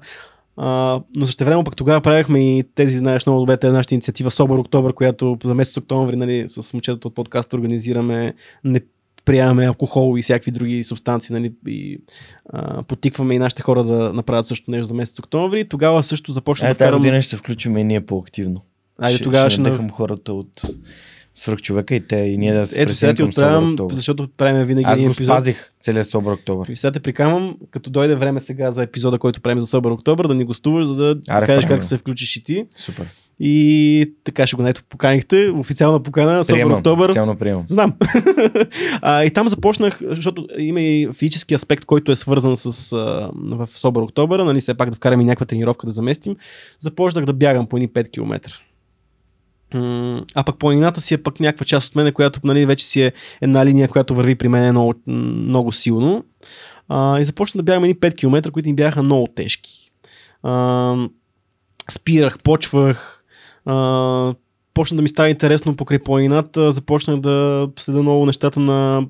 Uh, но също време пък тогава правихме и тези, знаеш, много добре, тази нашата инициатива Собър Октобър, която за месец октомври нали, с момчетата от подкаста организираме не приемаме алкохол и всякакви други субстанции, нали, и а, потикваме и нашите хора да направят също нещо за месец октомври. Тогава също започна е, да тази година ще се включим и ние по-активно. Айде, ще, тогава ще, ще хората от свърх човека и те и ние да се Ето сега ти отправям, защото правим винаги Аз го епизод. спазих целият Собър Октобър. И сега те прикамвам, като дойде време сега за епизода, който правим за Собър Октобър, да ни гостуваш, за да Аре, кажеш как се включиш и ти. Супер. И така ще го наето поканихте. Официална покана, Собър Октобър. Официално приемам. Знам. а, и там започнах, защото има и физически аспект, който е свързан с а, в Собър Октобър, нали, все пак да вкараме някаква тренировка да заместим. Започнах да бягам по едни 5 км. А пък планината си е пък някаква част от мене, която нали, вече си е една линия, която върви при мен много, много силно. А, и започна да бягам едни 5 км, които ми бяха много тежки. А, спирах, почвах, а, почна да ми става интересно покрай планината, започнах да следа много нещата на,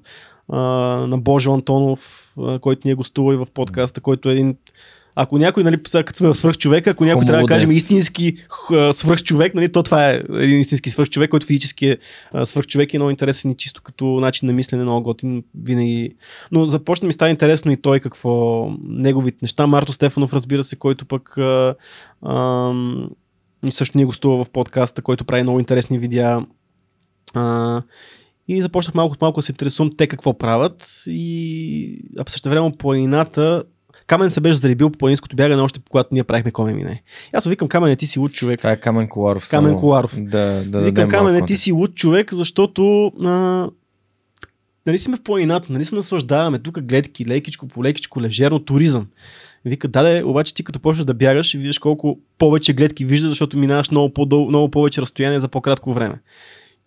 а, на Божо Антонов, който ни е гостува и в подкаста, който е един ако някой, нали, като сме свръх ако някой трябва да кажем истински свръх човек, нали, то това е един истински свръх човек, който физически е свръх човек и е много интересен и чисто като начин на мислене, много готин винаги. Но започна ми става интересно и той какво, неговите неща. Марто Стефанов, разбира се, който пък а, а, също ни гостува в подкаста, който прави много интересни видеа. А, и започнах малко от малко да се интересувам те какво правят и а също време планината Камен се беше заребил по планинското бягане още когато ние правихме коме мине. Аз викам Камен, ти си луд човек. Това е Камен Коларов. Камен Коларов. Да, да викам Камен, ти си луд човек, защото а, нали сме в планината, нали се наслаждаваме, тук гледки, лекичко по лекичко, лежерно, туризъм. Вика, даде, обаче ти като почнеш да бягаш, видиш колко повече гледки виждаш, защото минаваш много, по много повече разстояние за по-кратко време.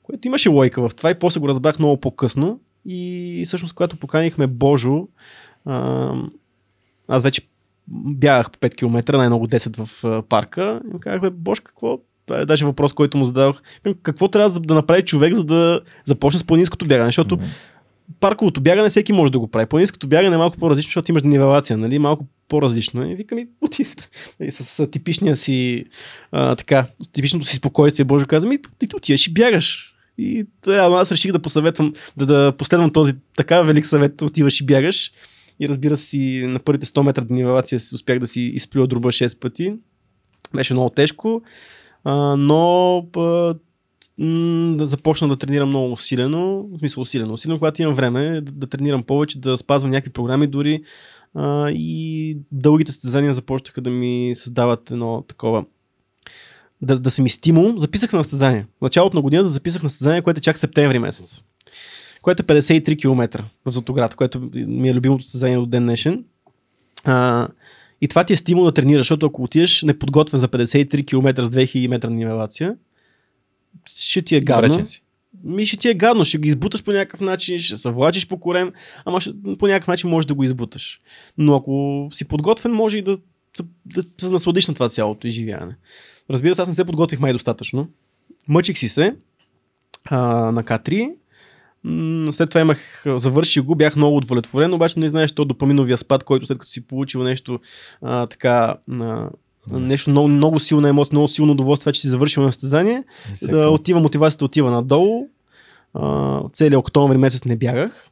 Което имаше лойка в това и после го разбрах много по-късно. И всъщност, когато поканихме Божо, а, аз вече бягах по 5 км, най-много 10 в парка. И му казах, бе, Бош, какво? Това е даже въпрос, който му зададох. Какво трябва да направи човек, за да започне с планинското бягане? Защото mm-hmm. парковото бягане всеки може да го прави. Планинското бягане е малко по-различно, защото имаш нивелация, нали? Малко по-различно. И викам, оти, с, с, типичния си, а, така, с типичното си спокойствие, Боже каза, ми, ти, ти отиваш и бягаш. И да, аз реших да посъветвам, да, да последвам този така велик съвет, отиваш и бягаш. И разбира се, на първите 100 метра нивелация успях да си изплюя друба 6 пъти. Беше много тежко, а, но а, да започна да тренирам много усилено, в смисъл усилено, усилено, когато имам време да, да тренирам повече, да спазвам някакви програми дори а, и дългите състезания започнаха да ми създават едно такова да, да се ми стимул. Записах се на състезание. В началото на годината записах на състезание, което е чак септември месец което е 53 км в Златоград, което ми е любимото състезание до ден днешен. А, и това ти е стимул да тренираш, защото ако отидеш неподготвен за 53 км с 2000 метра нивелация, ще ти е гадно. Ми ще ти е гадно, ще ги избуташ по някакъв начин, ще се влачиш по корем, ама ще, по някакъв начин можеш да го избуташ. Но ако си подготвен, може и да, да, да се насладиш на това цялото изживяване. Разбира се, аз не се подготвих май достатъчно. Мъчих си се а, на К3 след това имах, завърши го, бях много удовлетворен, обаче не знаеш то допаминовия спад, който след като си получил нещо а, така, а, нещо много, много силна емоция, много силно удоволствие, че си завършил на състезание, да, отива мотивацията, отива надолу. А, целият октомври месец не бягах.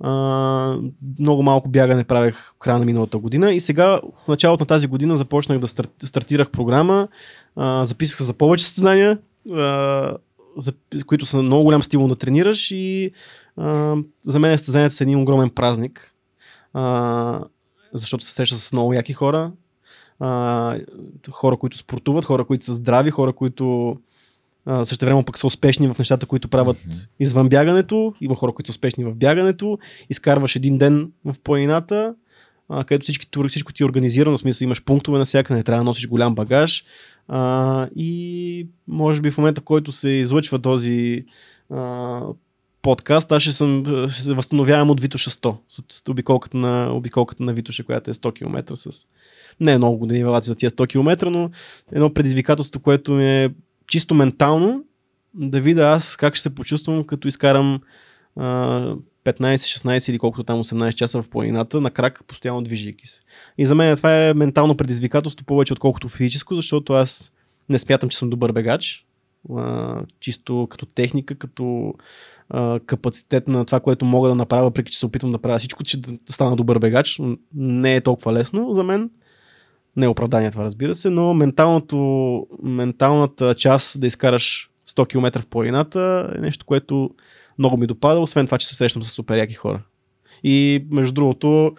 А, много малко бягане правех в края на миналата година. И сега в началото на тази година започнах да старт, стартирах програма, а, записах се за повече състезания, а, за, които са много голям стимул да тренираш и а, за мен състезанията са един огромен празник, а, защото се среща с много яки хора, а, хора, които спортуват, хора, които са здрави, хора, които а, също време пък са успешни в нещата, които правят mm-hmm. извън бягането. Има хора, които са успешни в бягането. Изкарваш един ден в планината, а, където всички, всичко ти е организирано, в смисъл имаш пунктове на всяка, не трябва да носиш голям багаж. А, и може би в момента, в който се излъчва този а, подкаст, аз ще, съм, ще се възстановявам от Витоша 100, с, обиколката, на, обиколката на Витоша, която е 100 км с не е много години за тия 100 км, но едно предизвикателство, което ми е чисто ментално, да видя аз как ще се почувствам, като изкарам а, 15-16 или колкото там 18 часа в планината, на крак, постоянно движейки се. И за мен това е ментално предизвикателство повече отколкото физическо, защото аз не смятам, че съм добър бегач. Чисто като техника, като капацитет на това, което мога да направя, въпреки че се опитвам да правя всичко, че да стана добър бегач, не е толкова лесно за мен. Не е оправдание това, разбира се, но менталното, менталната част да изкараш 100 км в планината е нещо, което много ми допада, освен това, че се срещам с супер яки хора. И между другото,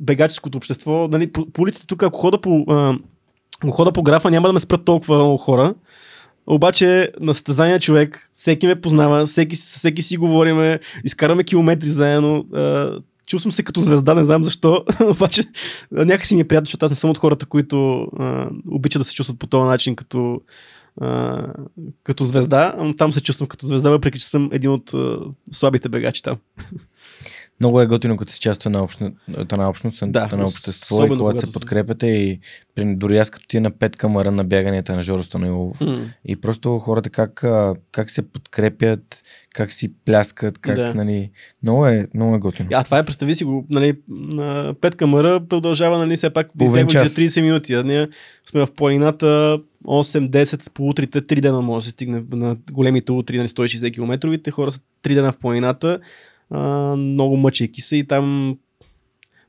бегаческото общество, нали, по, по улицата тук, ако хода по, а, хода по графа, няма да ме спрат толкова много хора. Обаче на състезания човек, всеки ме познава, всеки, всеки си говориме, изкараме километри заедно. чувствам се като звезда, не знам защо, обаче някакси ми е приятно, защото аз не съм от хората, които а, обичат да се чувстват по този начин, като а, като звезда, но там се чувствам като звезда, въпреки че съм един от а, слабите бегачи там. Много е готино, като си част на, общна, на общност, да, на общество и когато се подкрепяте и дори аз като ти е на пет камара на бяганията на Жоро Станилов mm. и просто хората как, как се подкрепят, как си пляскат, как, да. нали, много е, много е готино. А това е, представи си го, нали, на пет камара продължава, нали, все пак 30 минути, а ние сме в планината 8-10 по утрите, 3 дена може да се стигне на големите утри, нали, 160 км, хора са 3 дена в планината, а, много мъчейки се и там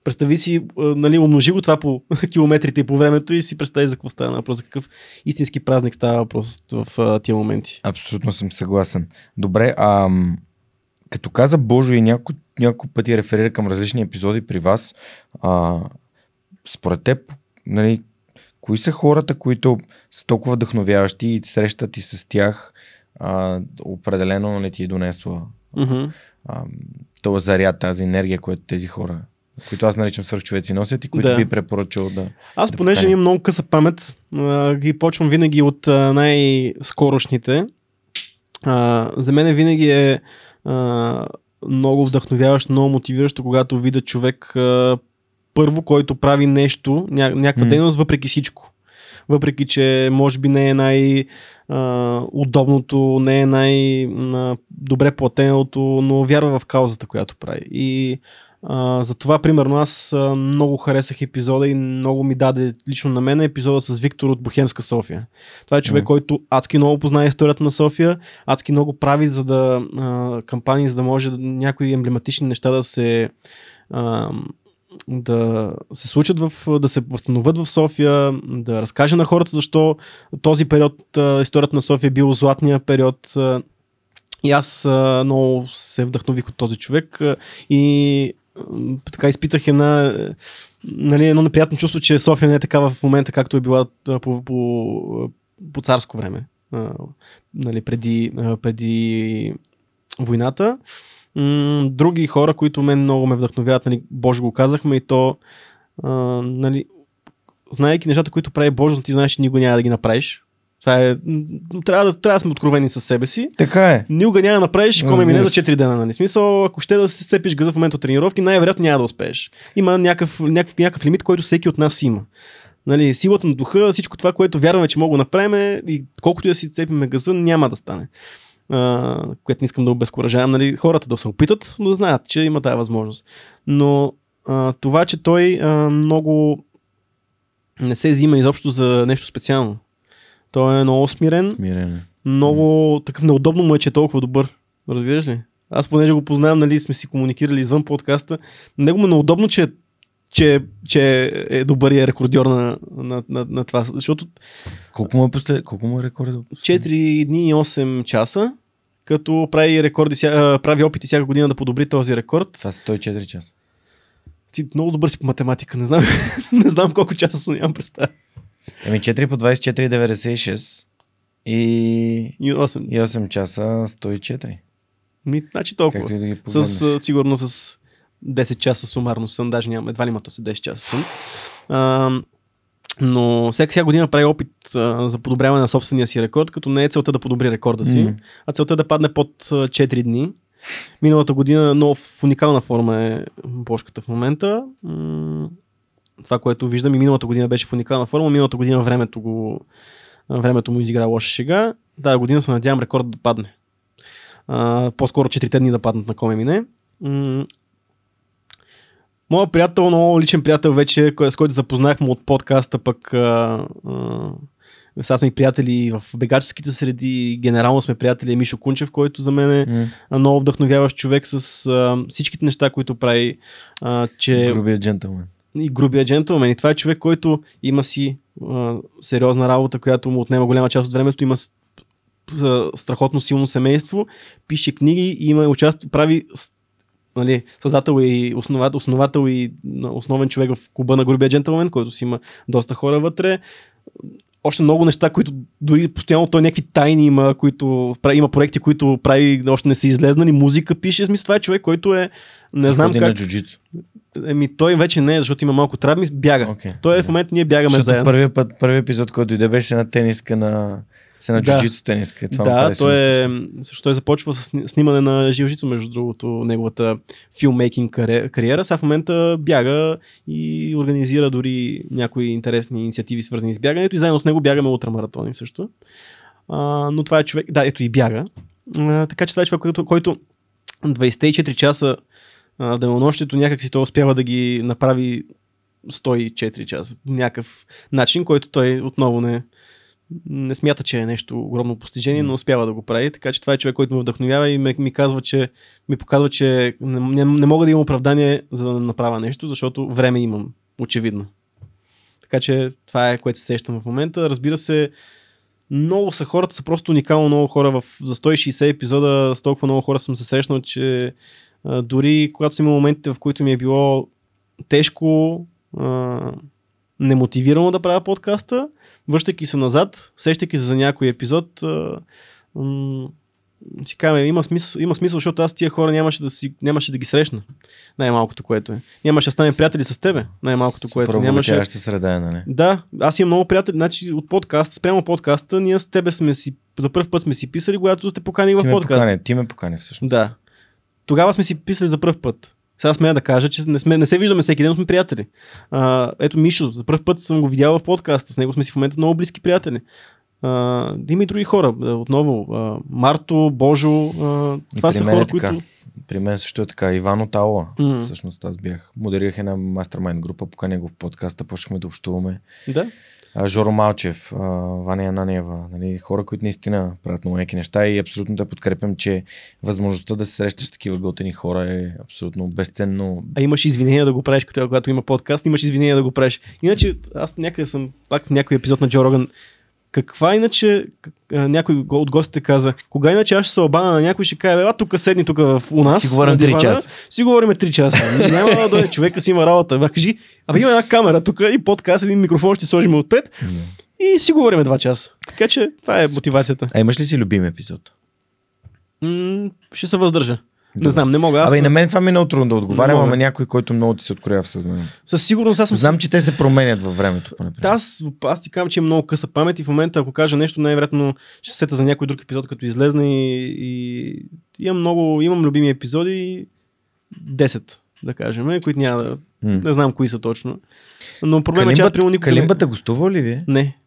представи си, нали, умножи го това по километрите и по времето и си представи за какво става въпрос, за какъв истински празник става въпрос в тия моменти. Абсолютно съм съгласен. Добре, а като каза Божо и няколко, няколко пъти реферира към различни епизоди при вас, а, според теб, нали, кои са хората, които са толкова вдъхновяващи и срещат и с тях а, определено не ти е донесла Мгм. а, този заряд, тази енергия, която тези хора, които аз наричам свърхчовеци носят и които Да. би препоръчал да... Аз, Да понеже имам много къса памет, а, ги почвам винаги от а, най-скорошните. А, за мен винаги е а, много вдъхновяващо, много мотивиращо, когато видя човек а, първо, който прави нещо, ня, някаква дейност, въпреки всичко. Въпреки, че може би не е най- а, удобното, не е най-добре платеното, но вярва в каузата, която прави. И а, затова, примерно, аз а, много харесах епизода и много ми даде лично на мен епизода с Виктор от Бухемска София. Това е човек, Мгм. който адски много познава историята на София, адски много прави за да а, кампании, за да може някои емблематични неща да се а, да се случат в, да се възстановят в София, да разкаже на хората защо този период, а, историята на София е бил златния период. а, И аз а, много се вдъхнових от този човек и така изпитах една, е, нали, едно неприятно чувство, че София не е такава в момента, както е била а, по, по, по царско време. Нали, преди, преди войната. Други хора, които мен много ме вдъхновяват, нали, Боже го казахме и то, нали, знаейки нещата, които прави Боже, ти знаеш, че никога няма да ги направиш. Това е, трябва да, трябва да сме откровени с себе си. Така е. Никога няма да направиш, ако ме Разбира мине за се. 4 дена. Нали? Смисъл, ако ще да се сепиш газа в момента от тренировки, най-вероятно няма да успееш. Има някакъв, някакъв, някакъв лимит, който всеки от нас има. Нали, силата на духа, всичко това, което вярваме, че мога да направим и колкото и да си цепиме газа, няма да стане. А, което не искам да обезкуражавам нали, хората да се опитат, но да знаят, че има тази възможност. Но а, това, че той а, много не се взима изобщо за нещо специално. Той е много смирен, Смирен. много такъв неудобно му е, че е толкова добър. Разбираш ли? Аз понеже го познавам, нали, сме си комуникирали извън подкаста, него му е неудобно, че, че, че е добър и е рекордьор на, на, на, на това. Защото Колко му е, после... Колко му е рекорда? 4 дни и 8 часа, като прави, рекорди, прави опити всяка година да подобри този рекорд. Са 104 часа. Ти много добър си по математика, не знам, не знам колко часа са, нямам представа. Еми 4 по 24 е 96 и, И 8. и 8 часа 104. Ми, значи толкова. Както да ги С, погледнеш. сигурно с 10 часа сумарно съм, даже няма, едва ли има то се 10 часа съм. А, но всяка сега година прави опит а, за подобряване на собствения си рекорд, като не е целта да подобри рекорда си, М. а целта е да падне под а, 4 дни. Миналата година, но в уникална форма е Бошката в момента. Това, което виждам и миналата година беше в уникална форма, миналата година времето, го, времето му изигра лоша шега. Тази година се надявам рекорд да падне. А, по-скоро 4 дни да паднат на коме мине. М, Моя приятел, много личен приятел вече, с който запознахме от подкаста, пък а, а, сега сме и приятели в бегаческите среди, генерално сме приятели е Мишо Кунчев, който за мен е а, много вдъхновяващ човек с а, всичките неща, които прави, а, че Грубият джентълмен. И грубия джентълмен. И това е човек, който има си а, сериозна работа, която му отнема голяма част от времето, има страхотно силно семейство, пише книги и има участва, прави нали, създател и основател, основател и основен човек в клуба на грубия джентълмен, който си има доста хора вътре. Още много неща, които дори постоянно той някакви тайни има, които има проекти, които прави, още не са излезнали, музика пише. Смисъл, това е човек, който е, не знам Ходи как, на джуджицу. Еми, той вече не е, защото има малко травми, бяга. Окей. Той е в момента, ние бягаме Защото заедно. първият път, първият епизод, който дойде, беше на тениска на... Се на Да. тениска. Това да, той е, също той започва с сни- снимане на жилжицо, между другото, неговата филмейкинг кариера. Сега в момента бяга и организира дори някои интересни инициативи, свързани с бягането и заедно с него бягаме ултрамаратони също. А, но това е човек, да, ето и бяга. А, така че това е човек, който, който 24 часа а, денонощието някак си той успява да ги направи 104 часа. Някакъв начин, който той отново не, не смята, че е нещо огромно постижение, но успява да го прави. Така че това е човек, който ме вдъхновява и ме, ми казва, че ми показва, че не, не, не мога да имам оправдание за да направя нещо, защото време имам, очевидно. Така че това е което се сещам в момента. Разбира се, много са хората, са просто уникално много хора. В, за 160 епизода с толкова много хора съм се срещнал, че а, дори когато съм имал моментите, в които ми е било тежко, а, немотивирано да правя подкаста, връщайки се назад, сещайки се за някой епизод, а, м- си казваме, има смисъл, има смисъл, защото аз тия хора нямаше да, си, нямаше да ги срещна. Най-малкото, което е. Нямаше да стане приятели с тебе. Най-малкото, което Супер нямаше. среда е, нали? Да, аз имам много приятели. Значи от подкаст, спрямо подкаста, ние с тебе сме си, за първ път сме си писали, когато сте поканили Ти в подкаст. покани, ти ме покани всъщност. Да. Тогава сме си писали за първ път. Сега смея да кажа, че не, сме, не се виждаме всеки ден, но сме приятели. А, ето Мишо, за първ път съм го видял в подкаста. С него сме си в момента много близки приятели. А, има и други хора. Отново, а, Марто, Божо. А, това са е хора, така. които. При мен също е така. Иван от Аула. М. Всъщност аз бях. Модерирах една мастермайн група, поканя го в подкаста, почнахме да общуваме. Да. Жоро Малчев, Ваня Ананиева, нали, хора, които наистина правят много яки неща и абсолютно да подкрепям, че възможността да се срещаш с такива готени хора е абсолютно безценно. А имаш извинения да го правиш, когато има подкаст, имаш извинения да го правиш. Иначе, аз някъде съм, пак в някой епизод на Джо Роган, каква иначе, някой от гостите каза, кога иначе аз ще се обана на някой, ще каже, а тук седни тук в, у нас. Си говорим на три дивана, часа. Си говорим 3 часа. Няма да дойде, човека си има работа. Ама кажи, абе има една камера тук и подкаст, един микрофон ще сложим отпред и си говорим 2 часа. Така че това е мотивацията. А имаш ли си любим епизод? М- ще се въздържа. Не знам, не мога. Аз Абе и на мен това ми е много трудно да отговарям, ама някой, който много ти се откроява в съзнанието. със сигурност аз съм Знам, че те се променят във времето. Да, аз, аз ти казвам, че имам много къса памет и в момента, ако кажа нещо, най-вероятно ще се сета за някой друг епизод, като излезне и, и имам много, имам любими епизоди, 10, да кажем, които няма да, М. не знам кои са точно. Но проблемът е, че аз примерно никога Калимбата гостува ли ви? Не,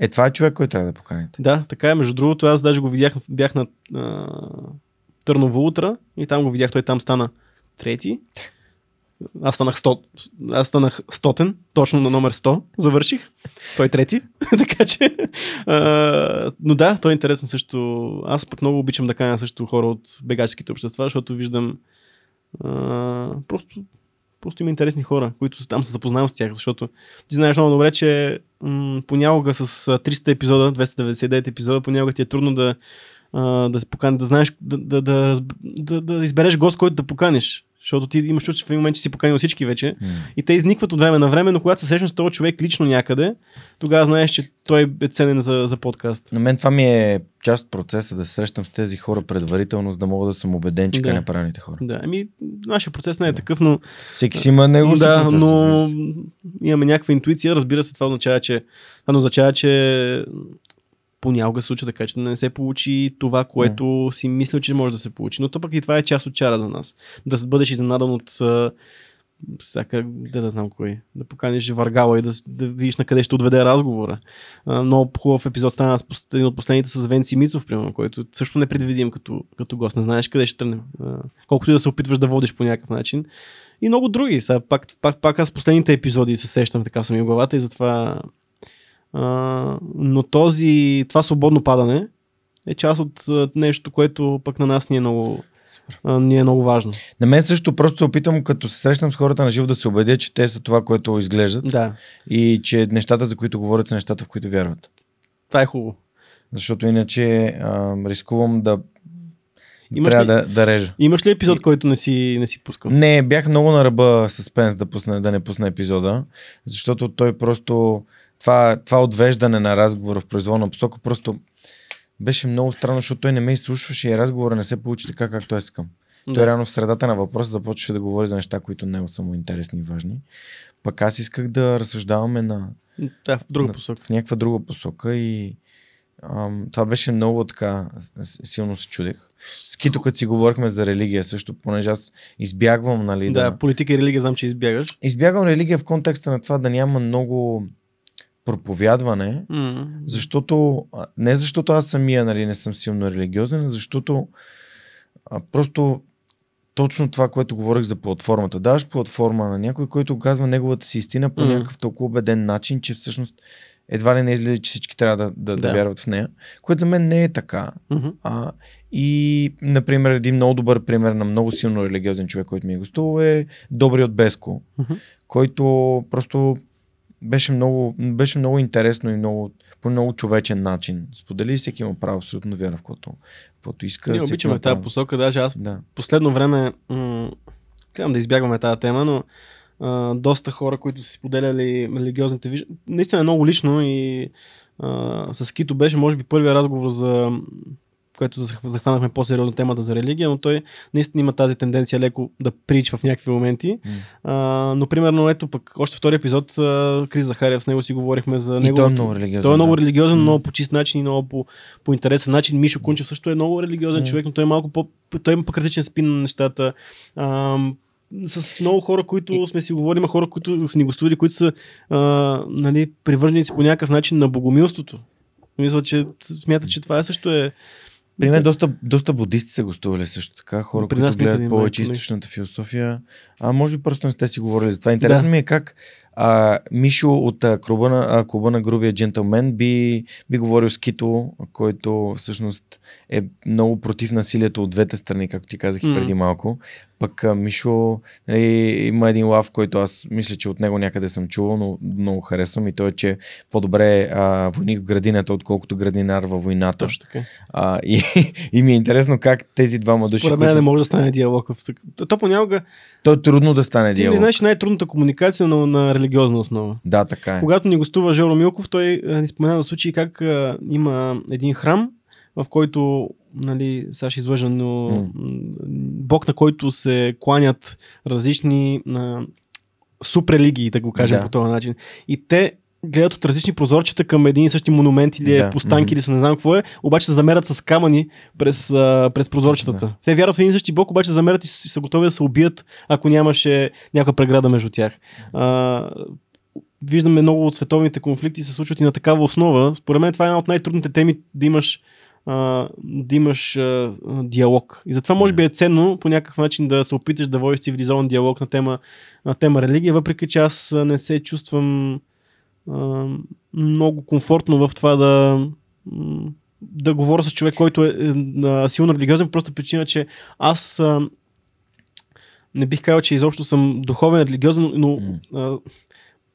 Е, това е човек, който трябва да поканите. да, така е. Между другото, аз даже го видях, бях на а, Търново утра и там го видях, той там стана трети. Аз станах, 100, аз станах стотен, точно на номер 100, завърших. Той трети, така че... А, но да, той е интересен също. Аз пък много обичам да каня също хора от бегачските общества, защото виждам а, просто, просто има интересни хора, които там се запознавам с тях, защото ти знаеш много добре, че м- понякога с а, 300 епизода, 299 епизода, понякога ти е трудно да, а, да се покани, да знаеш, да, да, да, да, да избереш гост, който да поканиш. Защото ти имаш чувство, че в един момент че си поканил всички вече М. и те изникват от време на време, но когато се срещнеш с този човек лично някъде, тогава знаеш, че той е ценен за, за подкаст. На мен това ми е част от процеса да се срещам с тези хора предварително, за да мога да съм убеден, че Да. да. не правилните хора. Да, ами, нашия процес не е такъв, но Всеки си има него. да, процес, но имаме някаква интуиция. Разбира се, това означава, че, това означава, че понякога се случва така, че не се получи това, което си мислил, че може да се получи. Но то пък и това е част от чара за нас. Да бъдеш изненадан от всяка, да, да знам кой, да поканиш Варгала и да, да видиш на къде ще отведе разговора. А, много хубав епизод стана един от последните с Венци Мицов, примерно, който също не предвидим като, като гост. Не знаеш къде ще тръгне. Колкото и да се опитваш да водиш по някакъв начин. И много други. Сега, пак, пак, пак аз последните епизоди се сещам така съм и в главата и затова. А, но този, това свободно падане е част от нещо, което пък на нас ни е много, а, ни е много важно. На мен също просто се опитам, като се срещам с хората на живо, да се убедя, че те са това, което изглеждат Да, и че нещата, за които говорят, са нещата, в които вярват. това е хубаво. Защото иначе а, рискувам да Имаш трябва ли- да, да режа. Имаш ли епизод, който не си, не си пускал? Не, бях много на ръба съспенс да, пусна, да не пусна епизода, защото той просто това, това отвеждане на разговора в произволна посока просто беше много странно, защото той не ме изслушваше и разговора не се получи така, както аз искам. Да. Той реално в средата на въпроса започваше да говори за неща, които не са му интересни и важни. Пък аз исках да разсъждаваме на, да, в друга на- посока. в някаква друга посока и ам, това беше много така, силно се чудех. С Кито, като си говорихме за религия също, понеже аз избягвам, нали, Да, да, политика и религия знам, че избягаш. избягвам религия в контекста на това да няма много проповядване, М. защото, не защото аз самия нали, не съм силно религиозен, а защото а, просто точно това, което говорих за платформата. Даваш платформа на някой, който казва неговата си истина по Мгм. някакъв толкова убеден начин, че всъщност едва ли не излиза, че всички трябва да, да, да. Да. вярват в нея, което за мен не е така. Мгм. А, и, например, един много добър пример на много силно религиозен човек, който ми е гостувал е Добри от Беско, Мгм. който просто беше много, беше много интересно и много, по много човечен начин. Сподели всеки има право абсолютно вяра в което, каквото иска. Ние обичаме има тази посока, даже аз Да. последно време, м- да избягваме тази тема, но а, доста хора, които са споделяли религиозните виждания, наистина е много лично и а, с Кито беше, може би, първия разговор за което захванахме по-сериозно темата за религия, но той наистина има тази тенденция леко да прич в някакви моменти. М. А, но примерно ето пък още втори епизод, а, Крис Захариев, с него си говорихме за него. той е много религиозен. той е много да. религиозен, М. много по чист начин и много по, по интересен начин. Мишо Кунчев също е много религиозен М. човек, но той е малко по... Той има по-критичен спин на нещата. Ам, с много хора, които сме си говорили, има хора, които са ни гостували, които са а, нали, привърженици по някакъв начин на богомилството. Мисля, че смятат, че това е също е... При мен доста, доста будисти са гостували също така, хора, При които гледат повече източната философия. А може би просто не сте си говорили за това. Интересно ми е как а, Мишо от а, клуба, на, а, клуба на грубия джентълмен би, би говорил с Кито, който всъщност е много против насилието от двете страни, както ти казах и М. преди малко. Пък а, Мишо нали, има един лав, който аз мисля, че от него някъде съм чувал, но много харесвам и то е, че по-добре а, войник в градината, отколкото градинар във войната. Точно така. А, и, и ми е интересно как тези двама души. Според мен които... не може да стане диалог. То, понякога... То е трудно да стане Ти диалог. знаеш най-трудната комуникация на, на религиозна основа? Да, така е. Когато ни гостува Жоро Милков, той ни спомена за случаи как а, има един храм, в който, нали, сега ще излъжа, но м. бог на който се кланят различни а, субрелигии, да го кажем Да. по този начин. И те гледат от различни прозорчета към един и същи монумент или е Да, постанки мгм. или са не знам какво е, обаче се замерят с камъни през, а, през прозорчетата. Да. Те вярват в един и същи бог, обаче замерят и са готови да се убият, ако нямаше някаква преграда между тях. А, виждаме много от световните конфликти се случват и на такава основа. Според мен това е една от най-трудните теми да имаш а, да имаш а, диалог. И затова може би е ценно по някакъв начин да се опиташ да водиш цивилизован диалог на тема, на тема религия, въпреки че аз не се чувствам много комфортно в това да да говоря с човек, който е, е силно религиозен, просто причина, че аз а, не бих казал, че изобщо съм духовен, религиозен, но а,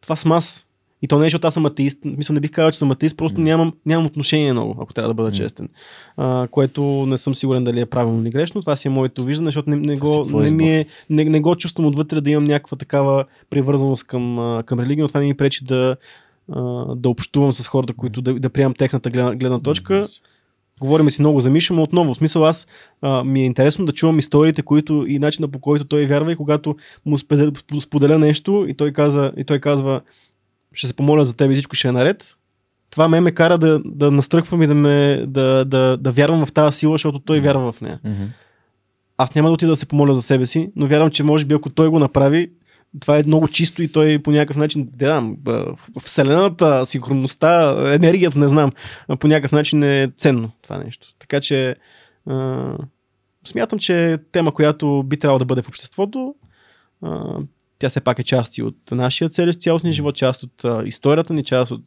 това съм аз. И то не е, защото аз съм атеист. Мисля, не бих казал, че съм атеист, просто М. нямам, нямам отношение много, ако трябва да бъда М. честен. А, което не съм сигурен дали е правилно или грешно. Това си е моето виждане, защото не, не, го, не, ми е, не, не го чувствам отвътре да имам някаква такава привързаност към, към религия, но това не ми пречи да, а, да общувам с хората, които да, да приемам техната гледна, гледна точка. Говорим си много за Мишо, но отново, в смисъл аз а, ми е интересно да чувам историите, които и начина по който той вярва и когато му споделя, нещо и той, каза, и той казва ще се помоля за теб и всичко ще е наред. Това ме ме кара да, да настръхвам и да, ме, да, да, да вярвам в тази сила, защото той вярва в нея. Аз няма да отида да се помоля за себе си, но вярвам, че може би ако той го направи, това е много чисто и той по някакъв начин, да б- вселената, синхронността, енергията, не знам, по някакъв начин е ценно това нещо. Така че а, смятам, че е тема, която би трябвало да бъде в обществото. А, тя все пак е част и от нашия цели цялостния живот, част от а, историята ни, част от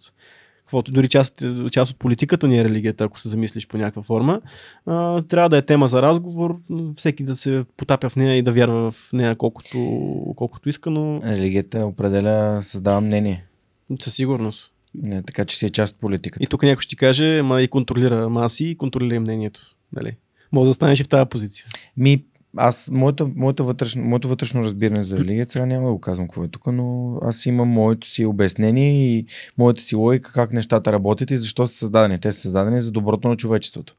каквото, дори част, част от политиката ни е религията, ако се замислиш по някаква форма. А, трябва да е тема за разговор, всеки да се потапя в нея и да вярва в нея колкото, колкото иска, но Религията определя, създава мнение. със сигурност. Не, така че си е част от политиката. И тук някой ще ти каже, ма и контролира маси и контролира мнението. Нали? Може да станеш и в тази позиция. Ми, аз, моето, моето, вътрешно, моето вътрешно разбиране за религия, сега няма да го казвам какво е тук, но аз имам моето си обяснение и моята си логика как нещата работят и защо са създадени. Те са създадени за доброто на човечеството.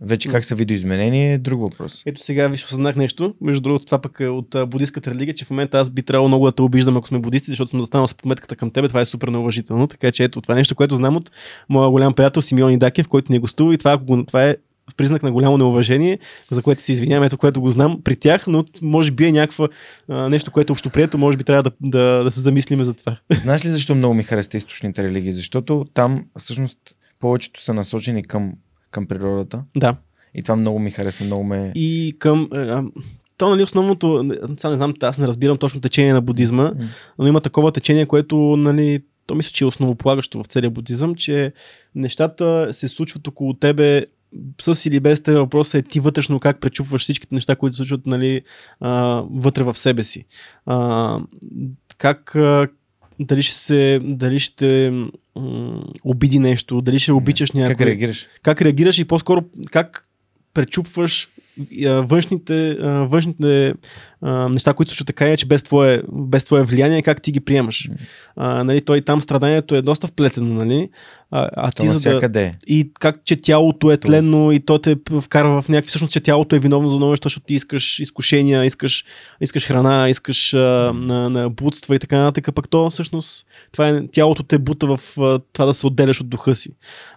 Вече как са видоизменени е друг въпрос. Ето сега виж, осъзнах нещо. Между другото, това пък е от будистката религия, че в момента аз би трябвало много да те обиждам, ако сме будисти, защото съм застанал с подметката към тебе. Това е супер неуважително. Така че ето, това е нещо, което знам от моя голям приятел Симеон Идакев, който ни гостува и това, ако го, това е признак на голямо неуважение, за което се извинявам, ето което го знам при тях, но може би е някаква а, нещо, което е общоприето, може би трябва да, да, да се замислиме за това. Знаеш ли защо много ми харесва източните религии? Защото там всъщност повечето са насочени към, към природата. Да. И това много ми хареса, много ме... И към. е, а, то, нали, основното, сега не знам, аз не разбирам точно течение на будизма, но има такова течение, което, нали, то мисля, че е основополагащо в целия будизъм, че нещата се случват около тебе с или без те въпросът е ти вътрешно как пречупваш всичките неща, които се случват нали, а, вътре в себе си. А, как а, дали ще се, дали ще м, обиди нещо, дали ще обичаш някой. Как реагираш? Как реагираш и по-скоро как пречупваш външните, външните а, неща, които случват така, че без твое, без твое влияние, как ти ги приемаш. А, нали, той там страданието е доста вплетено, нали? А, а ти за да... И как, че тялото е тленно и то те вкарва в някакви... Всъщност, че тялото е виновно за много неща, защото ти искаш изкушения, искаш, искаш храна, искаш а, на, на будства и така нататък. Пък то всъщност това е, тялото те бута в а, това да се отделяш от духа си.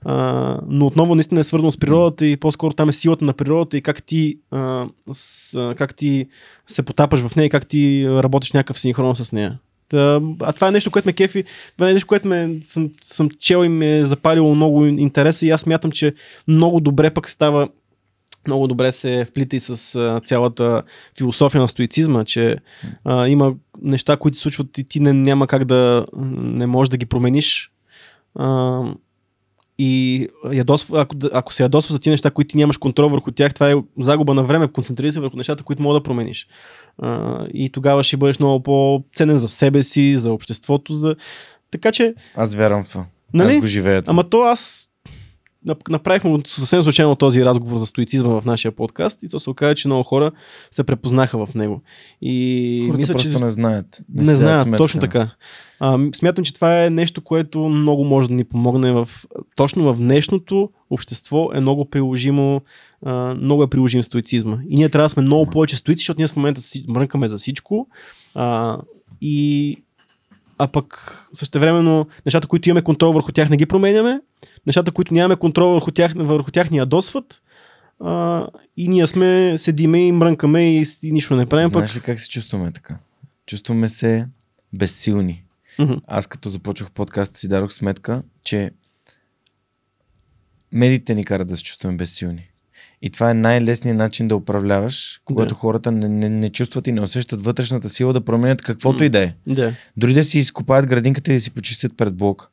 А, но отново наистина е свързано с природата и по-скоро там е силата на природата и как ти, а, с, как ти се потапаш в нея и как ти работиш някакъв синхрон с нея. А това е нещо, което ме кефи, това е нещо, което ме, съм, съм чел и ме е запалило много интереса и аз мятам, че много добре пък става много добре се вплита и с цялата философия на стоицизма, че а, има неща, които се случват и ти не, няма как да не можеш да ги промениш. А, и ядосва, ако, ако се ядосва за тези неща, които ти нямаш контрол върху тях, това е загуба на време. Концентрирай се върху нещата, които мога да промениш. А, и тогава ще бъдеш много по-ценен за себе си, за обществото. За... Така че. Аз вярвам в това. Нали? Аз го живея. Ама то аз направихме съвсем случайно този разговор за стоицизма в нашия подкаст и то се оказа, че много хора се препознаха в него. И Хората мисля, просто че... не знаят. Не, не знаят, сметка. точно така. А, смятам, че това е нещо, което много може да ни помогне в, точно в днешното общество е много приложимо, а, много е приложим стоицизма. И ние трябва да сме много повече стоици, защото ние в момента си мрънкаме за всичко. А, и а пък същевременно нещата, които имаме контрол върху тях, не ги променяме. Нещата, които нямаме контрол върху тях, върху тях ни ядосват. А, и ние сме, седиме и мрънкаме и, и нищо не правим. Знаеш пък... ли как се чувстваме така? Чувстваме се безсилни. Mm-hmm. Аз като започвах подкаст си дадох сметка, че медиите ни карат да се чувстваме безсилни. И това е най-лесният начин да управляваш, когато Да. хората не, не, не чувстват и не усещат вътрешната сила да променят каквото и да е. Да. Дори да си изкопаят градинката и да си почистят пред блока.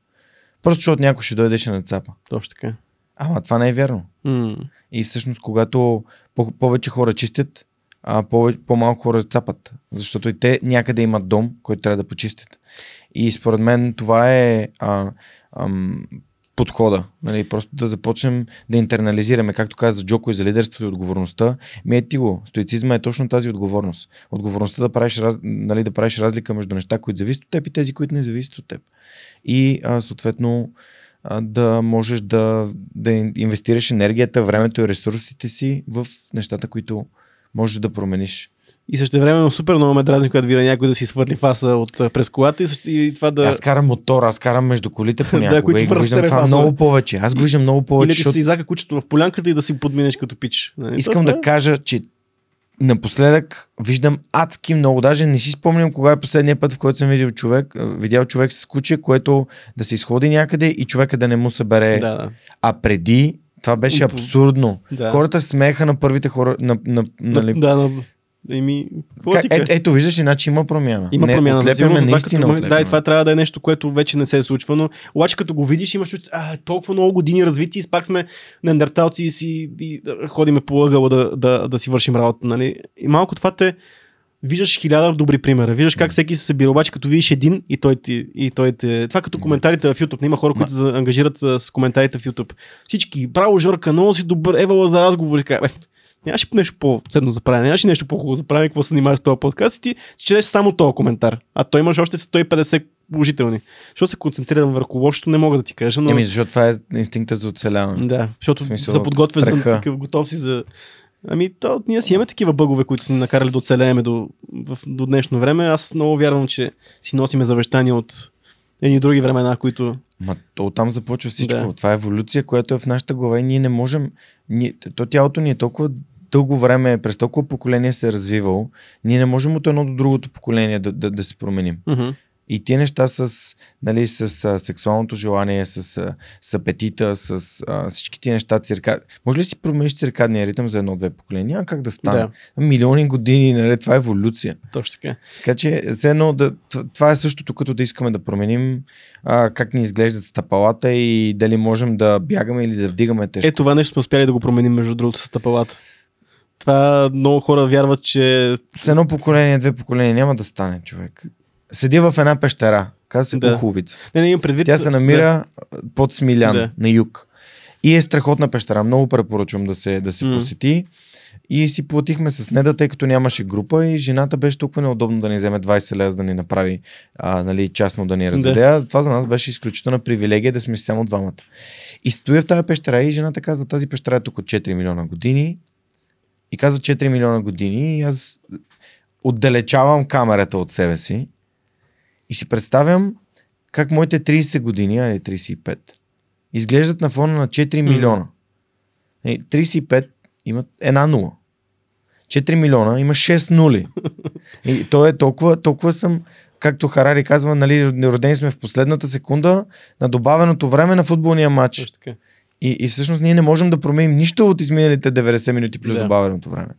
Просто защото някой ще дойде ще нацапа. Точно така. Ама това не е вярно. М. И всъщност, когато по- повече хора чистят, а повече, по-малко хора цапат. Защото и те някъде имат дом, който трябва да почистят. И според мен това е а, ам, подхода. Нали? Просто да започнем да интернализираме, както каза за Джоко и за лидерството и отговорността. Ми е ти го. Стоицизма е точно тази отговорност. Отговорността да правиш, раз, нали, да правиш разлика между неща, които зависят от теб и тези, които не зависят от теб. И а, съответно а, да можеш да, да ин- инвестираш енергията, времето и ресурсите си в нещата, които можеш да промениш. И също време супер много ме дразни, когато видя някой да си свърли фаса от, през колата и, също, и това да... Аз карам мотор, аз карам между колите Да, понякога които и го виждам това фасове. много повече. Аз го виждам много Или повече, да защото си изака кучето в полянката и да си подминеш като пич. Нали? искам То да това е- кажа, че напоследък виждам адски много. Даже не си спомням кога е последния път, в който съм видял човек, видял човек с куче, което да се изходи някъде и човека да не му събере. Да, да. А преди това беше абсурдно. Да. Хората се смееха на първите хора. На, на, нали, Да, да. Еми, Как, ти е, ето, виждаш, иначе има промяна. Има не, промяна. Отлепяме, сигурност, това наистина като, да, и това трябва да е нещо, което вече не се случва, но обаче като го видиш, имаш а, толкова много години развити пак сме неандерталци и си и, да, ходиме по ъгъла да, да, да, си вършим работа. Нали? И малко това те виждаш хиляда добри примера. Виждаш как всеки се събира, обаче като видиш един и той ти, и той те... Това като коментарите в YouTube. Има хора, които се ангажират с коментарите в YouTube. Всички, браво, Жорка, много си добър, евала за разговори. Нямаше нещо по-ценно за правене, нямаше нещо по-хубаво за правене, какво се занимаваш с този подкаст и ти четеш само този коментар. А той имаш още 150 положителни. Защо се концентрирам върху лошото, не мога да ти кажа, но... Еми, защото това е инстинкта за оцеляване. Да, защото смисъл, за подготвя съм такъв, готов си за... Ами, то, ние си имаме такива бъгове, които са ни накарали да оцелееме до, в, до днешно време. Аз много вярвам, че си носиме завещания от едни други времена, които... Ма то оттам започва всичко. Да. Това е еволюция, която е в нашата глава и ние не можем. Ние, то тялото ни е толкова дълго време, през толкова поколение се е развивало, ние не можем от едно до другото поколение да, да, да се променим. Мгм. И тия неща с, нали, с а, сексуалното желание, с, а, с апетита, с а, всички тия неща, цирка... Може ли си промениш циркадния ритъм за едно-две поколения? Няма как да стане. Да. Милиони години, нали, това е еволюция. Точно така. Така че, все едно, да, това е същото, като да искаме да променим а, как ни изглеждат стъпалата и дали можем да бягаме или да вдигаме тежко. Е, това нещо сме успяли да го променим, между другото, с стъпалата. Това много хора вярват, че... С едно поколение, две поколения няма да стане човек. Седи в една пещера, казва се Да. Куховица. Не, не имам предвид... Тя се намира да. под Смилян, Да. на юг. И е страхотна пещера. Много препоръчвам да се, да се М. посети. И си платихме с неда, тъй като нямаше група и жената беше толкова неудобно да ни вземе 20 лева, да ни направи а, нали, частно да ни разведе. Това за нас беше изключителна привилегия да сме само двамата. И стоя в тази пещера и жената каза, тази пещера е тук от 4 милиона години. И казва 4 милиона години и аз отдалечавам камерата от себе си и си представям как моите 30 години, али 35, изглеждат на фона на 4 Мгм. милиона. Е, 35 имат една нула. 4 милиона има 6 нули. И то е толкова, толкова съм, както Харари казва, нали, родени сме в последната секунда на добавеното време на футболния матч. И, и всъщност ние не можем да променим нищо от изминалите 90 минути плюс Да. добавеното време.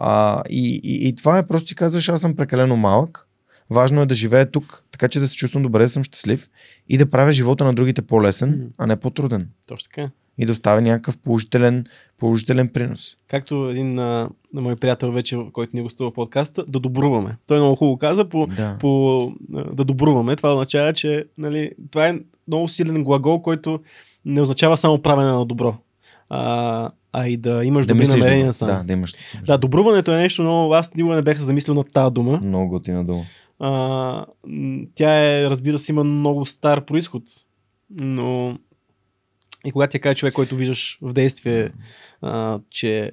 А, и, и, и това е просто си казваш, аз съм прекалено малък. Важно е да живея тук, така че да се чувствам добре, да съм щастлив и да правя живота на другите по-лесен, Мгм. а не по-труден. Точно така. И да оставя някакъв положителен, положителен принос. Както един а, на мой приятел вече, който ни гостува подкаста, да добруваме. Той много хубаво каза по, Да. по да добруваме. Това означава, че нали, това е много силен глагол, който не означава само правене на добро, а, а и да имаш да добри намерения сам. Да, да имаш. Да, добруването е нещо много. Аз никога не бях замислил на тази дума. Много готина дума. А, тя е, разбира се, има много стар происход, но и когато ти кажа човек, който виждаш в действие, а, че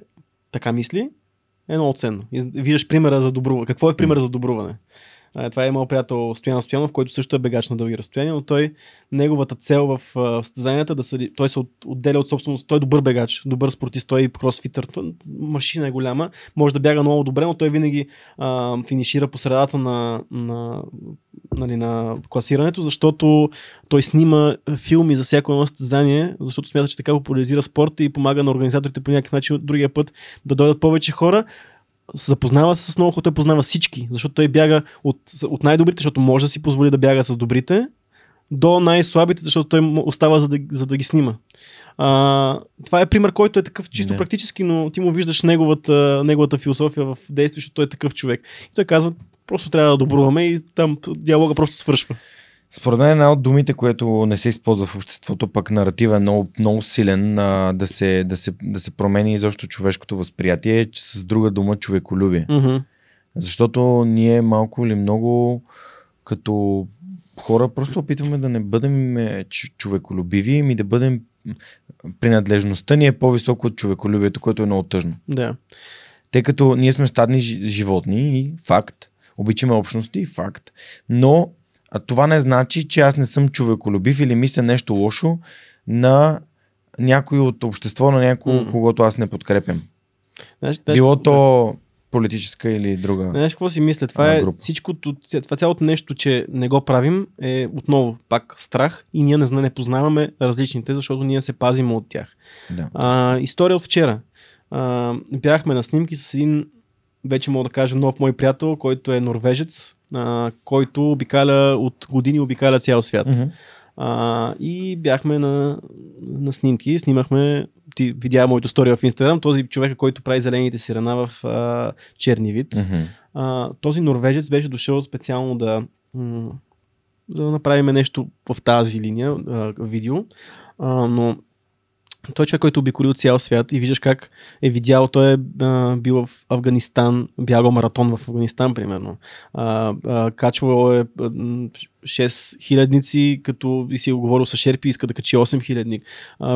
така мисли, е много ценно. И виждаш примера за добруване. Какво е пример за добруване? Това е моят приятел Стоян Стоянов, който също е бегач на дълги разстояния, но той, неговата цел в състезанията, да се, той се от, отделя от собственост. Той е добър бегач, добър спортист, той е кросфитър, машина е голяма, може да бяга много добре, но той винаги а, финишира по средата на, на, нали, на класирането, защото той снима филми за всяко едно състезание, защото смята, че така популяризира спорта и помага на организаторите по някакъв начин другия път да дойдат повече хора. Запознава се с много хора, той познава всички, защото той бяга от, от най-добрите, защото може да си позволи да бяга с добрите, до най-слабите, защото той остава за да, за да ги снима. А, това е пример, който е такъв чисто Да. практически, но ти му виждаш неговата, неговата философия в действие, защото той е такъв човек. И той казва, просто трябва да добруваме и там диалога просто свършва. Според мен една от думите, което не се използва в обществото, пък наратива е много, много силен а, да, се, да, се, да се промени изобщо човешкото възприятие, е, че с друга дума човеколюбие. Мгм. Защото ние малко или много като хора просто опитваме да не бъдем е, човеколюбиви, ми да бъдем принадлежността ни е по-високо от човеколюбието, което е много тъжно. Да. Тъй като ние сме стадни жи- животни и факт, обичаме общности, факт, но а това не значи, че аз не съм човеколюбив или мисля нещо лошо на някой от общество, на някой, М. когото аз не подкрепям. Знаеш, Било то политическа или друга. Знаеш какво си мисля? Това е група. всичкото, това цялото нещо, че не го правим, е отново пак страх и ние не, не познаваме различните, защото ние се пазим от тях. Да. А, история от вчера. А, бяхме на снимки с един, вече мога да кажа, нов мой приятел, който е норвежец, а, който обикаля от години обикаля цял свят. Мгм. А, и бяхме на, на снимки, снимахме, ти видя моето история в Инстаграм, този човек, който прави зелените сирена в а, черни вид. Мгм. А, този норвежец беше дошъл специално да, м- да направим нещо в тази линия, а, видео, а, но той е човек, който обиколи цял свят и виждаш как е видял, той е бил в Афганистан, бягал маратон в Афганистан, примерно. Качвал е а, м, 6 хилядници, като и си е говорил с Шерпи, иска да качи 8 хилядник.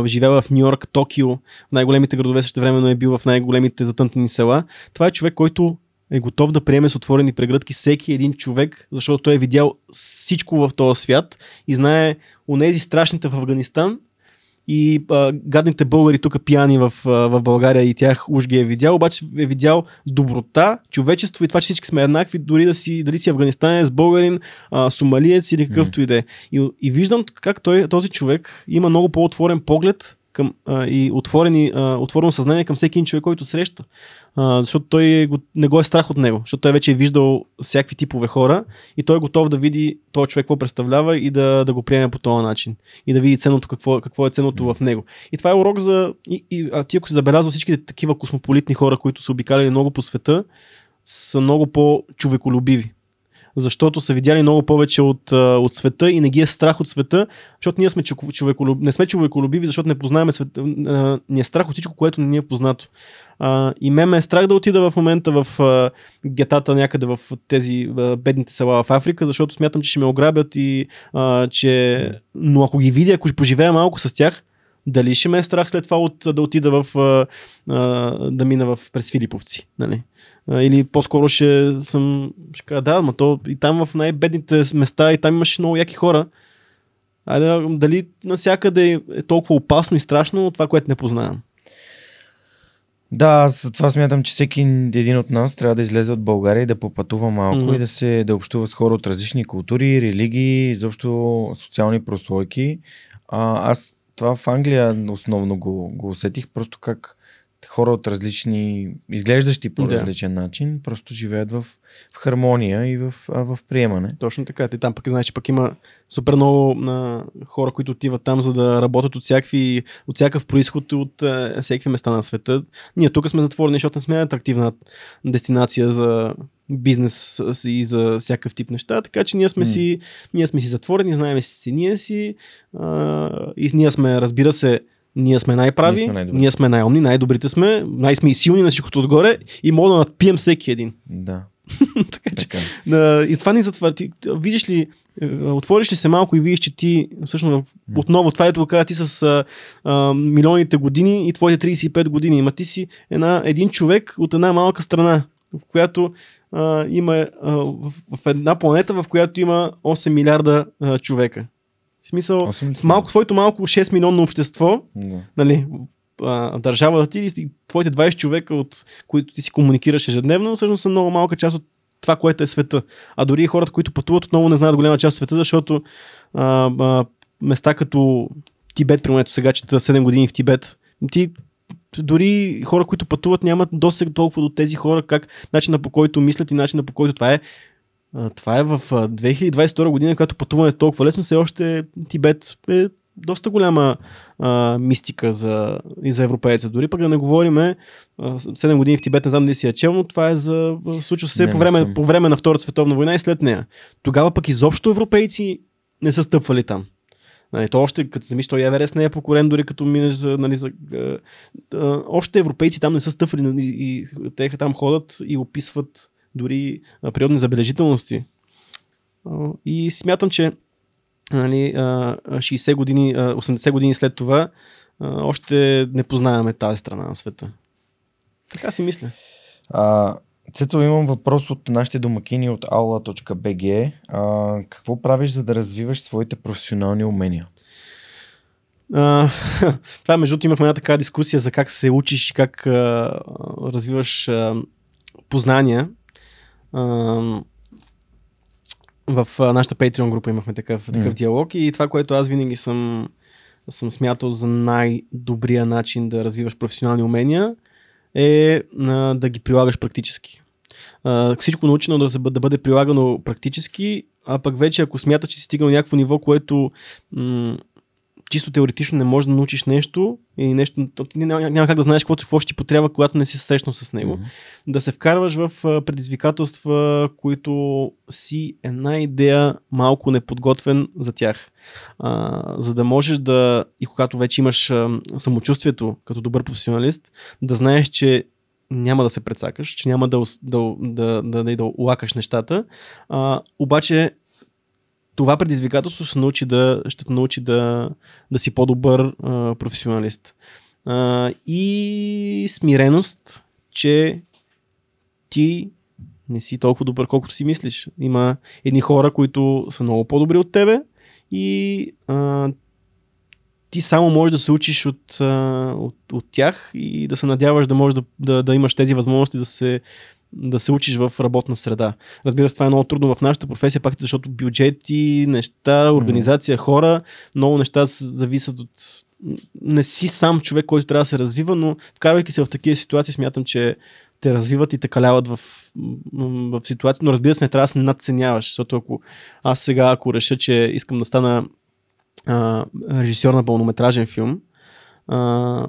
Живява в Нью Йорк, Токио, в най-големите градове, също времено е бил в най-големите затънтени села. Това е човек, който е готов да приеме с отворени прегръдки всеки един човек, защото той е видял всичко в този свят и знае онези страшните в Афганистан и а, гадните българи тук пияни в, а, в България и тях уж ги е видял, обаче е видял доброта, човечество и това, че всички сме еднакви, дори да си, дали си афганистанец, българин, а, сомалиец или какъвто и да е. И, и виждам как той, този човек има много по-отворен поглед към, а, и отворени, а, отворено съзнание към всеки един човек, който среща. А, защото той е го- не го е страх от него, защото той вече е виждал всякакви типове хора и той е готов да види този човек какво представлява и да, да го приеме по този начин. И да види ценното, какво, какво е ценното в него. И това е урок за... И, и, а ти ако си забелязал всичките такива космополитни хора, които са обикаляли много по света, са много по-човеколюбиви. Защото са видяли много повече от, от света и не ги е страх от света, защото ние сме човеколюб... не сме човеколюбиви, защото не познаваме света. Ни е страх от всичко, което не ни е познато. И ме ме е страх да отида в момента в а, гетата някъде в тези бедните села в Африка, защото смятам, че ще ме ограбят и че... Но ако ги видя, ако поживея малко с тях, дали ще ме е страх след това от, да отида в, да мина в, през Филиповци, нали? Или по-скоро ще съм, ще кажа, да, но то и там в най-бедните места и там имаше много яки хора. Айде, дали насякъде е толкова опасно и страшно това, което не познавам. Да, аз това смятам, че всеки един от нас трябва да излезе от България и да попътува малко mm-hmm. и да се да общува с хора от различни култури, религии, изобщо социални прослойки. А, аз това в Англия основно го, го усетих, просто как хора от различни, изглеждащи по различен да. начин, просто живеят в, в хармония и в, а, в приемане. Точно така. Ти там пък знаеш, че пък има супер много на хора, които отиват там, за да работят от всякакви, от всякакъв происход от е, всякакви места на света. Ние тук сме затворени, защото не сме атрактивна дестинация за бизнес и за всякакъв тип неща, така че ние сме, mm. си, ние сме си затворени, знаем си ние си а, и ние сме, разбира се, ние сме най-прави, ние сме, ние сме най-умни, най-добрите сме, най-сме и силни на всичкото отгоре и мога да надпием всеки един. Да. така, че, така. Да, и това ни затваря. Ти, видиш ли, е, отвориш ли се малко и видиш, че ти, всъщност, отново, това е това, ти с а, а, милионите години и твоите 35 години. Има ти си една, един човек от една малка страна, в която а, има а, в, в една планета, в която има 8 милиарда а, човека. В смисъл, малко, твоето малко 6 милионно общество, да. нали, държавата ти и твоите 20 човека, от които ти си комуникираш ежедневно, всъщност са много малка част от това, което е света. А дори и хората, които пътуват, отново не знаят голяма част от света, защото а, а, места като Тибет, примерно сега, че 7 години в Тибет, ти дори хора, които пътуват, нямат досег толкова до тези хора, как начина по който мислят и начина по който това е това е в 2022 година, когато пътуване е толкова лесно, все още Тибет е доста голяма а, мистика за, и за европейца. Дори пък да не говориме, 7 години в Тибет, не знам дали си я чел, но това е за, случва се не, по, време, по време на Втората световна война и след нея. Тогава пък изобщо европейци не са стъпвали там. Нали, то още, като замислиш, той Еверест не е покорен, дори като минеш за, нали, за а, а, още европейци там не са стъпвали нали, и те там ходят и описват дори природни забележителности. И смятам, че нали, 60 години, 80 години след това още не познаваме тази страна на света. Така си мисля. А, Цецо, имам въпрос от нашите домакини от aula.bg. А, какво правиш, за да развиваш своите професионални умения? А, това, между другото, имахме една така дискусия за как се учиш и как а, развиваш а, познания в нашата Patreon група имахме такъв, такъв mm. диалог и това, което аз винаги съм, съм смятал за най-добрия начин да развиваш професионални умения е а, да ги прилагаш практически. А, всичко научено да, да бъде прилагано практически, а пък вече ако смяташ, че си стигнал някакво ниво, което м- чисто теоретично не можеш да научиш нещо и нещо, ти няма, няма как да знаеш какво ще ти потрябва, когато не си срещнал с него. Mm-hmm. Да се вкарваш в предизвикателства, които си една идея малко неподготвен за тях. А, за да можеш да, и когато вече имаш а, самочувствието като добър професионалист, да знаеш, че няма да се прецакаш, че няма да, да, да, да, да, да улакаш нещата, а, обаче това предизвикателство ще, научи да, ще те научи да, да си по-добър а, професионалист. А, и смиреност, че ти не си толкова добър, колкото си мислиш. Има едни хора, които са много по-добри от тебе и а, ти само можеш да се учиш от, от, от тях и да се надяваш да можеш да, да, да имаш тези възможности да се да се учиш в работна среда. Разбира се, това е много трудно в нашата професия, пак защото бюджети, неща, организация, хора, много неща зависят от... Не си сам човек, който трябва да се развива, но вкарвайки се в такива ситуации, смятам, че те развиват и те каляват в, в ситуация, но разбира се, не трябва да се надценяваш, защото ако аз сега, ако реша, че искам да стана а, режисьор на пълнометражен филм, а,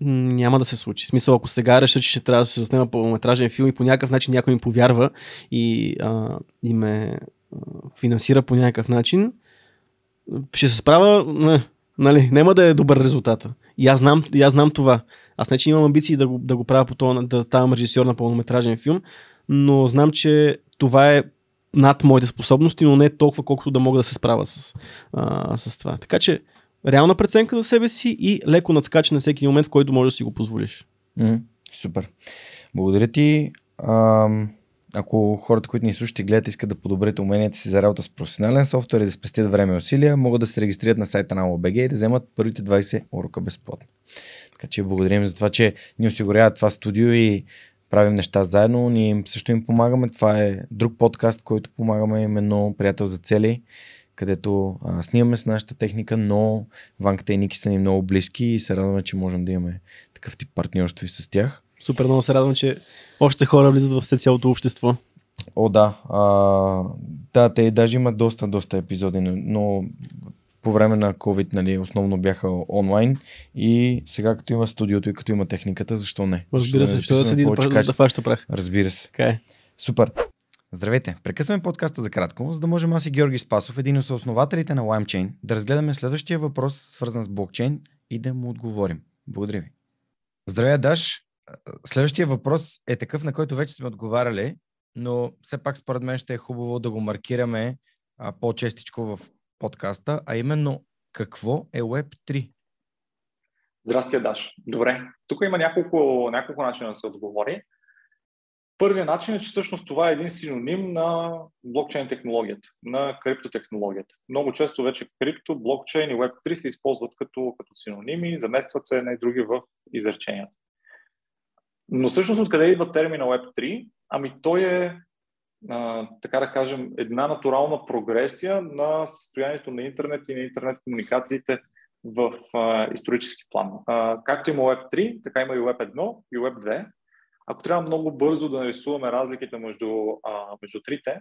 няма да се случи. В смисъл, ако сега реша, че ще трябва да се заснема пълнометражен филм и по някакъв начин някой им повярва и, а, и ме финансира по някакъв начин, ще се справя, не, нали, няма да е добър резултата. И аз знам, и аз знам това. Аз не, че имам амбиции да го, да го правя по това, да ставам режисьор на пълнометражен филм, но знам, че това е над моите способности, но не толкова колкото да мога да се справя с, а, с това. Така че реална преценка за себе си и леко надскача на всеки момент, в който можеш да си го позволиш. Супер. Благодаря ти. Ако хората, които ни слушат и гледат, искат да подобрят уменията си за работа с професионален софтуер и да спестят време и усилия, могат да се регистрират на сайта на OBG и да вземат първите 20 урока безплатно. Така че благодарим за това, че ни осигуряват това студио и правим неща заедно. Ние също им помагаме. Това е друг подкаст, който помагаме именно приятел за цели където а, снимаме с нашата техника, но Ванката и Ники са ни много близки и се радваме, че можем да имаме такъв тип партньорство и с тях. Супер много се радвам, че още хора влизат в цялото общество. О, да. А, да, те даже имат доста, доста епизоди, но по време на COVID нали, основно бяха онлайн и сега като има студиото и като има техниката, защо не? Разбира се, ще да седи да, да фаща прах. Разбира се. Okay. Е. Супер. Здравейте! Прекъсваме подкаста за кратко, за да можем аз и Георги Спасов, един от основателите на LimeChain, да разгледаме следващия въпрос, свързан с блокчейн и да му отговорим. Благодаря ви. Здравей, Даш! Следващия въпрос е такъв, на който вече сме отговаряли, но все пак според мен ще е хубаво да го маркираме по-честичко в подкаста, а именно какво е Web3? Здрасти, Даш. Добре. Тук има няколко, няколко начина да се отговори. Първият начин е, че всъщност това е един синоним на блокчейн технологията, на криптотехнологията. Много често вече крипто, блокчейн и Web3 се използват като, като синоними, заместват се една и други в изреченията. Но всъщност откъде идва термина Web3? Ами той е, а, така да кажем, една натурална прогресия на състоянието на интернет и на интернет комуникациите в а, исторически план. А, както има Web3, така има и Web1 и Web2. Ако трябва много бързо да нарисуваме разликите между, а, между трите,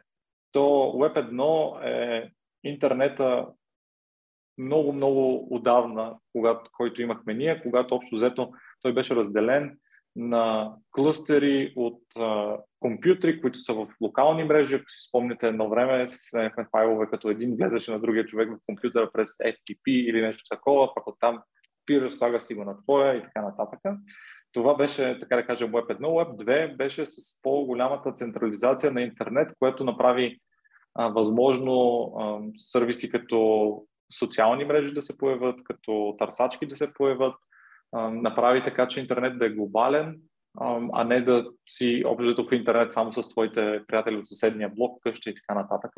то Web 1 е интернета много, много отдавна, когато, който имахме ние, когато общо взето той беше разделен на клъстери от а, компютри, които са в локални мрежи. Ако си спомните едно време, си сменяхме файлове, като един влезеше на другия човек в компютъра през FTP или нещо такова, пък оттам копираш, слага си го на твоя и така нататък. Това беше, така да кажем, Web 1. Web 2 беше с по-голямата централизация на интернет, което направи а, възможно а, сервиси като социални мрежи да се появят, като търсачки да се появят, а, направи така, че интернет да е глобален, а, а не да си обжето в интернет само с твоите приятели от съседния блок, къща и така нататък.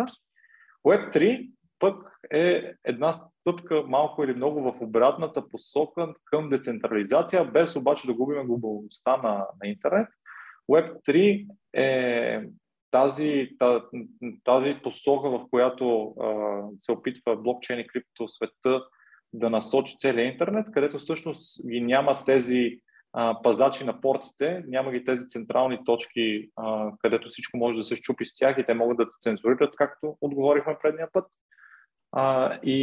Web 3 пък е една стъпка малко или много в обратната посока към децентрализация, без обаче да губим глобалността на, на интернет. Web3 е тази, тази посока, в която а, се опитва блокчейн и крипто света да насочи целият интернет, където всъщност ги няма тези а, пазачи на портите, няма ги тези централни точки, а, където всичко може да се щупи с тях и те могат да те цензурират, както отговорихме предния път а, и,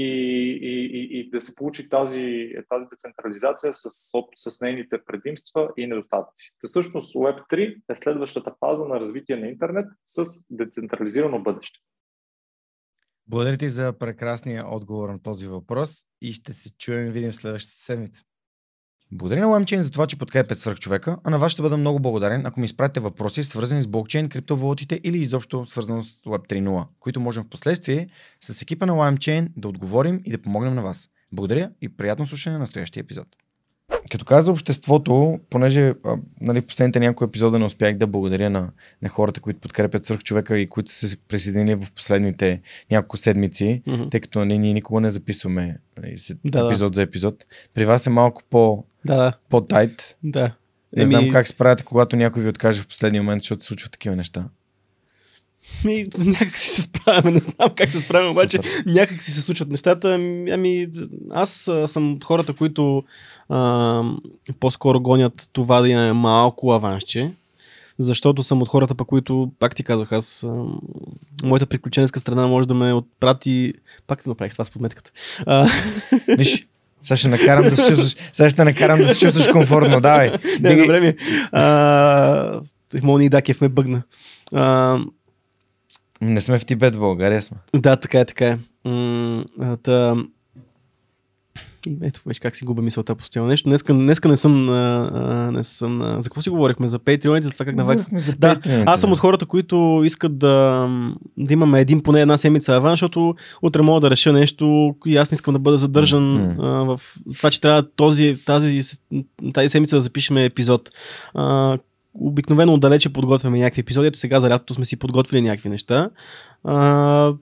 и, и, и да се получи тази, тази децентрализация с, с нейните предимства и недостатъци. Та всъщност Web3 е следващата фаза на развитие на интернет с децентрализирано бъдеще. Благодаря ти за прекрасния отговор на този въпрос и ще се чуем и видим следващата седмица. Благодаря на LimeChain за това, че подкрепят свърх човека, а на вас ще бъда много благодарен, ако ми изпратите въпроси, свързани с блокчейн, криптовалутите или изобщо свързано с Web 3.0, които можем в последствие с екипа на LimeChain да отговорим и да помогнем на вас. Благодаря и приятно слушане на настоящия епизод. Като каза обществото, понеже а, нали, последните няколко епизода не успях да благодаря на, на хората, които подкрепят свърх човека и които са се присъединили в последните няколко седмици, mm-hmm. тъй като нали, ние никога не записваме нали, да, епизод да. за епизод. При вас е малко по, да, да. по-тайт. Да. Не Еми... знам как справяте, когато някой ви откаже в последния момент, защото се случват такива неща. Ми, някак си се справяме, не знам как се справяме, обаче някак си се случват нещата. Ами, аз а, съм от хората, които а, по-скоро гонят това да имаме малко авансче, защото съм от хората, по които, пак ти казах, аз, а, моята приключенска страна може да ме отпрати, пак се направих това с подметката. Виж, Сега ще накарам да се чувстваш, сега ще накарам да се чувстваш комфортно. Давай. Не, Дигай. добре ми. А, Мони и Дакев ме бъгна. А, Не сме в Тибет, в България сме. да, така е, така е. М, а, та... И ето, вече как си губа мисълта постоянно. Нещо, днеска, днеска не съм, а, а, не съм на... За какво си говорихме? За Patreon, за това как за Да, Аз съм от хората, които искат да, да имаме един поне една седмица аван, защото утре мога да реша нещо и аз не искам да бъда задържан Мгм. а, в това, че трябва този, тази, тази седмица да запишем епизод. А, обикновено отдалече подготвяме някакви епизоди. Ето сега за лятото сме си подготвили някакви неща. А,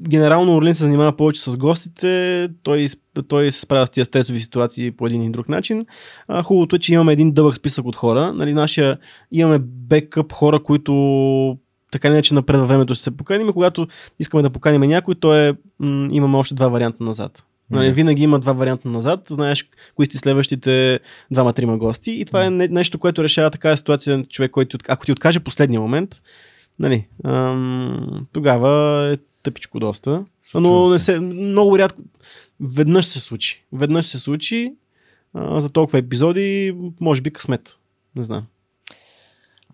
генерално Орлин се занимава повече с гостите, той, той се справя с тия стресови ситуации по един или друг начин. А, хубавото е, че имаме един дълъг списък от хора. Нали, нашия, имаме бекъп хора, които така или иначе напред във времето ще се поканим. И когато искаме да поканим някой, то е, м- имаме още два варианта назад. Нали, Да. Винаги има два варианта назад, знаеш кои сте следващите двама-трима гости и това е не, нещо, което решава такава ситуация човек, който ако ти откаже последния момент, нали, ам, тогава е тъпичко доста. Но не се. много рядко, веднъж се случи. Веднъж се случи а, за толкова епизоди, може би късмет. Не знам.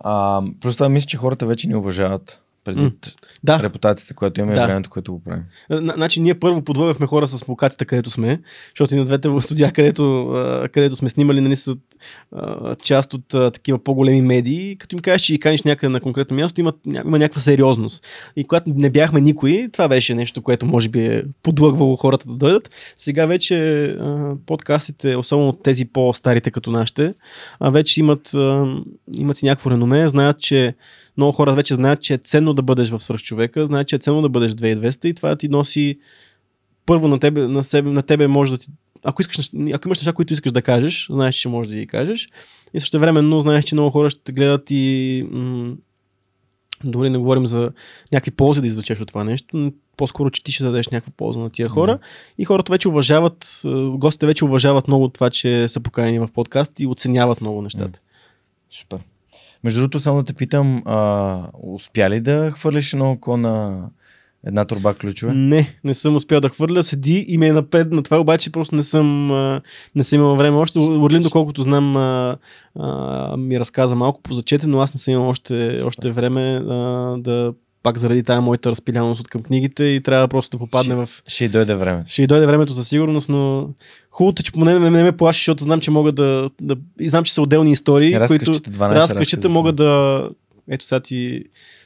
А, просто мисля, че хората вече ни уважават предвид Да, репутацията, която имаме Да. и времето, което го правим. Значи ние първо подлъгахме хора с локацията, където сме, защото и на двете студия, където, където сме снимали, нали, са част от такива по-големи медии. Като им кажеш, че ги каниш някъде на конкретно място, има, има някаква сериозност. И когато не бяхме никой, това беше нещо, което може би е подлъгвало хората да дойдат. Сега вече подкастите, особено тези по-старите като нашите, вече имат, имат си някакво реноме, знаят, че много хора вече знаят, че е ценно да бъдеш в свръхчовека, знаят, че е ценно да бъдеш 2200 и това ти носи първо на тебе, на, себе, на тебе може да ти ако, искаш, ако имаш неща, които искаш да кажеш, знаеш, че можеш да ги кажеш. И също времено знаеш, че много хора ще гледат и м- дори не говорим за някакви ползи да извлечеш от това нещо, по-скоро, че ти ще дадеш някаква полза на тия хора. Мгм. И хората вече уважават, е, гостите вече уважават много това, че са поканени в подкаст и оценяват много нещата. Супер. Между другото, само да те питам, а, успя ли да хвърлиш едно око на една турба ключове? Не, не съм успял да хвърля. Седи и ме е напред на това, обаче просто не съм, не съм имал време още. Орлин, доколкото знам, а, а, ми разказа малко по зачете, но аз не съм имал още, още време а, да пак заради тая моята разпиляност от към книгите и трябва просто да попадне в... Ще й дойде време. Ще й дойде времето със сигурност, но хубавото, е, че поне не, не ме плаши, защото знам, че мога да, да... И знам, че са отделни истории, които Разкъщите, 12 разкъщите разказа мога са. да... Ето сега ти...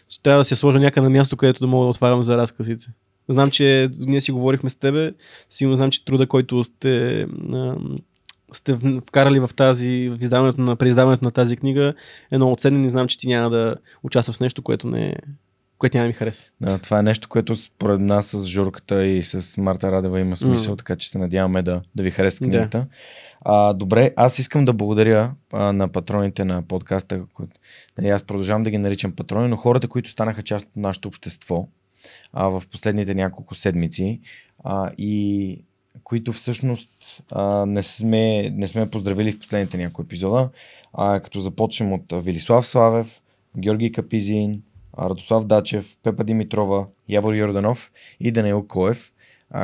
ще Трябва да се сложа някъде на място, където да мога да отварям за разказите. Знам, че ние си говорихме с тебе, сигурно знам, че труда, който сте, сте вкарали в тази, в издаването на, преиздаването на тази книга е много ценен и знам, че ти няма да участваш в нещо, което не което няма да ми хареса. Да, това е нещо, което според нас с Журката и с Марта Радева има смисъл, М. така че се надяваме да, да ви хареса Да. книгата. А, добре, аз искам да благодаря а, на патроните на подкаста. които- Нали, аз продължавам да ги наричам патрони, но хората, които станаха част от нашето общество а, в последните няколко седмици а, и които всъщност а, не, сме, не сме поздравили в последните няколко епизода, а, като започнем от Велислав Славев, Георги Капизин, Радослав Дачев, Пепа Димитрова, Явор Йорданов и Даниел Коев.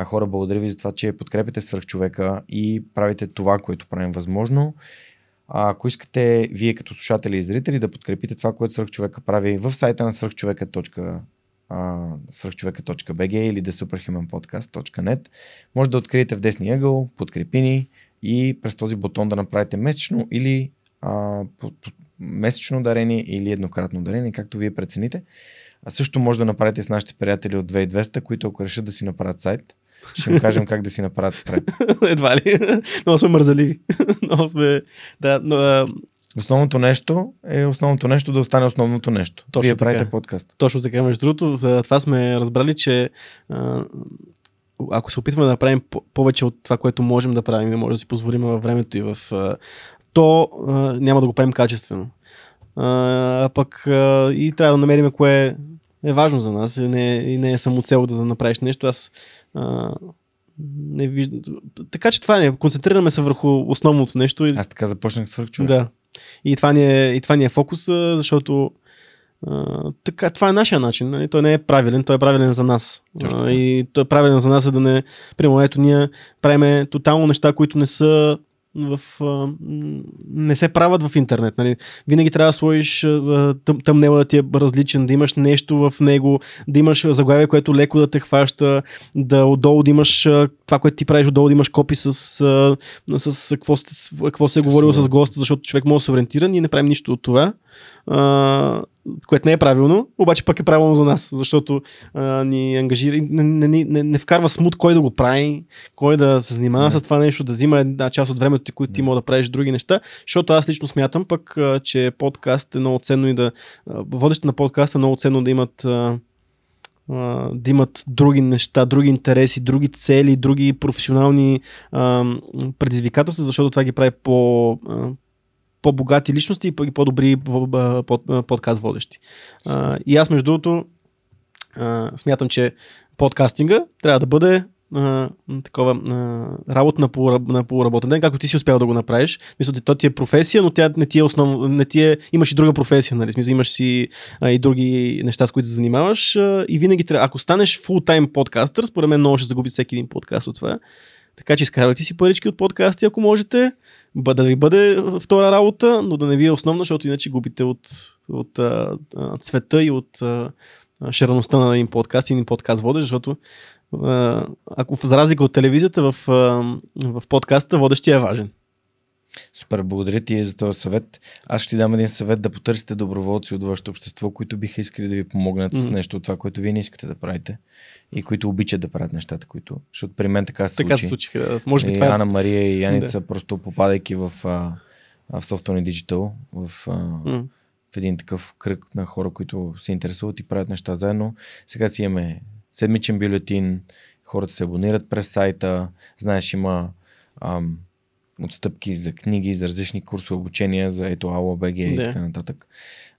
Хора, благодаря ви за това, че подкрепяте свръхчовека и правите това, което правим възможно. А, ако искате вие като слушатели и зрители да подкрепите това, което свръхчовека прави в сайта на свръхчовека.com свръхчовека.bg или thesuperhumanpodcast.net може да откриете в десния ъгъл, подкрепи ни и през този бутон да направите месечно или а, месечно дарение или еднократно дарение, както вие прецените. А също може да направите с нашите приятели от 2200, които ако решат да си направят сайт, ще им кажем как да си направят страйп. Едва ли. Много сме мързаливи. Много сме... Да, но, а, Основното нещо е основното нещо да остане основното нещо. Точно Вие така. правите подкаст. Точно така, между другото, за това сме разбрали, че а, ако се опитваме да направим по- повече от това, което можем да правим, да може да си позволим във времето и в... А, то а, няма да го правим качествено. А, пък а, и трябва да намерим кое е важно за нас и не, и не е само цел да направиш нещо. Аз а, не виждам. Така че това е. Концентрираме се върху основното нещо. И... Аз така започнах с човек. Да. И това ни е, и това ни е фокуса, защото А, така, това е нашия начин. Нали? Той не е правилен, той е правилен за нас. А, и той е правилен за нас, за да не. Примерно, ето ние правиме тотално неща, които не са в, а, не се правят в интернет. Нали? Винаги трябва да сложиш тъм, тъмнела да ти е различен, да имаш нещо в него, да имаш заглавие, което леко да те хваща, да отдолу да имаш това, което ти правиш, отдолу да имаш копи с, с, с какво, какво се е говорило с госта, защото човек може да се ориентира. Ние не правим нищо от това а, което не е правилно, обаче пък е правилно за нас, защото а, ни ангажира, не, не, не, не вкарва смут кой да го прави, кой да се занимава с това нещо, да взима една част от времето ти, които ти мога да правиш други неща, защото аз лично смятам пък, а, че подкаст е много ценно и да, водещите на подкаст е много ценно да имат а, да имат други неща, други интереси, други цели, други професионални а, предизвикателства, защото това ги прави по, а, по-богати личности и по-добри подкаст водещи. И аз, между другото, смятам, че подкастинга трябва да бъде а, такова работа на, полураб, на полуработен ден, както ти си успял да го направиш. Мисля, то ти е професия, но тя не ти е основно, не ти е, имаш и друга професия, нали? Смисъл, имаш си и други неща, с които се занимаваш и винаги трябва, ако станеш full-time подкастър, според мен много ще загуби всеки един подкаст от това. Така че изкарвайте си парички от подкасти, ако можете да ви бъде втора работа, но да не ви е основна, защото иначе губите от, от а, цвета и от а, шареността на един подкаст и един подкаст водещ, защото ако за разлика от телевизията в, в подкаста водещия е важен. Супер, благодаря ти за този съвет. Аз ще ти дам един съвет да потърсите доброволци от вашето общество, които биха искали да ви помогнат mm. с нещо от това, което вие не искате да правите и които обичат да правят нещата, които. Защото при мен така се така случи. се случиха. Да. Може би и това е... Ана Мария и Яница, да. просто попадайки в, в Software Digital, в, mm. в един такъв кръг на хора, които се интересуват и правят неща заедно. Сега си имаме седмичен бюлетин, хората се абонират през сайта, знаеш, има ам, отстъпки за книги, за различни курсове обучения, за ето АЛАБГ и да. така нататък.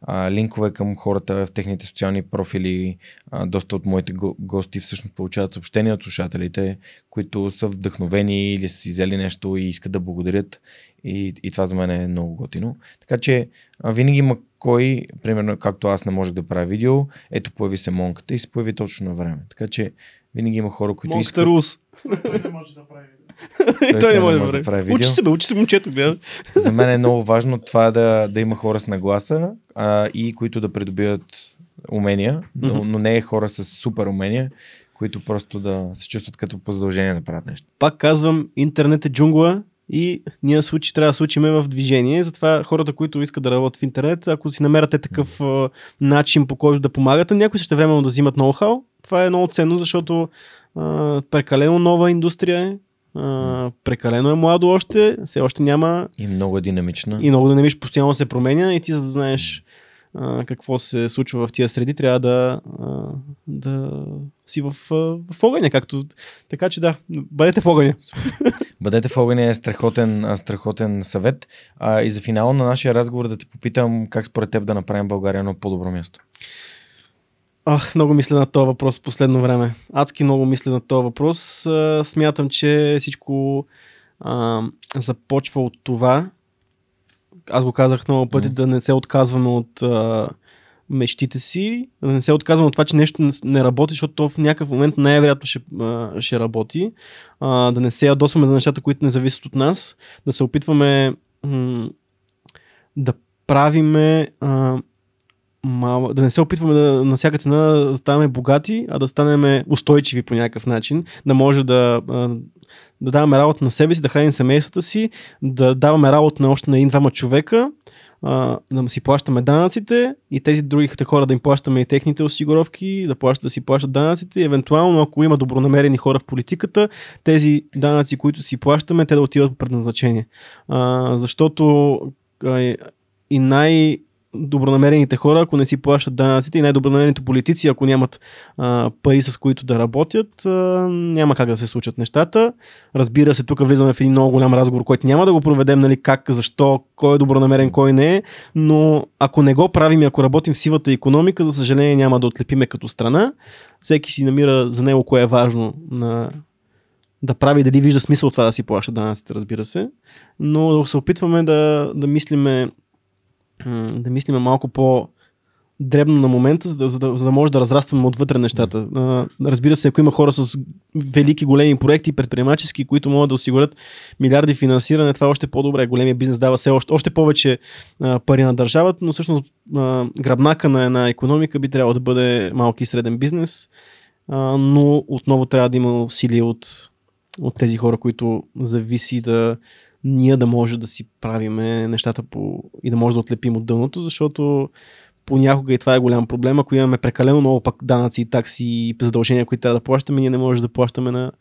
А, линкове към хората в техните социални профили. А, доста от моите го- гости всъщност получават съобщения от слушателите, които са вдъхновени или са си взели нещо и искат да благодарят. И, и това за мен е много готино. Така че а, винаги има кой, примерно както аз не можех да правя видео, ето появи се монката и се появи точно на време. Така че винаги има хора, които Монката искат... Рус. Той не може да прави той, той не може да прави видео. Учи се, бе, учи се момчето, гледа. За мен е много важно това да, да има хора с нагласа а, и които да придобият умения, но, но не е хора с супер умения, които просто да се чувстват като по задължение да правят нещо. Пак казвам, интернет е джунгла и ние случай трябва да случиме в движение. Затова хората, които искат да работят в интернет, ако си намерате такъв mm. начин по който да помагате, някои ще времено да взимат ноу-хау, това е много ценно, защото а, прекалено нова индустрия е, а, прекалено е младо още, все още няма. И много е динамична. И много динамично, постоянно се променя и ти за да знаеш а, какво се случва в тия среди, трябва да, а, да си в, в огъня, както. Така че да, бъдете в огъня. Бъдете в огъня е страхотен, страхотен съвет. А, и за финала на нашия разговор да ти попитам как според теб да направим България едно по-добро място. Ах, много мисля на този въпрос в последно време. Адски много мисля на този въпрос. Смятам, че всичко а, започва от това. Аз го казах много пъти, mm. да не се отказваме от а, мечтите си, да не се отказваме от това, че нещо не, не работи, защото то в някакъв момент най-вероятно ще, а, ще работи. А, да не се ядосваме за нещата, които не зависят от нас. Да се опитваме м- да правиме а, мал... да не се опитваме да на всяка цена да ставаме богати, а да станем устойчиви по някакъв начин, да може да, да даваме работа на себе си, да храним семействата си, да даваме работа на още на един-двама човека, да си плащаме данъците и тези другите хора да им плащаме и техните осигуровки, да, плащат, да си плащат данъците и евентуално ако има добронамерени хора в политиката, тези данъци, които си плащаме, те да отиват по предназначение. А, защото и най- добронамерените хора, ако не си плащат данъците и най-добронамерените политици, ако нямат а, пари с които да работят, а, няма как да се случат нещата. Разбира се, тук влизаме в един много голям разговор, който няма да го проведем, нали, как, защо, кой е добронамерен, кой не е, но ако не го правим и ако работим в сивата економика, за съжаление няма да отлепиме като страна. Всеки си намира за него кое е важно на да прави, дали вижда смисъл това да си плаща данъците, разбира се, но се опитваме да, да мислиме да мислиме малко по дребно на момента, за да, за да, за да може да разрастваме отвътре нещата. А, разбира се, ако има хора с велики, големи проекти, предприемачески, които могат да осигурят милиарди финансиране, това е още по-добре. Големия бизнес дава се още, още повече а, пари на държавата, но всъщност а, гръбнака на една економика би трябвало да бъде малки и среден бизнес, а, но отново трябва да има усилия от, от тези хора, които зависи да ние да може да си правиме нещата по, и да може да отлепим от дъното, защото понякога и това е голям проблем. Ако имаме прекалено много пък данъци, такси и задължения, които трябва да плащаме, ние не можем да плащаме на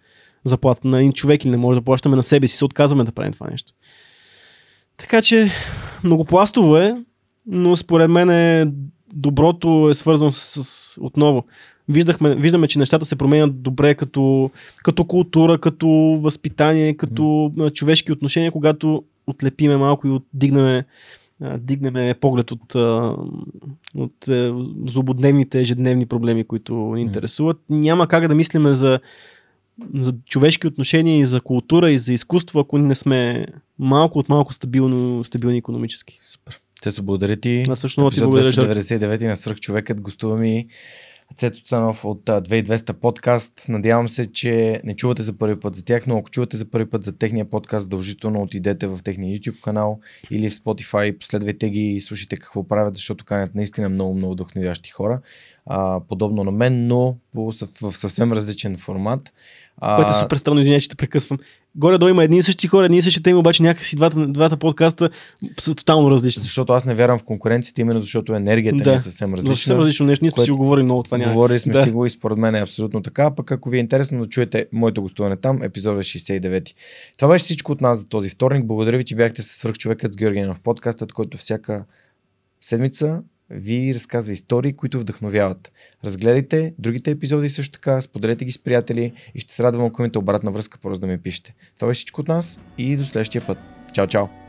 заплата на един човек или не може да плащаме на себе си, се отказваме да правим това нещо. Така че многопластово е, но според мен е, доброто е свързано с, с отново. Виждахме, виждаме, че нещата се променят добре като, като култура, като възпитание, като mm. човешки отношения, когато отлепиме малко и отдигнеме дигнем поглед от, от е, злободневните ежедневни проблеми, които ни интересуват. Няма как да мислиме за, за човешки отношения и за култура и за изкуство, ако не сме малко от малко стабилно, стабилни економически. Супер. Те се благодаря ти. А също много ти благодаря. 299 на Сръх човекът гостува ми Цето Цанов от 2200 подкаст. Надявам се, че не чувате за първи път за тях, но ако чувате за първи път за техния подкаст, задължително отидете в техния YouTube канал или в Spotify, последвайте ги и слушайте какво правят, защото канят наистина много, много вдъхновящи хора, подобно на мен, но в съвсем различен формат. А... Което е супер странно, извиня, че те прекъсвам. Горе-долу има едни и същи хора, едни и същи теми, обаче някакси двата, двата подкаста са тотално различни. Защото аз не вярвам в конкуренцията, именно защото енергията да. не е съвсем различна. Съвсем различно нещо, ние сме си говорили много това няма. Говорили сме да. си го и според мен е абсолютно така. Пък ако ви е интересно да чуете моето гостуване там, епизода 69. Това беше всичко от нас за този вторник. Благодаря ви, че бяхте с свърхчовекът с Георгия в подкастът, който всяка седмица ви разказва истории, които вдъхновяват. Разгледайте другите епизоди също така, споделете ги с приятели и ще се радвам, ако имате обратна връзка, просто да ми пишете. Това беше всичко от нас и до следващия път. Чао, чао!